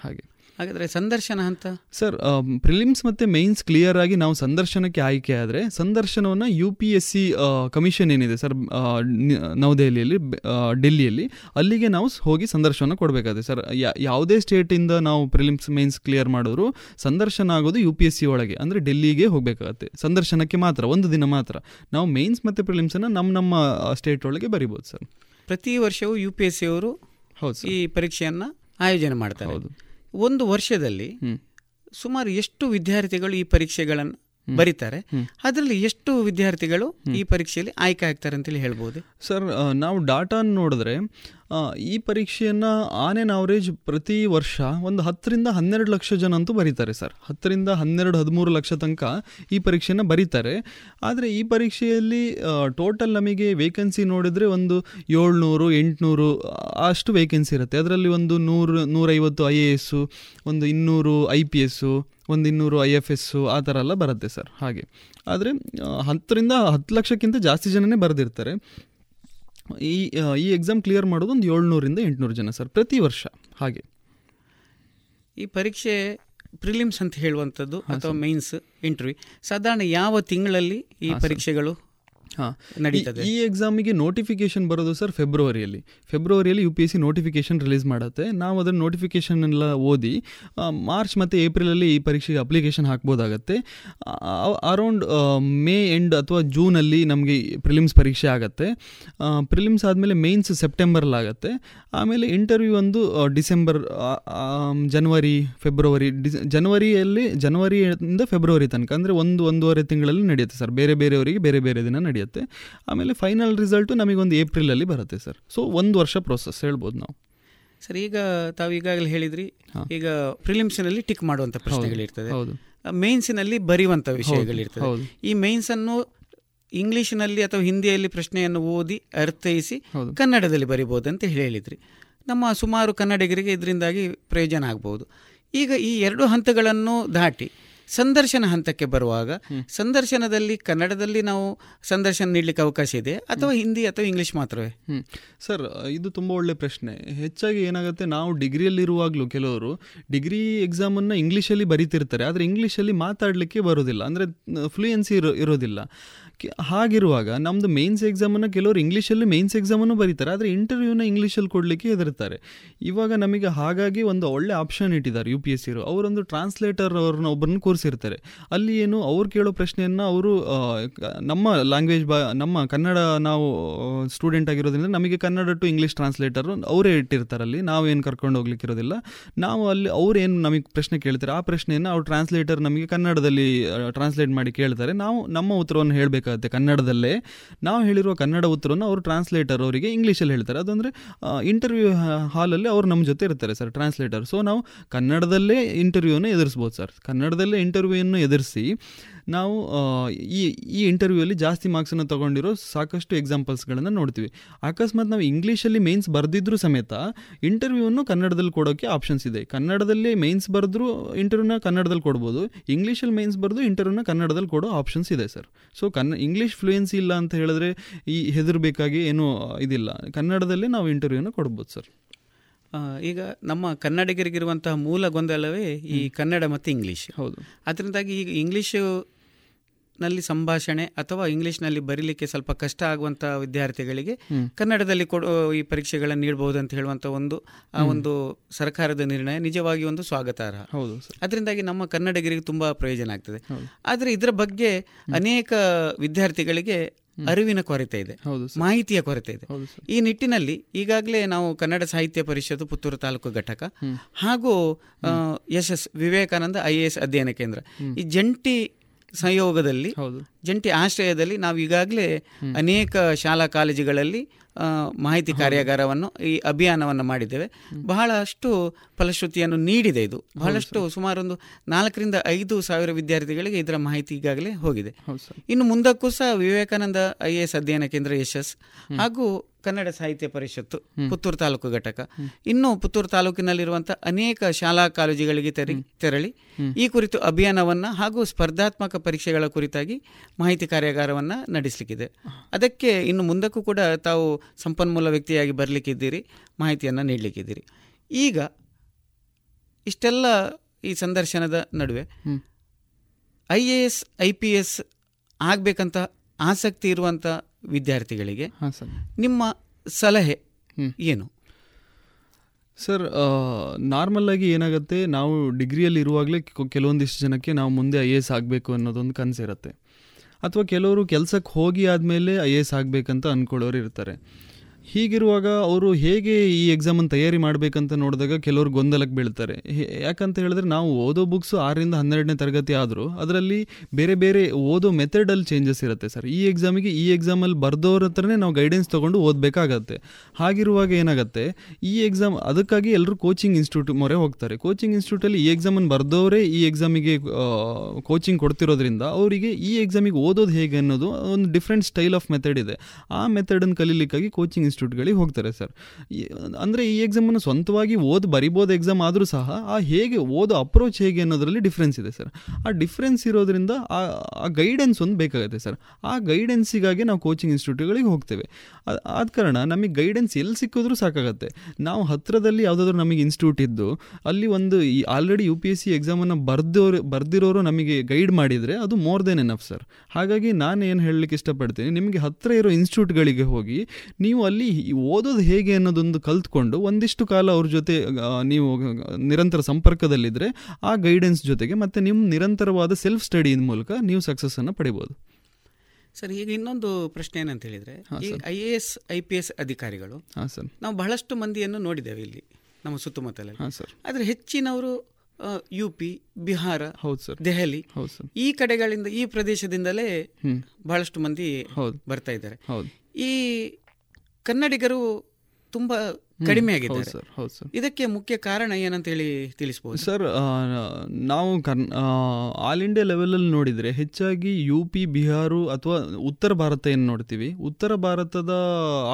ಹಾಗೆ. ಹಾಗಾದ್ರೆ ಸಂದರ್ಶನ ಅಂತ? ಸರ್ ಪ್ರಿಲಿಮ್ಸ್ ಮತ್ತು ಮೇನ್ಸ್ ಕ್ಲಿಯರ್ ಆಗಿ ನಾವು ಸಂದರ್ಶನಕ್ಕೆ ಆಯ್ಕೆ ಆದರೆ ಸಂದರ್ಶನವನ್ನು U P S C commission ಏನಿದೆ ಸರ್ ನವದೆಹಲಿಯಲ್ಲಿ ಡೆಲ್ಲಿಯಲ್ಲಿ ಅಲ್ಲಿಗೆ ನಾವು ಹೋಗಿ ಸಂದರ್ಶನ ಕೊಡಬೇಕಾಗುತ್ತೆ ಸರ್. ಯಾ- ಯಾವುದೇ ಸ್ಟೇಟಿಂದ ನಾವು ಪ್ರಿಲಿಮ್ಸ್ ಮೇನ್ಸ್ ಕ್ಲಿಯರ್ ಮಾಡಿದ್ರು ಸಂದರ್ಶನ ಆಗೋದು ಯು ಪಿ ಎಸ್ ಸಿ ಒಳಗೆ ಅಂದರೆ ಡೆಲ್ಲಿಗೆ ಹೋಗಬೇಕಾಗತ್ತೆ. ಸಂದರ್ಶನಕ್ಕೆ ಮಾತ್ರ ಒಂದು ದಿನ ಮಾತ್ರ. ನಾವು ಮೇನ್ಸ್ ಮತ್ತು ಪ್ರಿಲಿಮ್ಸನ್ನು ನಮ್ಮ ನಮ್ಮ ಸ್ಟೇಟ್ ಒಳಗೆ ಬರಿಬೋದು ಸರ್. ಪ್ರತಿ ವರ್ಷವೂ ಯು ಪಿ ಎಸ್ ಸಿ ಅವರು ಹೌದು ಈ ಪರೀಕ್ಷೆಯನ್ನು ಆಯೋಜನೆ ಮಾಡ್ತಾರೆ. ಹೌದು. ಒಂದು ವರ್ಷದಲ್ಲಿ ಸುಮಾರು ಎಷ್ಟು ವಿದ್ಯಾರ್ಥಿಗಳು ಈ ಪರೀಕ್ಷೆಗಳನ್ನು ಬರೀತಾರೆ. ಅದರಲ್ಲಿ ಎಷ್ಟು ವಿದ್ಯಾರ್ಥಿಗಳು ಈ ಪರೀಕ್ಷೆಯಲ್ಲಿ ಆಯ್ಕೆ ಆಗ್ತಾರೆ ಅಂತೇಳಿ ಹೇಳ್ಬೋದು? ಸರ್ ನಾವು ಡಾಟಾ ನೋಡಿದ್ರೆ ಈ ಪರೀಕ್ಷೆಯನ್ನು ಆನ್ ಆನ್ ಅವರೇಜ್ ಪ್ರತಿ ವರ್ಷ ಒಂದು ಹತ್ತರಿಂದ ಹನ್ನೆರಡು ಲಕ್ಷ ಜನ ಅಂತೂ ಬರೀತಾರೆ ಸರ್. ಹತ್ತರಿಂದ ಹನ್ನೆರಡು ಹದಿಮೂರು ಲಕ್ಷ ತನಕ ಈ ಪರೀಕ್ಷೆಯನ್ನು ಬರೀತಾರೆ. ಆದರೆ ಈ ಪರೀಕ್ಷೆಯಲ್ಲಿ ಟೋಟಲ್ ನಮಗೆ ವೇಕೆನ್ಸಿ ನೋಡಿದರೆ ಒಂದು ಏಳ್ನೂರು ಎಂಟುನೂರು ಅಷ್ಟು ವೇಕೆನ್ಸಿ ಇರುತ್ತೆ. ಅದರಲ್ಲಿ ಒಂದು ನೂರು ನೂರೈವತ್ತು ಐ ಎ ಎಸ್ಸು ಒಂದು ಇನ್ನೂರು ಐ ಪಿ ಎಸ್ಸು ಒಂದು ಇನ್ನೂರು ಐ ಎಫ್ ಎಸ್ಸು ಆ ಥರ ಎಲ್ಲ ಬರುತ್ತೆ ಸರ್ ಹಾಗೆ. ಆದರೆ ಹತ್ತರಿಂದ ಹತ್ತು ಲಕ್ಷಕ್ಕಿಂತ ಜಾಸ್ತಿ ಜನನೇ ಬರೆದಿರ್ತಾರೆ. ಈ ಈ ಎಕ್ಸಾಮ್ ಕ್ಲಿಯರ್ ಮಾಡೋದು ಒಂದು ಏಳ್ನೂರಿಂದ ಎಂಟುನೂರು ಜನ ಸರ್ ಪ್ರತಿ ವರ್ಷ ಹಾಗೆ. ಈ ಪರೀಕ್ಷೆ ಪ್ರಿಲಿಮ್ಸ್ ಅಂತ ಹೇಳುವಂಥದ್ದು ಅಥವಾ ಮೈನ್ಸ್ ಇಂಟರ್ವ್ಯೂ ಸಾಧಾರಣ ಯಾವ ತಿಂಗಳಲ್ಲಿ ಈ ಪರೀಕ್ಷೆಗಳು ನಡೀತದೆ. ಈ ಎಕ್ಸಾಮಿಗೆ ನೋಟಿಫಿಕೇಶನ್ ಬರೋದು ಸರ್ ಫೆಬ್ರವರಿಯಲ್ಲಿ ಫೆಬ್ರವರಿಯಲ್ಲಿ U P S C notification release ಮಾಡುತ್ತೆ. ನಾವು ಅದನ್ನು ನೋಟಿಫಿಕೇಶನ್ ಎಲ್ಲ ಓದಿ ಮಾರ್ಚ್ ಮತ್ತು ಏಪ್ರಿಲಲ್ಲಿ ಈ ಪರೀಕ್ಷೆಗೆ ಅಪ್ಲಿಕೇಶನ್ ಹಾಕ್ಬೋದಾಗತ್ತೆ. ಅರೌಂಡ್ ಮೇ ಎಂಡ್ ಅಥವಾ ಜೂನಲ್ಲಿ ನಮಗೆ ಪ್ರಿಲಿಮ್ಸ್ ಪರೀಕ್ಷೆ ಆಗುತ್ತೆ. ಪ್ರಿಲಿಮ್ಸ್ ಆದಮೇಲೆ ಮೇನ್ಸ್ ಸೆಪ್ಟೆಂಬರಲ್ಲಿ ಆಗುತ್ತೆ. ಆಮೇಲೆ ಇಂಟರ್ವ್ಯೂ ಒಂದು ಡಿಸೆಂಬರ್ ಜನವರಿ ಫೆಬ್ರವರಿ ಡಿಸ್ ಜನವರಿಯಲ್ಲಿ ಜನವರಿಯಿಂದ ಫೆಬ್ರವರಿ ತನಕ ಅಂದರೆ ಒಂದು ಒಂದೂವರೆ ತಿಂಗಳಲ್ಲಿ ನಡೆಯುತ್ತೆ ಸರ್ ಬೇರೆ ಬೇರೆಯವರಿಗೆ ಬೇರೆ ಬೇರೆ ದಿನ ನಡೆಯುತ್ತೆ. ಆಮೇಲೆ ಫೈನಲ್ ರಿಸಲ್ಟು ನಮಗೊಂದು ಏಪ್ರಿಲಲ್ಲಿ ಬರುತ್ತೆ ಸರ್. ಸೊ ಒಂದು ವರ್ಷ ಪ್ರೋಸೆಸ್ ಹೇಳ್ಬೋದು ನಾವು. ಸರ್ ಈಗ ತಾವು ಈಗಾಗಲೇ ಹೇಳಿದ್ರಿ ಈಗ ಪ್ರಿಲಿಮ್ಸ್ನಲ್ಲಿ ಟಿಕ್ ಮಾಡುವಂಥ ಪ್ರಶ್ನೆಗಳಿರ್ತದೆ. ಮೇನ್ಸಿನಲ್ಲಿ ಬರೆಯುವಂಥ ವಿಷಯಗಳಿರ್ತದೆ. ಈ ಮೇನ್ಸ್ ಅನ್ನು ಇಂಗ್ಲಿಷ್ನಲ್ಲಿ ಅಥವಾ ಹಿಂದಿಯಲ್ಲಿ ಪ್ರಶ್ನೆಯನ್ನು ಓದಿ ಅರ್ಥೈಸಿ ಕನ್ನಡದಲ್ಲಿ ಬರಿಬೋದು ಅಂತ ಹೇಳಿದ್ರಿ. ನಮ್ಮ ಸುಮಾರು ಕನ್ನಡಿಗರಿಗೆ ಇದರಿಂದಾಗಿ ಪ್ರಯೋಜನ ಆಗ್ಬೋದು. ಈಗ ಈ ಎರಡು ಹಂತಗಳನ್ನು ದಾಟಿ ಸಂದರ್ಶನ ಹಂತಕ್ಕೆ ಬರುವಾಗ ಸಂದರ್ಶನದಲ್ಲಿ ಕನ್ನಡದಲ್ಲಿ ನಾವು ಸಂದರ್ಶನ ನೀಡಲಿಕ್ಕೆ ಅವಕಾಶ ಇದೆ ಅಥವಾ ಹಿಂದಿ ಅಥವಾ ಇಂಗ್ಲಿಷ್ ಮಾತ್ರವೇ? ಸರ್ ಇದು ತುಂಬ ಒಳ್ಳೆ ಪ್ರಶ್ನೆ. ಹೆಚ್ಚಾಗಿ ಏನಾಗುತ್ತೆ ನಾವು ಡಿಗ್ರಿಯಲ್ಲಿರುವಾಗಲೂ ಕೆಲವರು ಡಿಗ್ರಿ ಎಕ್ಸಾಮನ್ನು ಇಂಗ್ಲೀಷಲ್ಲಿ ಬರೀತಿರ್ತಾರೆ ಆದರೆ ಇಂಗ್ಲೀಷಲ್ಲಿ ಮಾತಾಡಲಿಕ್ಕೆ ಬರೋದಿಲ್ಲ. ಅಂದರೆ ಫ್ಲೂಯೆನ್ಸಿ ಇರೋ ಇರೋದಿಲ್ಲ. ಹಾಗಿರುವಾಗ ನಮ್ಮದು ಮೇನ್ಸ್ ಎಕ್ಸಾಮನ್ನು ಕೆಲವರು ಇಂಗ್ಲೀಷಲ್ಲಿ ಮೇನ್ಸ್ ಎಕ್ಸಾಮನ್ನು ಬರೀತಾರೆ, ಆದರೆ ಇಂಟರ್ವ್ಯೂನ ಇಂಗ್ಲೀಷಲ್ಲಿ ಕೊಡಲಿಕ್ಕೆ ಹೆದರ್ತಾರೆ. ಇವಾಗ ನಮಗೆ ಹಾಗಾಗಿ ಒಂದು ಒಳ್ಳೆ ಆಪ್ಷನ್ ಇಟ್ಟಿದ್ದಾರೆ ಯು ಪಿ ಎಸ್ ಸಿರು ಅವರೊಂದು ಟ್ರಾನ್ಸ್ಲೇಟರ್ ಅವ್ರನ್ನ ಒಬ್ಬರನ್ನ ಕೂರಿಸಿರ್ತಾರೆ ಅಲ್ಲಿ ಏನು ಅವ್ರು ಕೇಳೋ ಪ್ರಶ್ನೆಯನ್ನು ಅವರು ನಮ್ಮ ಲ್ಯಾಂಗ್ವೇಜ್ ಬಾ, ನಮ್ಮ ಕನ್ನಡ ನಾವು ಸ್ಟೂಡೆಂಟ್ ಆಗಿರೋದ್ರಿಂದ ನಮಗೆ ಕನ್ನಡ ಟು ಇಂಗ್ಲೀಷ್ ಟ್ರಾನ್ಸ್ಲೇಟರ್ ಅವರೇ ಇಟ್ಟಿರ್ತಾರೆ ಅಲ್ಲಿ. ನಾವೇನು ಕರ್ಕೊಂಡು ಹೋಗ್ಲಿಕ್ಕೆ ಇರೋದಿಲ್ಲ ನಾವು ಅಲ್ಲಿ ಅವ್ರು ಏನು ನಮಗೆ ಪ್ರಶ್ನೆ ಕೇಳ್ತಾರೆ, ಆ ಪ್ರಶ್ನೆಯನ್ನು ಅವ್ರು ಟ್ರಾನ್ಸ್ಲೇಟರ್ ನಮಗೆ ಕನ್ನಡದಲ್ಲಿ ಟ್ರಾನ್ಸ್ಲೇಟ್ ಮಾಡಿ ಕೇಳ್ತಾರೆ. ನಾವು ನಮ್ಮ ಉತ್ತರವನ್ನು ಹೇಳಬೇಕಾಗುತ್ತೆ ಕನ್ನಡದಲ್ಲೇ ನಾವು ಹೇಳಿರುವ ಕನ್ನಡ ಉತ್ತರವನ್ನು ಅವರು ಟ್ರಾನ್ಸ್ಲೇಟರ್ ಅವರಿಗೆ ಇಂಗ್ಲೀಷಲ್ಲಿ ಹೇಳ್ತಾರೆ. ಅದಂದರೆ ಇಂಟರ್ವ್ಯೂ ಹಾಲಲ್ಲಿ ಅವರು ನಮ್ಮ ಜೊತೆ ಇರ್ತಾರೆ ಸರ್ ಟ್ರಾನ್ಸ್ಲೇಟರ್ ಸೊ ನಾವು ಕನ್ನಡದಲ್ಲೇ ಇಂಟರ್ವ್ಯೂನ ಎದುರಿಸ್ಬೋದು ಸರ್. ಕನ್ನಡದಲ್ಲೇ ಇಂಟರ್ವ್ಯೂವನ್ನು ಎದುರಿಸಿ ನಾವು ಈ ಈ ಇಂಟರ್ವ್ಯೂಯಲ್ಲಿ ಜಾಸ್ತಿ ಮಾರ್ಕ್ಸನ್ನು ತೊಗೊಂಡಿರೋ ಸಾಕಷ್ಟು ಎಕ್ಸಾಂಪಲ್ಸ್ಗಳನ್ನು ನೋಡ್ತೀವಿ. ಅಕಸ್ಮಾತ್ ನಾವು ಇಂಗ್ಲೀಷಲ್ಲಿ ಮೇನ್ಸ್ ಬರೆದಿದ್ರೂ ಸಮೇತ ಇಂಟರ್ವ್ಯೂವನ್ನು ಕನ್ನಡದಲ್ಲಿ ಕೊಡೋಕ್ಕೆ ಆಪ್ಷನ್ಸ್ ಇದೆ. ಕನ್ನಡದಲ್ಲಿ ಮೇನ್ಸ್ ಬರೆದ್ರೂ ಇಂಟರ್ವ್ಯೂನ ಕನ್ನಡದಲ್ಲಿ ಕೊಡ್ಬೋದು. ಇಂಗ್ಲೀಷಲ್ಲಿ ಮೇನ್ಸ್ ಬರೆದು ಇಂಟರ್ವ್ಯೂನ ಕನ್ನಡದಲ್ಲಿ ಕೊಡೋ ಆಪ್ಷನ್ಸ್ ಇದೆ ಸರ್. ಸೊ ಕನ್ನ ಇಂಗ್ಲೀಷ್ ಫ್ಲೂಯೆನ್ಸಿ ಇಲ್ಲ ಅಂತ ಹೇಳಿದ್ರೆ ಈ ಹೆದರಬೇಕಾಗಿ ಏನೂ ಇದಿಲ್ಲ. ಕನ್ನಡದಲ್ಲೇ ನಾವು ಇಂಟರ್ವ್ಯೂನ ಕೊಡ್ಬೋದು ಸರ್. ಈಗ ನಮ್ಮ ಕನ್ನಡಿಗರಿಗಿರುವಂತಹ ಮೂಲ ಗೊಂದಲವೇ ಈ ಕನ್ನಡ ಮತ್ತು ಇಂಗ್ಲೀಷ್. ಹೌದು. ಅದರಿಂದಾಗಿ ಈಗ ಇಂಗ್ಲೀಷು ನಲ್ಲಿ ಸಂಭಾಷಣೆ ಅಥವಾ ಇಂಗ್ಲಿಷ್ನಲ್ಲಿ ಬರೀಲಿಕ್ಕೆ ಸ್ವಲ್ಪ ಕಷ್ಟ ಆಗುವಂಥ ವಿದ್ಯಾರ್ಥಿಗಳಿಗೆ ಕನ್ನಡದಲ್ಲಿ ಕೊಡೋ ಈ ಪರೀಕ್ಷೆಗಳನ್ನು ನೀಡಬಹುದು ಅಂತ ಹೇಳುವಂಥ ಒಂದು ಆ ಒಂದು ಸರ್ಕಾರದ ನಿರ್ಣಯ ನಿಜವಾಗಿ ಒಂದು ಸ್ವಾಗತಾರ್ಹ. ಹೌದು ಅದರಿಂದಾಗಿ ನಮ್ಮ ಕನ್ನಡಿಗರಿಗೆ ತುಂಬಾ ಪ್ರಯೋಜನ ಆಗ್ತದೆ. ಆದರೆ ಇದರ ಬಗ್ಗೆ ಅನೇಕ ವಿದ್ಯಾರ್ಥಿಗಳಿಗೆ ಅರಿವಿನ ಕೊರತೆ ಇದೆ. ಮಾಹಿತಿಯ ಕೊರತೆ ಇದೆ. ಈ ನಿಟ್ಟಿನಲ್ಲಿ ಈಗಾಗಲೇ ನಾವು ಕನ್ನಡ ಸಾಹಿತ್ಯ ಪರಿಷತ್ತು ಪುತ್ತೂರು ತಾಲೂಕು ಘಟಕ ಹಾಗೂ Yashas Vivekananda I A S ಅಧ್ಯಯನ ಕೇಂದ್ರ. ಈ ಜಂಟಿ ಸಂಯೋಗದಲ್ಲಿ ಹೌದು. ಜಂಟಿ ಆಶ್ರಯದಲ್ಲಿ ನಾವು ಈಗಾಗಲೇ ಅನೇಕ ಶಾಲಾ ಕಾಲೇಜುಗಳಲ್ಲಿ ಮಾಹಿತಿ ಕಾರ್ಯಾಗಾರವನ್ನು ಈ ಅಭಿಯಾನವನ್ನು ಮಾಡಿದ್ದೇವೆ. ಬಹಳಷ್ಟು ಫಲಶ್ರುತಿಯನ್ನು ನೀಡಿದೆ ಇದು. ಬಹಳಷ್ಟು ಸುಮಾರು ಒಂದು ನಾಲ್ಕರಿಂದ ಐದು ಸಾವಿರ ವಿದ್ಯಾರ್ಥಿಗಳಿಗೆ ಇದರ ಮಾಹಿತಿ ಈಗಾಗಲೇ ಹೋಗಿದೆ. ಇನ್ನು ಮುಂದಕ್ಕೂ ಸಹ ವಿವೇಕಾನಂದ ಐ ಎ ಎಸ್ ಅಧ್ಯಯನ ಕೇಂದ್ರ ಯಶಸ್ ಹಾಗೂ ಕನ್ನಡ ಸಾಹಿತ್ಯ ಪರಿಷತ್ತು ಪುತ್ತೂರು ತಾಲೂಕು ಘಟಕ. ಇನ್ನು ಪುತ್ತೂರು ತಾಲೂಕಿನಲ್ಲಿರುವಂತಹ ಅನೇಕ ಶಾಲಾ ಕಾಲೇಜುಗಳಿಗೆ ತೆರಿ ತೆರಳಿ ಈ ಕುರಿತು ಅಭಿಯಾನವನ್ನ ಹಾಗೂ ಸ್ಪರ್ಧಾತ್ಮಕ ಪರೀಕ್ಷೆಗಳ ಕುರಿತಾಗಿ ಮಾಹಿತಿ ಕಾರ್ಯಾಗಾರವನ್ನು ನಡೆಸಲಿಕ್ಕಿದೆ. ಅದಕ್ಕೆ ಇನ್ನು ಮುಂದಕ್ಕೂ ಕೂಡ ತಾವು ಸಂಪನ್ಮೂಲ ವ್ಯಕ್ತಿಯಾಗಿ ಬರಲಿಕ್ಕಿದ್ದೀರಿ ಮಾಹಿತಿಯನ್ನು ನೀಡಲಿಕ್ಕಿದ್ದೀರಿ. ಈಗ ಇಷ್ಟೆಲ್ಲ ಈ ಸಂದರ್ಶನದ ನಡುವೆ. I A S I P S ಆಗಬೇಕಂತ ಆಸಕ್ತಿ ಇರುವಂಥ ವಿದ್ಯಾರ್ಥಿಗಳಿಗೆ ಹಾಂ ಸರ್. ನಿಮ್ಮ ಸಲಹೆ. ಏನು? ಸರ್ ನಾರ್ಮಲ್ ಆಗಿ ಏನಾಗುತ್ತೆ ನಾವು ಡಿಗ್ರಿಯಲ್ಲಿ ಇರುವಾಗಲೇ ಕೆಲವೊಂದಿಷ್ಟು ಜನಕ್ಕೆ ನಾವು ಮುಂದೆ ಐ ಎ ಎಸ್ ಆಗಬೇಕು ಅನ್ನೋದೊಂದು ಕನಸಿರುತ್ತೆ. ಅಥವಾ ಕೆಲವರು ಕೆಲಸಕ್ಕೆ ಹೋಗಿ ಆದಮೇಲೆ ಐ ಎ ಎಸ್ ಆಗಬೇಕಂತ ಅಂದ್ಕೊಳ್ಳೋರು ಇರ್ತಾರೆ. ಹೀಗಿರುವಾಗ ಅವರು ಹೇಗೆ ಈ ಎಕ್ಸಾಮನ್ನು ತಯಾರಿ ಮಾಡಬೇಕಂತ ನೋಡಿದಾಗ ಕೆಲವರು ಗೊಂದಲಕ್ಕೆ ಬೀಳ್ತಾರೆ. ಯಾಕಂತ ಹೇಳಿದ್ರೆ ನಾವು ಓದೋ ಬುಕ್ಸ್ ಆರರಿಂದ ಹನ್ನೆರಡನೇ ತರಗತಿ ಆದರೂ ಅದರಲ್ಲಿ ಬೇರೆ ಬೇರೆ ಓದೋ ಮೆಥಡಲ್ಲಿ ಚೇಂಜಸ್ ಇರುತ್ತೆ ಸರ್ ಈ ಎಕ್ಸಾಮಿಗೆ ಈ ಎಕ್ಸಾಮಲ್ಲಿ ಬರ್ದವ್ರ ಹತ್ರನೇ ನಾವು ಗೈಡೆನ್ಸ್ ತೊಗೊಂಡು ಓದಬೇಕಾಗತ್ತೆ. ಹಾಗಿರುವಾಗ ಏನಾಗುತ್ತೆ, ಈ ಎಕ್ಸಾಮ್ ಅದಕ್ಕಾಗಿ ಎಲ್ಲರೂ ಕೋಚಿಂಗ್ ಇನ್ಸ್ಟಿಟ್ಯೂಟ್ ಮೊರೆ ಹೋಗ್ತಾರೆ. ಕೋಚಿಂಗ್ ಇನ್ಸ್ಟಿಟ್ಯೂಟಲ್ಲಿ ಈ ಎಕ್ಸಾಮನ್ನು ಬರ್ದವರೇ ಈ ಎಕ್ಸಾಮಿಗೆ ಕೋಚಿಂಗ್ ಕೊಡ್ತಿರೋದ್ರಿಂದ ಅವರಿಗೆ ಈ ಎಕ್ಸಾಮಿಗೆ ಓದೋದು ಹೇಗೆ ಅನ್ನೋದು ಒಂದು ಡಿಫ್ರೆಂಟ್ ಸ್ಟೈಲ್ ಆಫ್ ಮೆಥಡ್ ಇದೆ. ಆ ಮೆಥಡನ್ನು ಕಲೀಲಿಕ್ಕಾಗಿ ಕೋಚಿಂಗ್ ಇನ್ಸ್ಟಿಟ್ಯೂಟ್ಗಳಿಗೆ ಹೋಗ್ತಾರೆ ಸರ್. ಅಂದರೆ ಈ ಎಕ್ಸಾಮನ್ನು ಸ್ವಂತವಾಗಿ ಓದಿ ಬರಿಬೋದು ಎಕ್ಸಾಮ್ ಆದರೂ ಸಹ ಆ ಹೇಗೆ ಓದೋ ಅಪ್ರೋಚ್ ಹೇಗೆ ಅನ್ನೋದರಲ್ಲಿ ಡಿಫ್ರೆನ್ಸ್ ಇದೆ ಸರ್. ಆ ಡಿಫ್ರೆನ್ಸ್ ಇರೋದ್ರಿಂದ ಆ ಗೈಡೆನ್ಸ್ ಒಂದು ಬೇಕಾಗುತ್ತೆ ಸರ್. ಆ ಗೈಡೆನ್ಸಿಗಾಗಿ ನಾವು ಕೋಚಿಂಗ್ ಇನ್ಸ್ಟಿಟ್ಯೂಟ್ಗಳಿಗೆ ಹೋಗ್ತೇವೆ. ಆದ ಕಾರಣ ನಮಗೆ ಗೈಡೆನ್ಸ್ ಎಲ್ಲಿ ಸಿಕ್ಕಿದ್ರೂ ಸಾಕಾಗತ್ತೆ. ನಾವು ಹತ್ತಿರದಲ್ಲಿ ಯಾವುದಾದ್ರೂ ನಮಗೆ ಇನ್ಸ್ಟಿಟ್ಯೂಟ್ ಇದ್ದು, ಅಲ್ಲಿ ಒಂದು ಈ already U P S C ಎಕ್ಸಾಮನ್ನು ಬರ್ದೋರು, ಬರ್ದಿರೋರು ನಮಗೆ ಗೈಡ್ ಮಾಡಿದರೆ ಅದು ಮೋರ್ ದೆನ್ ಎನಫ್ ಸರ್. ಹಾಗಾಗಿ ನಾನು ಏನು ಹೇಳಲಿಕ್ಕೆ ಇಷ್ಟಪಡ್ತೀನಿ, ನಿಮಗೆ ಹತ್ತಿರ ಇರೋ ಇನ್ಸ್ಟಿಟ್ಯೂಟ್ಗಳಿಗೆ ಹೋಗಿ, ನೀವು ಅಲ್ಲಿ ಈ ಓದೋದು ಹೇಗೆ ಅನ್ನೋದೊಂದು ಕಲ್ತ್ಕೊಂಡು ಒಂದಿಷ್ಟು ಕಾಲ ಅವ್ರ ಜೊತೆ ನೀವು ನಿರಂತರ ಸಂಪರ್ಕದಲ್ಲಿದ್ದರೆ ಆ ಗೈಡೆನ್ಸ್ ಜೊತೆಗೆ ಮತ್ತು ನಿಮ್ಮ ನಿರಂತರವಾದ ಸೆಲ್ಫ್ ಸ್ಟಡಿ ಮೂಲಕ ನೀವು ಸಕ್ಸಸ್ಸನ್ನು ಪಡಿಬೋದು. ಸರ್ ಈಗ ಇನ್ನೊಂದು ಪ್ರಶ್ನೆ ಏನಂತ ಹೇಳಿದರೆ. I A S I P S ಅಧಿಕಾರಿಗಳು ಹಾಂ ಸರ್. ನಾವು ಬಹಳಷ್ಟು ಮಂದಿಯನ್ನು ನೋಡಿದ್ದೇವೆ ಇಲ್ಲಿ ನಮ್ಮ ಸುತ್ತಮುತ್ತಲಲ್ಲಿ. ಹಾಂ ಸರ್. ಆದರೆ ಹೆಚ್ಚಿನವರು ಯು ಪಿ ಬಿಹಾರ ಹೌದು ಸರ್. ದೆಹಲಿ ಹೌದು ಸರ್. ಈ ಕಡೆಗಳಿಂದ ಈ ಪ್ರದೇಶದಿಂದಲೇ. ಬಹಳಷ್ಟು ಮಂದಿ ಹೌದು. ಬರ್ತಾ ಇದ್ದಾರೆ. ಹೌದು. ಈ ಕನ್ನಡಿಗರು ತುಂಬಾ ಕಡಿಮೆ ಆಗಿದೆ ಸರ್ ಹೌದು ಸರ್. ಇದಕ್ಕೆ ಮುಖ್ಯ ಕಾರಣ ಏನಂತ ಹೇಳಿ ತಿಳಿಸ್ಬೋದು? ಸರ್ ನಾವು ಕರ್ನ್ ಆಲ್ ಇಂಡಿಯಾ ಲೆವೆಲಲ್ಲಿ ನೋಡಿದರೆ ಹೆಚ್ಚಾಗಿ ಯು ಪಿ ಬಿಹಾರು ಅಥವಾ ಉತ್ತರ ಭಾರತ ಏನು ನೋಡ್ತೀವಿ? ಉತ್ತರ ಭಾರತದ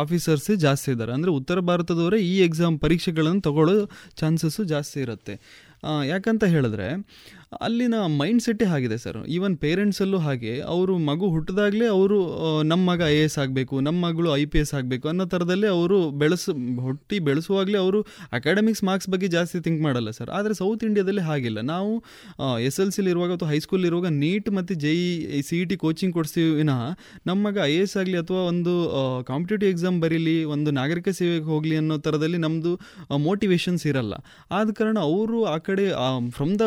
ಆಫೀಸರ್ಸೇ ಜಾಸ್ತಿ ಇದ್ದಾರೆ. ಅಂದರೆ ಉತ್ತರ ಭಾರತದವರೇ ಈ ಎಕ್ಸಾಮ್ ಪರೀಕ್ಷೆಗಳನ್ನು ತಗೊಳ್ಳೋ ಚಾನ್ಸಸ್ಸು ಜಾಸ್ತಿ ಇರುತ್ತೆ. ಯಾಕಂತ ಹೇಳಿದ್ರೆ ಅಲ್ಲಿನ ಮೈಂಡ್ ಸೆಟ್ಟೇ ಆಗಿದೆ ಸರ್ ಈವನ್ ಪೇರೆಂಟ್ಸಲ್ಲೂ ಹಾಗೆ, ಅವರು ಮಗು ಹುಟ್ಟಿದಾಗಲೇ ಅವರು ನಮ್ಮ ಮಗ ಐ ಎ ಎಸ್ ಆಗಬೇಕು, ನಮ್ಮ ಮಗಳು ಐ ಪಿ ಎಸ್ ಆಗಬೇಕು ಅನ್ನೋ ಥರದಲ್ಲೇ ಅವರು ಬೆಳೆಸ, ಹುಟ್ಟಿ ಬೆಳೆಸುವಾಗಲೇ ಅವರು ಅಕಾಡೆಮಿಕ್ಸ್ ಮಾರ್ಕ್ಸ್ ಬಗ್ಗೆ ಜಾಸ್ತಿ ಥಿಂಕ್ ಮಾಡಲ್ಲ ಸರ್ ಆದರೆ ಸೌತ್ ಇಂಡಿಯಾದಲ್ಲಿ ಹಾಗಿಲ್ಲ. ನಾವು ಎಸ್ ಎಲ್ ಸಿಲಿ ಇರುವಾಗ ಅಥವಾ ಹೈಸ್ಕೂಲ್ ಇರುವಾಗ ನೀಟ್ ಮತ್ತು J E C E T coaching ಕೊಡಿಸ್ತೀವಿ ವಿನಃ ನಮ್ಮ ಮಗ ಐ ಎ ಎಸ್ ಆಗಲಿ ಅಥವಾ ಒಂದು ಕಾಂಪಿಟೇಟಿವ್ ಎಕ್ಸಾಮ್ ಬರೀಲಿ, ಒಂದು ನಾಗರಿಕ ಸೇವೆಗೆ ಹೋಗಲಿ ಅನ್ನೋ ಥರದಲ್ಲಿ ನಮ್ಮದು ಮೋಟಿವೇಶನ್ಸ್ ಇರಲ್ಲ. ಆದ ಕಾರಣ ಅವರು ಆ ಕಡೆ ಫ್ರಮ್ ದ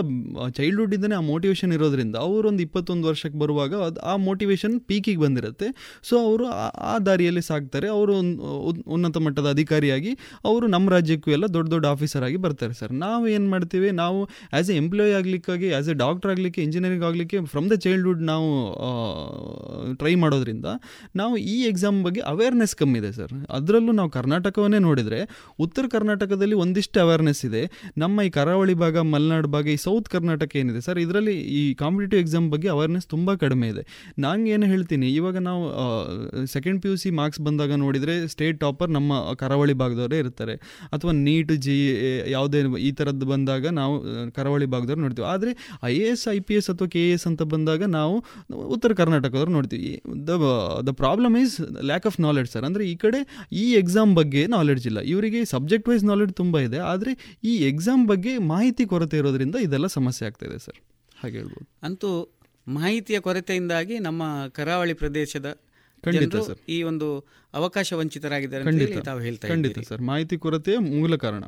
ಚೈಲ್ಡ್ಹುಡ್ಡಿಂದನೇ ಆ ಮೋಟಿವೇಶನ್ ಇರೋದ್ರಿಂದ ಅವರು ಒಂದು ಇಪ್ಪತ್ತೊಂದು ವರ್ಷಕ್ಕೆ ಬರುವಾಗ ಅದು ಆ ಮೋಟಿವೇಶನ್ ಪೀಕಿಗೆ ಬಂದಿರುತ್ತೆ. ಸೊ ಅವರು ಆ- ದಾರಿಯಲ್ಲಿ ಸಾಗ್ತಾರೆ. ಅವರು ಉನ್ನತ ಮಟ್ಟದ ಅಧಿಕಾರಿಯಾಗಿ ಅವರು ನಮ್ಮ ರಾಜ್ಯಕ್ಕೂ ಎಲ್ಲ ದೊಡ್ಡ ದೊಡ್ಡ ಆಫೀಸರ್ ಆಗಿ ಬರ್ತಾರೆ ಸರ್. ನಾವು ಏನು ಮಾಡ್ತೀವಿ? ನಾವು ಆ್ಯಸ್ ಎ ಎಂಪ್ಲಾಯ್ ಆಗಲಿಕ್ಕಾಗಿ ಆ್ಯಸ್ ಎ ಡಾಕ್ಟರ್ ಆಗಲಿಕ್ಕೆ ಇಂಜಿನಿಯರಿಂಗ್ ಆಗಲಿಕ್ಕೆ ಫ್ರಮ್ ದ ಚೈಲ್ಡ್ಹುಡ್ ನಾವು ಟ್ರೈ ಮಾಡೋದ್ರಿಂದ ನಾವು ಈ ಎಕ್ಸಾಮ್ ಬಗ್ಗೆ ಅವೇರ್ನೆಸ್ ಕಮ್ಮಿ ಇದೆ ಸರ್. ಅದರಲ್ಲೂ ನಾವು ಕರ್ನಾಟಕವನ್ನೇ ನೋಡಿದರೆ ಉತ್ತರ ಕರ್ನಾಟಕದಲ್ಲಿ ಒಂದಿಷ್ಟು ಅವೇರ್ನೆಸ್ ಇದೆ. ನಮ್ಮ ಈ ಕರಾವಳಿ ಭಾಗ, ಮಲೆನಾಡು ಭಾಗ, ಈ ಸೌತ್ ಕರ್ನಾಟಕ ಏನಿದೆ? ಸರ್, ಇದರಲ್ಲಿ ಈ ಕಾಂಪಿಟೇಟಿವ್ ಎಕ್ಸಾಮ್ ಬಗ್ಗೆ ಅವೇರ್ನೆಸ್ ತುಂಬ ಕಡಿಮೆ ಇದೆ. ನಾನು ಏನು ಹೇಳ್ತೀನಿ, ಇವಾಗ ನಾವು second P U C marks ಬಂದಾಗ ನೋಡಿದರೆ ಸ್ಟೇಟ್ ಟಾಪರ್ ನಮ್ಮ ಕರಾವಳಿ ಭಾಗದವರೇ ಇರ್ತಾರೆ. ಅಥವಾ ನೀಟ್ ಜಿ ಯಾವುದೇ ಈ ಥರದ್ದು ಬಂದಾಗ ನಾವು ಕರಾವಳಿ ಭಾಗದವ್ರು ನೋಡ್ತೀವಿ. ಆದರೆ I A S I P S ಅಥವಾ ಕೆ ಎ ಎಸ್ ಅಂತ ಬಂದಾಗ ನಾವು ಉತ್ತರ ಕರ್ನಾಟಕದವ್ರು ನೋಡ್ತೀವಿ. The the problem is lack of knowledge sir ಅಂದರೆ ಈ ಕಡೆ ಈ ಎಕ್ಸಾಮ್ ಬಗ್ಗೆ ನಾಲೆಡ್ಜ್ ಇಲ್ಲ. ಇವರಿಗೆ ಸಬ್ಜೆಕ್ಟ್ ವೈಸ್ ನಾಲೆಡ್ಜ್ ತುಂಬ ಇದೆ. ಆದರೆ ಈ ಎಕ್ಸಾಮ್ ಬಗ್ಗೆ ಮಾಹಿತಿ ಕೊರತೆ ಇರೋದ್ರಿಂದ ಇದೆಲ್ಲ ಸಮಸ್ಯೆ ಆಗ್ತಾ ಸರ್. ಹಾಗೆ ಹೇಳ್ಬೋದು. ಅಂತೂ ಮಾಹಿತಿಯ ಕೊರತೆಯಿಂದಾಗಿ ನಮ್ಮ ಕರಾವಳಿ ಪ್ರದೇಶದ ಖಂಡಿತ ಸರ್. ಈ ಒಂದು ಅವಕಾಶ ವಂಚಿತರಾಗಿದ್ದಾರೆ ಖಂಡಿತ. ತಾವು ಹೇಳ್ತಾ ಖಂಡಿತ ಸರ್. ಮಾಹಿತಿ ಕೊರತೆಯ ಮೂಲ ಕಾರಣ.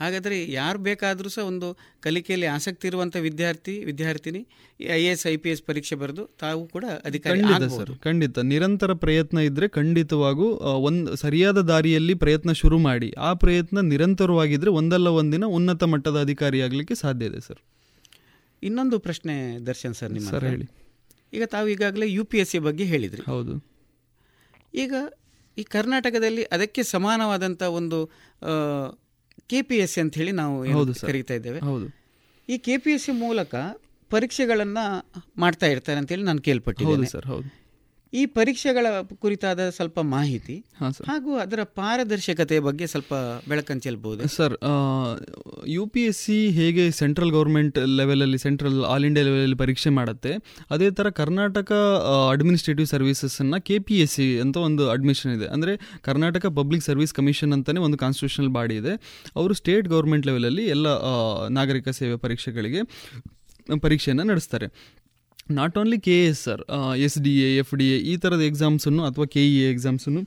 ಹಾಗಾದರೆ ಯಾರು ಬೇಕಾದರೂ ಸಹ ಒಂದು ಕಲಿಕೆಯಲ್ಲಿ ಆಸಕ್ತಿ ಇರುವಂಥ ವಿದ್ಯಾರ್ಥಿ ವಿದ್ಯಾರ್ಥಿನಿ I A S I P S ಪರೀಕ್ಷೆ ಬರೆದು ತಾವು ಕೂಡ ಅಧಿಕಾರಿ ಸರ್. ಖಂಡಿತ. ನಿರಂತರ ಪ್ರಯತ್ನ ಇದ್ದರೆ ಖಂಡಿತವಾಗೂ ಒಂದು ಸರಿಯಾದ ದಾರಿಯಲ್ಲಿ ಪ್ರಯತ್ನ ಶುರು ಮಾಡಿ ಆ ಪ್ರಯತ್ನ ನಿರಂತರವಾಗಿದ್ರೆ ಒಂದಲ್ಲ ಒಂದಿನ ಉನ್ನತ ಮಟ್ಟದ ಅಧಿಕಾರಿ ಆಗಲಿಕ್ಕೆ ಸಾಧ್ಯ ಇದೆ ಸರ್. ಇನ್ನೊಂದು ಪ್ರಶ್ನೆ ದರ್ಶನ್ ಸರ್ ನಿಮ್ಮ ಸರ್ ಹೇಳಿ. ಈಗ ತಾವು ಈಗಾಗಲೇ ಯು ಪಿ ಎಸ್ ಸಿ ಬಗ್ಗೆ ಹೇಳಿದ್ರಿ. ಹೌದು. ಈಗ ಈ ಕರ್ನಾಟಕದಲ್ಲಿ ಅದಕ್ಕೆ ಸಮಾನವಾದಂಥ ಒಂದು ಕೆ ಪಿ ಎಸ್ ಸಿ ಅಂತ ಹೇಳಿ ನಾವು. ಕರೀತಾ ಇದ್ದೇವೆ. ಹೌದು. ಈ ಕೆ ಪಿ ಎಸ್ ಸಿ ಮೂಲಕ ಪರೀಕ್ಷೆಗಳನ್ನು ಮಾಡ್ತಾ ಇರ್ತಾರೆ ಅಂತೇಳಿ ನಾನು ಹೌದು ಕೇಳ್ಪಟ್ಟಿದ್ದೇನೆ ಸರ್ ಹೌದು. ಈ ಪರೀಕ್ಷೆಗಳ ಕುರಿತಾದ ಸ್ವಲ್ಪ ಮಾಹಿತಿ ಹಾಂ ಹಾಗೂ ಅದರ ಪಾರದರ್ಶಕತೆ ಬಗ್ಗೆ ಸ್ವಲ್ಪ ಬೆಳಕನ್ನು ಚೆಲ್ಬಹುದು sir U P S C ಹೇಗೆ ಸೆಂಟ್ರಲ್ ಗೌರ್ಮೆಂಟ್ ಲೆವೆಲಲ್ಲಿ ಸೆಂಟ್ರಲ್ ಆಲ್ ಇಂಡಿಯಾ ಲೆವೆಲಲ್ಲಿ ಪರೀಕ್ಷೆ ಮಾಡುತ್ತೆ ಅದೇ ಥರ ಕರ್ನಾಟಕ ಅಡ್ಮಿನಿಸ್ಟ್ರೇಟಿವ್ ಸರ್ವಿಸಸ್ಸನ್ನು ಕೆ ಪಿ ಎಸ್ ಸಿ ಅಂತ ಒಂದು ಅಡ್ಮಿಷನ್ ಇದೆ. ಅಂದರೆ ಕರ್ನಾಟಕ ಪಬ್ಲಿಕ್ ಸರ್ವಿಸ್ ಕಮಿಷನ್ ಅಂತಲೇ ಒಂದು ಕಾನ್ಸ್ಟಿಟ್ಯೂಷನಲ್ ಬಾಡಿ ಇದೆ. ಅವರು ಸ್ಟೇಟ್ ಗೌರ್ಮೆಂಟ್ ಲೆವೆಲಲ್ಲಿ ಎಲ್ಲ ನಾಗರಿಕ ಸೇವೆ ಪರೀಕ್ಷೆಗಳಿಗೆ ಪರೀಕ್ಷೆಯನ್ನು ನಡೆಸ್ತಾರೆ. Not only K S sir S D A F D A ಈ ಥರದ ಎಕ್ಸಾಮ್ಸನ್ನು ಅಥವಾ K E A ಎಕ್ಸಾಮ್ಸನ್ನು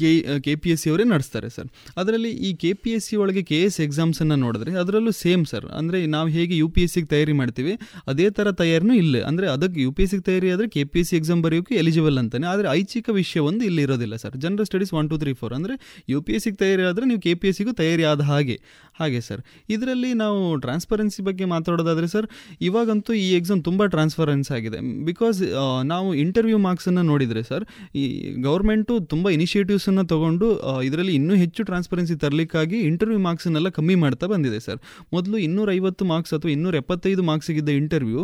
K K P S C ಅವರೇ ನಡೆಸ್ತಾರೆ ಸರ್. ಅದರಲ್ಲಿ ಈ ಕೆ ಪಿ ಎಸ್ ಸಿ ಒಳಗೆ ಕೆ ಎಸ್ ಎಕ್ಸಾಮ್ಸನ್ನು ನೋಡಿದ್ರೆ ಅದರಲ್ಲೂ ಸೇಮ್ ಸರ್. ಅಂದರೆ ನಾವು ಹೇಗೆ ಯು ಪಿ ಎಸ್ ಸಿಗೆ ತಯಾರಿ ಮಾಡ್ತೀವಿ, ಅದೇ ಥರ ತಯಾರಿನೂ ಇಲ್ಲ. ಅಂದರೆ ಅದಕ್ಕೆ ಯು ಪಿ ಎಸ್ ಸಿಗೆ ತಯಾರಿ ಆದರೆ K P S C exam ಬರೆಯೋಕ್ಕೆ eligible ಅಂತಾನೆ. ಆದರೆ ಐಚ್ಛಿಕ ವಿಷಯ ಒಂದು ಇಲ್ಲಿ ಇರೋದಿಲ್ಲ sir. General studies one two three four ಅಂದರೆ ಯು ಪಿ ಎಸ್ ಸಿಗೆ ತಯಾರಿ ಆದರೆ ನೀವು ಕೆ ಪಿ ಎಸ್ ಸಿಗೂ ತಯಾರಿ ಆದ ಹಾಗೆ ಹಾಗೆ ಸರ್. ಇದರಲ್ಲಿ ನಾವು ಟ್ರಾನ್ಸ್ಪರೆನ್ಸಿ ಬಗ್ಗೆ ಮಾತಾಡೋದಾದರೆ ಸರ್, ಇವಾಗಂತೂ ಈ ಎಕ್ಸಾಮ್ ತುಂಬ ಟ್ರಾನ್ಸ್ಪರೆನ್ಸ್ ಆಗಿದೆ. ಬಿಕಾಸ್ ನಾವು ಇಂಟರ್ವ್ಯೂ ಮಾರ್ಕ್ಸನ್ನು ನೋಡಿದರೆ ಸರ್, ಈ ಗೌರ್ಮೆಂಟು ತುಂಬ ಇನಿಷಿಯೇಟಿವ್ಸನ್ನು ತೊಗೊಂಡು ಇದರಲ್ಲಿ ಇನ್ನೂ ಹೆಚ್ಚು ಟ್ರಾನ್ಸ್ಪರೆನ್ಸಿ ತರಲಿಕ್ಕಾಗಿ ಇಂಟರ್ವ್ಯೂ ಮಾರ್ಕ್ಸನ್ನೆಲ್ಲ ಕಮ್ಮಿ ಮಾಡ್ತಾ ಬಂದಿದೆ ಸರ್ ಮೊದಲು ಇನ್ನೂರೈವತ್ತು ಮಾರ್ಕ್ಸ್ ಅಥವಾ ಇನ್ನೂರ ಎಪ್ಪತ್ತೈದು ಮಾರ್ಕ್ಸಿಗಿದ್ದ ಇಂಟರ್ವ್ಯೂ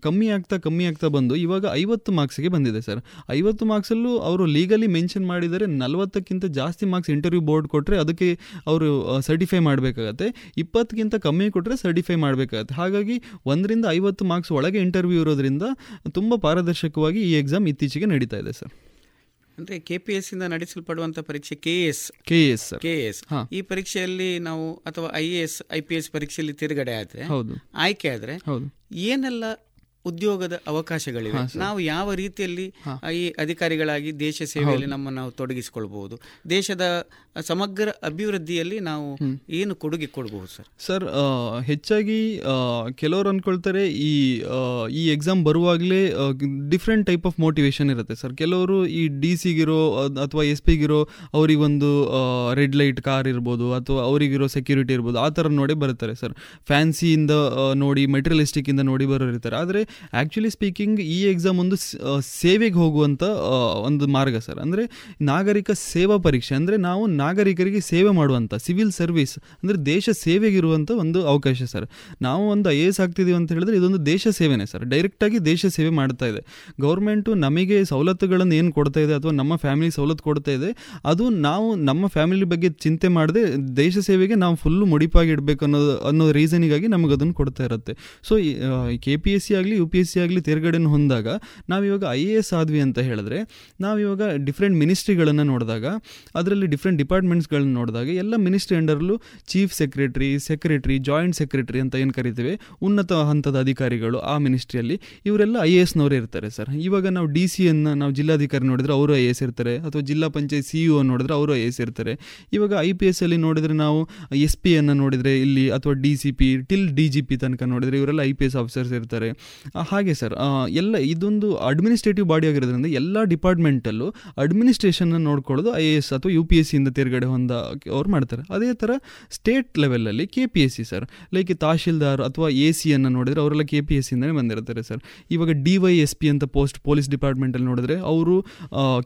ಕಮ್ಮಿ ಆಗ್ತಾ ಕಮ್ಮಿ ಆಗ್ತಾ ಬಂದು ಇವಾಗ ಐವತ್ತು ಮಾರ್ಕ್ಸಿಗೆ ಬಂದಿದೆ ಸರ್ ಐವತ್ತು ಮಾರ್ಕ್ಸಲ್ಲೂ ಅವರು ಲೀಗಲಿ ಮೆನ್ಷನ್ ಮಾಡಿದರೆ ನಲವತ್ತಕ್ಕಿಂತ ಜಾಸ್ತಿ ಮಾರ್ಕ್ಸ್ ಇಂಟರ್ವ್ಯೂ ಬೋರ್ಡ್ ಕೊಟ್ಟರೆ ಅದಕ್ಕೆ ಅವರು ಸರ್ಟಿಫೈ ಮಾಡಬೇಕಾಗತ್ತೆ. ಇಪ್ಪತ್ತಕ್ಕಿಂತ ಕಮ್ಮಿ ಕೊಟ್ಟರೆ ಸರ್ಟಿಫೈ ಮಾಡಬೇಕಾಗತ್ತೆ. ಹಾಗಾಗಿ ಒಂದರಿಂದ ಐವತ್ತು ಮಾರ್ಕ್ಸ್ ಒಳಗೆ ಇಂಟರ್ವ್ಯೂ ಇರೋದ್ರಿಂದ ತುಂಬ ಪಾರದರ್ಶಕವಾಗಿ ಈ ಎಕ್ಸಾಮ್ ಇತ್ತೀಚೆಗೆ ನಡೀತಾ ಇದೆ ಸರ್ ಅಂದ್ರೆ ಕೆ ಪಿ ಎಸ್ ಇಂದ ನಡೆಸಲ್ಪಡುವಂತಹ ಪರೀಕ್ಷೆ K S K S K S ಈ ಪರೀಕ್ಷೆಯಲ್ಲಿ ನಾವು ಅಥವಾ I A S I P S ಪರೀಕ್ಷೆಯಲ್ಲಿ ತಿರುಗಡೆ ಆದ್ರೆ ಆಯ್ಕೆ ಆದ್ರೆ ಏನೆಲ್ಲ ಉದ್ಯೋಗದ ಅವಕಾಶಗಳಿವೆ? ನಾವು ಯಾವ ರೀತಿಯಲ್ಲಿ ಈ ಅಧಿಕಾರಿಗಳಾಗಿ ದೇಶ ಸೇವೆಯಲ್ಲಿ ನಮ್ಮನ್ನು ನಾವು ತೊಡಗಿಸಿಕೊಳ್ಬಹುದು? ದೇಶದ ಸಮಗ್ರ ಅಭಿವೃದ್ಧಿಯಲ್ಲಿ ನಾವು ಏನು ಕೊಡುಗೆ ಕೊಡಬಹುದು ಸರ್? ಸರ್ ಹೆಚ್ಚಾಗಿ ಕೆಲವರು ಅನ್ಕೊಳ್ತಾರೆ ಈ ಈ ಎಕ್ಸಾಮ್ ಬರುವಾಗಲೇ ಡಿಫ್ರೆಂಟ್ ಟೈಪ್ ಆಫ್ ಮೋಟಿವೇಶನ್ ಇರುತ್ತೆ ಸರ್. ಕೆಲವರು ಈ ಡಿ ಸಿಗಿರೋ ಅಥವಾ ಎಸ್ ಪಿಗಿರೋ ಅವರಿಗೊಂದು ರೆಡ್ ಲೈಟ್ ಕಾರ್ ಇರ್ಬೋದು ಅಥವಾ ಅವರಿಗಿರೋ ಸೆಕ್ಯೂರಿಟಿ ಇರ್ಬೋದು ಆ ಥರ ನೋಡಿ ಬರುತ್ತಾರೆ ಸರ್. ಫ್ಯಾನ್ಸಿಯಿಂದ ನೋಡಿ ಮೆಟೀರಿಯಲಿಸ್ಟಿಕ್ ಇಂದ ನೋಡಿ ಬರೋರು ಇರ್ತಾರೆ ಆದರೆ ಆ್ಯಕ್ಚುಲಿ ಸ್ಪೀಕಿಂಗ್ ಈ ಎಕ್ಸಾಮ್ ಒಂದು ಸೇವೆಗೆ ಹೋಗುವಂಥ ಒಂದು ಮಾರ್ಗ ಸರ್. ಅಂದರೆ ನಾಗರಿಕ ಸೇವಾ ಪರೀಕ್ಷೆ. ಅಂದರೆ ನಾವು ನಾಗರಿಕರಿಗೆ ಸೇವೆ ಮಾಡುವಂಥ ಸಿವಿಲ್ ಸರ್ವಿಸ್ ಅಂದರೆ ದೇಶ ಸೇವೆಗಿರುವಂಥ ಒಂದು ಅವಕಾಶ ಸರ್ ನಾವು ಒಂದು ಐ ಎ ಎಸ್ ಆಗ್ತಿದ್ದೀವಿ ಅಂತ ಹೇಳಿದ್ರೆ ಇದೊಂದು ದೇಶ ಸೇವೆನೇ ಸರ್ ಡೈರೆಕ್ಟಾಗಿ ದೇಶ ಸೇವೆ ಮಾಡ್ತಾ ಇದೆ. ಗೌರ್ಮೆಂಟು ನಮಗೆ ಸವಲತ್ತುಗಳನ್ನು ಏನು ಕೊಡ್ತಾ ಇದೆ ಅಥವಾ ನಮ್ಮ ಫ್ಯಾಮಿಲಿ ಸವಲತ್ತು ಕೊಡ್ತಾ ಇದೆ, ಅದು ನಾವು ನಮ್ಮ ಫ್ಯಾಮಿಲಿ ಬಗ್ಗೆ ಚಿಂತೆ ಮಾಡದೆ ದೇಶ ಸೇವೆಗೆ ನಾವು ಫುಲ್ಲು ಮುಡಿಪಾಗಿ ಇಡಬೇಕು ಅನ್ನೋದು ಅನ್ನೋ ರೀಸನಿಗಾಗಿ ನಮಗೆ ಅದನ್ನು ಕೊಡ್ತಾ ಇರುತ್ತೆ. So K P S C ಆಗಲಿ ಯು ಪಿ ಎಸ್ ಸಿ ಆಗಲಿ ತೇರ್ಗಡೆಯನ್ನು ಹೊಂದಾಗ ನಾವಿವಾಗ ಐ ಎ ಎಸ್ ಆದ್ವಿ ಅಂತ ಹೇಳಿದ್ರೆ ನಾವಿವಾಗ ಡಿಫ್ರೆಂಟ್ ಮಿನಿಸ್ಟ್ರಿಗಳನ್ನು ನೋಡಿದಾಗ, ಅದರಲ್ಲಿ ಡಿಫ್ರೆಂಟ್ ಡಿಪಾರ್ಟ್ಮೆಂಟ್ಸ್ಗಳನ್ನ ನೋಡಿದಾಗ ಎಲ್ಲ ministry ಅಂಡರ್ಲು chief secretary secretary joint secretary ಅಂತ ಏನು ಕರಿತೇವೆ, ಉನ್ನತ ಹಂತದ ಅಧಿಕಾರಿಗಳು ಆ ಮಿನಿಸ್ಟ್ರಿಯಲ್ಲಿ ಇವರೆಲ್ಲ ಐ ಎ ಎಸ್ನವರೇ ಇರ್ತಾರೆ ಸರ್. ಇವಾಗ ನಾವು ಡಿ ಸಿ ಎನ್ನ ನಾವು ಜಿಲ್ಲಾಧಿಕಾರಿ ನೋಡಿದ್ರೆ ಅವರು ಐ ಎಸ್ ಇರ್ತಾರೆ, ಅಥವಾ ಜಿಲ್ಲಾ ಪಂಚಾಯತ್ ಸಿ ಯು ನೋಡಿದ್ರೆ ಅವರು ಐ ಎಸ್ ಇರ್ತಾರೆ. ಇವಾಗ ಐ ಪಿ ಎಸ್ ಅಲ್ಲಿ ನೋಡಿದ್ರೆ ನಾವು ಎಸ್ ಪಿ ಅನ್ನು ನೋಡಿದ್ರೆ ಇಲ್ಲಿ ಅಥವಾ D C P till D G P ತನಕ ನೋಡಿದ್ರೆ ಇವರೆಲ್ಲ ಐ ಪಿ ಎಸ್ ಆಫೀಸರ್ಸ್ ಇರ್ತಾರೆ. ಹಾಗೆ ಸರ್ ಎಲ್ಲ ಇದೊಂದು ಅಡ್ಮಿನಿಸ್ಟ್ರೇಟಿವ್ ಬಾಡಿ ಆಗಿರೋದ್ರಿಂದ ಎಲ್ಲ ಡಿಪಾರ್ಟ್ಮೆಂಟಲ್ಲೂ ಅಡ್ಮಿನಿಸ್ಟ್ರೇಷನ್ ನೋಡ್ಕೊಳ್ಳೋದು ಐ ಎ ಎಸ್ ಅಥವಾ ಯು ಪಿ ತೇರ್ಗಡೆ ಹೊಂದ ಅವ್ರು ಮಾಡ್ತಾರೆ. ಅದೇ ಥರ ಸ್ಟೇಟ್ ಲೆವೆಲಲ್ಲಿ K P S C sir like tahsildar ಅಥವಾ ಎ ಸಿ ಅನ್ನು ನೋಡಿದ್ರೆ ಅವರೆಲ್ಲ ಕೆ ಪಿ ಎಸ್ ಸಿಂದಲೇ ಬಂದಿರ್ತಾರೆ ಸರ್ ಇವಾಗ ಡಿ ವೈ ಎಸ್ ಪಿ ಅಂತ ಪೋಸ್ಟ್ ಪೊಲೀಸ್ ಡಿಪಾರ್ಟ್ಮೆಂಟಲ್ಲಿ ನೋಡಿದ್ರೆ ಅವರು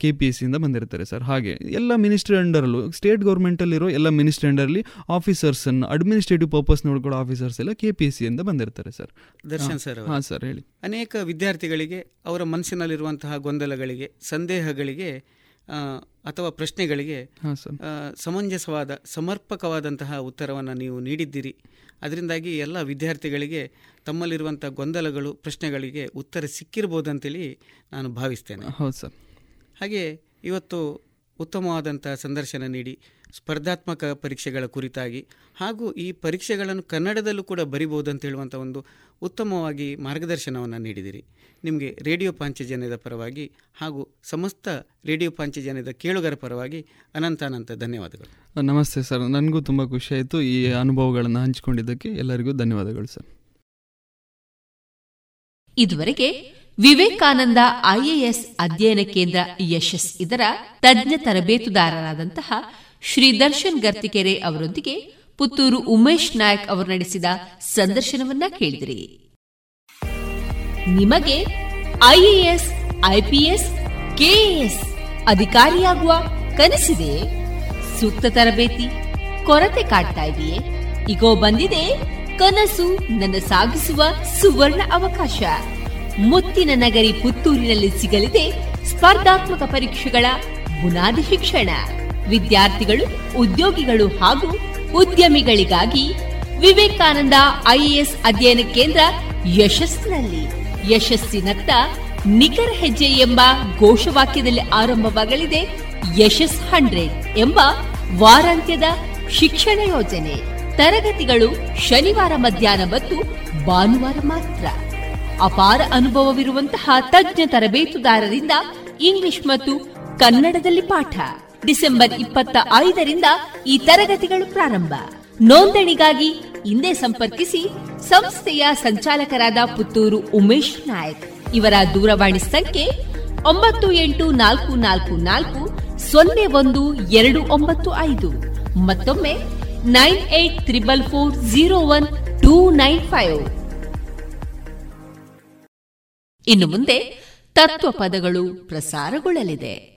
ಕೆ ಪಿ ಎಸ್ ಸಿಯಿಂದ ಬಂದಿರ್ತಾರೆ ಸರ್ ಹಾಗೆ ಎಲ್ಲ ಮಿನಿಸ್ಟ್ರಿ ಅಂಡರಲ್ಲೂ ಸ್ಟೇಟ್ ಗೌರ್ಮೆಂಟಲ್ಲಿರೋ ಎಲ್ಲ ಮಿನಿಸ್ಟ್ರಿ ಅಂಡರ್ಲಿ ಆಫೀಸರ್ಸನ್ನು ಅಡ್ಮಿನಿಸ್ಟ್ರೇಟಿವ್ ಪರ್ಪಸ್ ನೋಡ್ಕೊಳ್ಳೋ ಆಫೀಸರ್ಸ್ ಎಲ್ಲ ಕೆ ಪಿ ಎಸ್ ಸಿಯಿಂದ ಬಂದಿರ್ತಾರೆ ಸರ್ ದರ್ಶನ್ ಸರ್ ಹಾಂ ಸರ್ ಹೇಳಿ. ಅನೇಕ ವಿದ್ಯಾರ್ಥಿಗಳಿಗೆ ಅವರ ಮನಸ್ಸಿನಲ್ಲಿರುವಂತಹ ಗೊಂದಲಗಳಿಗೆ ಸಂದೇಹಗಳಿಗೆ ಅಥವಾ ಪ್ರಶ್ನೆಗಳಿಗೆ ಸಮಂಜಸವಾದ ಸಮರ್ಪಕವಾದಂತಹ ಉತ್ತರವನ್ನು ನೀವು ನೀಡಿದ್ದೀರಿ. ಅದರಿಂದಾಗಿ ಎಲ್ಲ ವಿದ್ಯಾರ್ಥಿಗಳಿಗೆ ತಮ್ಮಲ್ಲಿರುವಂಥ ಗೊಂದಲಗಳು ಪ್ರಶ್ನೆಗಳಿಗೆ ಉತ್ತರ ಸಿಕ್ಕಿರ್ಬೋದಂತೇಳಿ ನಾನು ಭಾವಿಸ್ತೇನೆ. ಹೌದು ಸರ್. ಹಾಗೆ ಇವತ್ತು ಉತ್ತಮವಾದಂಥ ಸಂದರ್ಶನ ನೀಡಿ ಸ್ಪರ್ಧಾತ್ಮಕ ಪರೀಕ್ಷೆಗಳ ಕುರಿತಾಗಿ ಹಾಗೂ ಈ ಪರೀಕ್ಷೆಗಳನ್ನು ಕನ್ನಡದಲ್ಲೂ ಕೂಡ ಬರಿಬಹುದು ಅಂತ ಹೇಳುವಂಥ ಒಂದು ಉತ್ತಮವಾಗಿ ಮಾರ್ಗದರ್ಶನವನ್ನು ನೀಡಿದಿರಿ. ನಿಮಗೆ ರೇಡಿಯೋ ಪಾಂಚಜನ್ಯದ ಪರವಾಗಿ ಹಾಗೂ ಸಮಸ್ತ ರೇಡಿಯೋ ಪಾಂಚಜನ್ಯದ ಕೇಳುಗರ ಪರವಾಗಿ ಅನಂತಾನಂತ ಧನ್ಯವಾದಗಳು. ನಮಸ್ತೆ ಸರ್. ನನಗೂ ತುಂಬ ಖುಷಿಯಾಯಿತು ಈ ಅನುಭವಗಳನ್ನು ಹಂಚಿಕೊಂಡಿದ್ದಕ್ಕೆ ಎಲ್ಲರಿಗೂ ಧನ್ಯವಾದಗಳು ಸರ್. ಇದುವರೆಗೆ ವಿವೇಕಾನಂದ ಐಎಎಸ್ ಅಧ್ಯಯನ ಕೇಂದ್ರ ಯಶಸ್ ಇದರ ತಜ್ಞ ತರಬೇತುದಾರರಾದಂತಹ ಶ್ರೀ ದರ್ಶನ್ ಗರ್ತಿಕೆರೆ ಅವರೊಂದಿಗೆ ಪುತ್ತೂರು ಉಮೇಶ್ ನಾಯಕ್ ಅವರು ನಡೆಸಿದ ಸಂದರ್ಶನವನ್ನ ಕೇಳಿದಿರಿ. ನಿಮಗೆ ಐಎಎಸ್, ಐಪಿಎಸ್, ಕೆಎಎಸ್ ಅಧಿಕಾರಿಯಾಗುವ ಕನಸಿದೆ. ಸೂಕ್ತ ತರಬೇತಿ, ಕೊರತೆ ಕಾಡ್ತಾ ಇದೆಯೇ? ಈಗೋ ಬಂದಿದೆ ಕನಸು, ನನ್ನ ಸಾಗಿಸುವ ಸುವರ್ಣ ಅವಕಾಶ. ಮುತ್ತಿನ ನಗರಿ ಪುತ್ತೂರಿನಲ್ಲಿ ಸಿಗಲಿದೆ ಸ್ಪರ್ಧಾತ್ಮಕ ಪರೀಕ್ಷೆಗಳ ಬುನಾದಿ ಶಿಕ್ಷಣ. ವಿದ್ಯಾರ್ಥಿಗಳು, ಉದ್ಯೋಗಿಗಳು ಹಾಗೂ ಉದ್ಯಮಿಗಳಿಗಾಗಿ ವಿವೇಕಾನಂದ ಐಎಎಸ್ ಅಧ್ಯಯನ ಕೇಂದ್ರ ಯಶಸ್ಸಿನಲ್ಲಿ ಯಶಸ್ಸಿನತ್ತ ನಿಖರ ಹೆಜ್ಜೆ ಎಂಬ ಘೋಷವಾಕ್ಯದಲ್ಲಿ ಆರಂಭವಾಗಲಿದೆ ಯಶಸ್ ಹಂಡ್ರೆಡ್ ಎಂಬ ವಾರಾಂತ್ಯದ ಶಿಕ್ಷಣ ಯೋಜನೆ. ತರಗತಿಗಳು ಶನಿವಾರ ಮಧ್ಯಾಹ್ನ ಮತ್ತು ಭಾನುವಾರ ಮಾತ್ರ. ಅಪಾರ ಅನುಭವವಿರುವಂತಹ ತಜ್ಞ ತರಬೇತುದಾರರಿಂದ ಇಂಗ್ಲಿಷ್ ಮತ್ತು ಕನ್ನಡದಲ್ಲಿ ಪಾಠ. ಡಿಸೆಂಬರ್ ಇಪ್ಪತ್ತ ಐದರಿಂದ ಈ ತರಗತಿಗಳು ಪ್ರಾರಂಭ. ನೋಂದಣಿಗಾಗಿ ಹಿಂದೆ ಸಂಪರ್ಕಿಸಿ ಸಂಸ್ಥೆಯ ಸಂಚಾಲಕರಾದ ಪುತ್ತೂರು ಉಮೇಶ್ ನಾಯಕ್. ಇವರ ದೂರವಾಣಿ ಸಂಖ್ಯೆ ಒಂಬತ್ತು ಎಂಟು ನಾಲ್ಕು ನಾಲ್ಕು ನಾಲ್ಕು ಸೊನ್ನೆ ಒಂದು ಎರಡು ಒಂಬತ್ತು ಐದು. ಮತ್ತೊಮ್ಮೆ nine eight triple four zero one two nine five. ಇನ್ನು ಮುಂದೆ ತತ್ವ ಪದಗಳು ಪ್ರಸಾರಗೊಳ್ಳಲಿದೆ.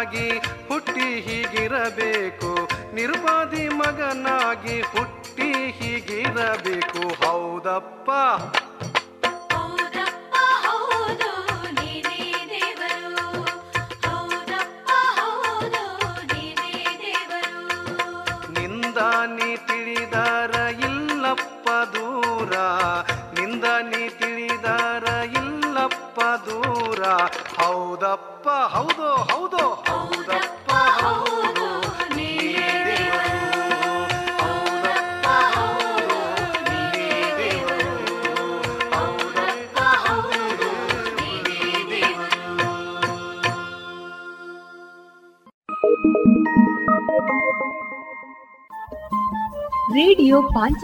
ಆಗಿ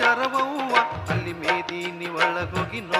ಶರವವ್ವ ಅಲ್ಲಿ ಮೇದಿ ಮೇದಿನಿ ಒಳಗೋಗಿ ನೋ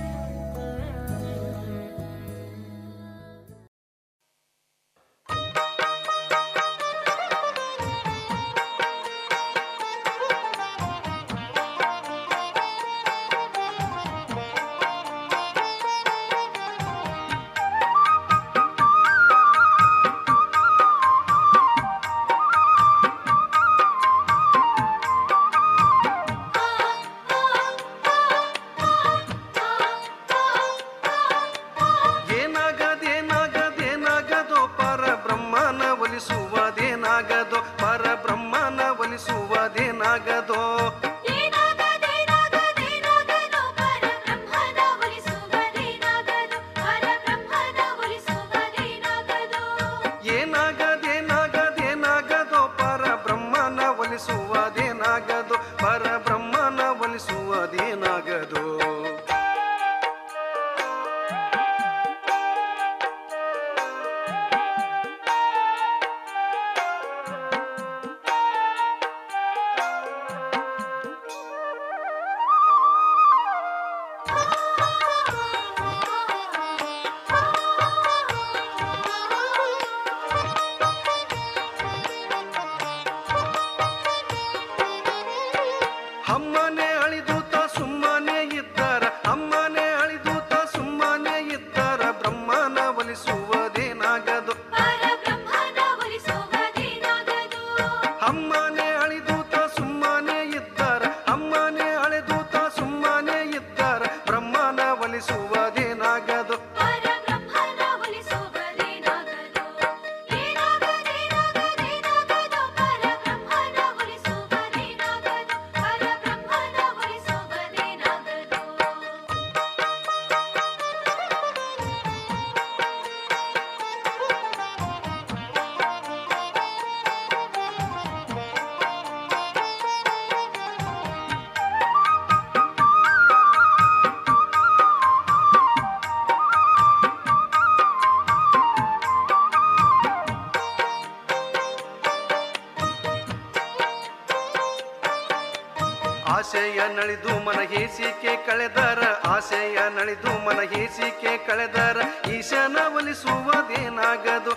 ನಳಿದು ಮನ ಹೇಸಿಕೆ ಕಳೆದರ ಆಸೆಯ ನಳಿದು ಮನ ಹೇಸಿಕೆ ಕಳೆದರ ಈಶನ ಒಲಿಸುವುದೇನಾಗದು?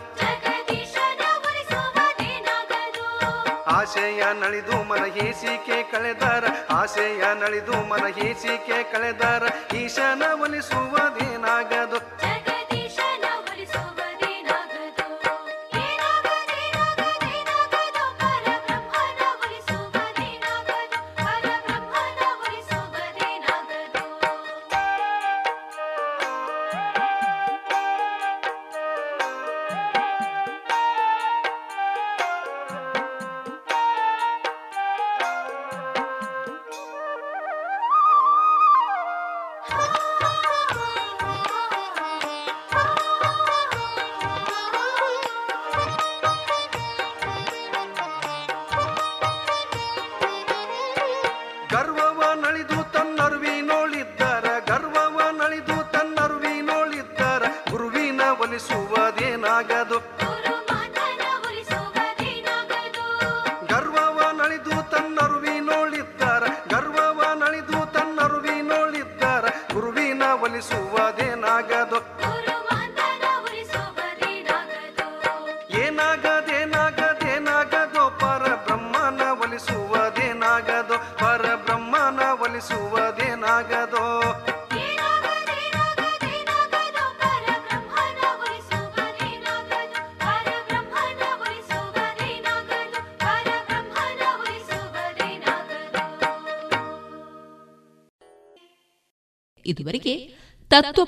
ಆಶಯ ಆಸೆಯ ನಳಿದು ಮನ ಹೇಸಿಕೆ ಕಳೆದರ ಆಸೆಯ ನಳಿದು ಮನ ಹೇಸಿಕೆ ಕಳೆದರ ಈಶನ ಒಲಿಸುವುದೇನಾಗದು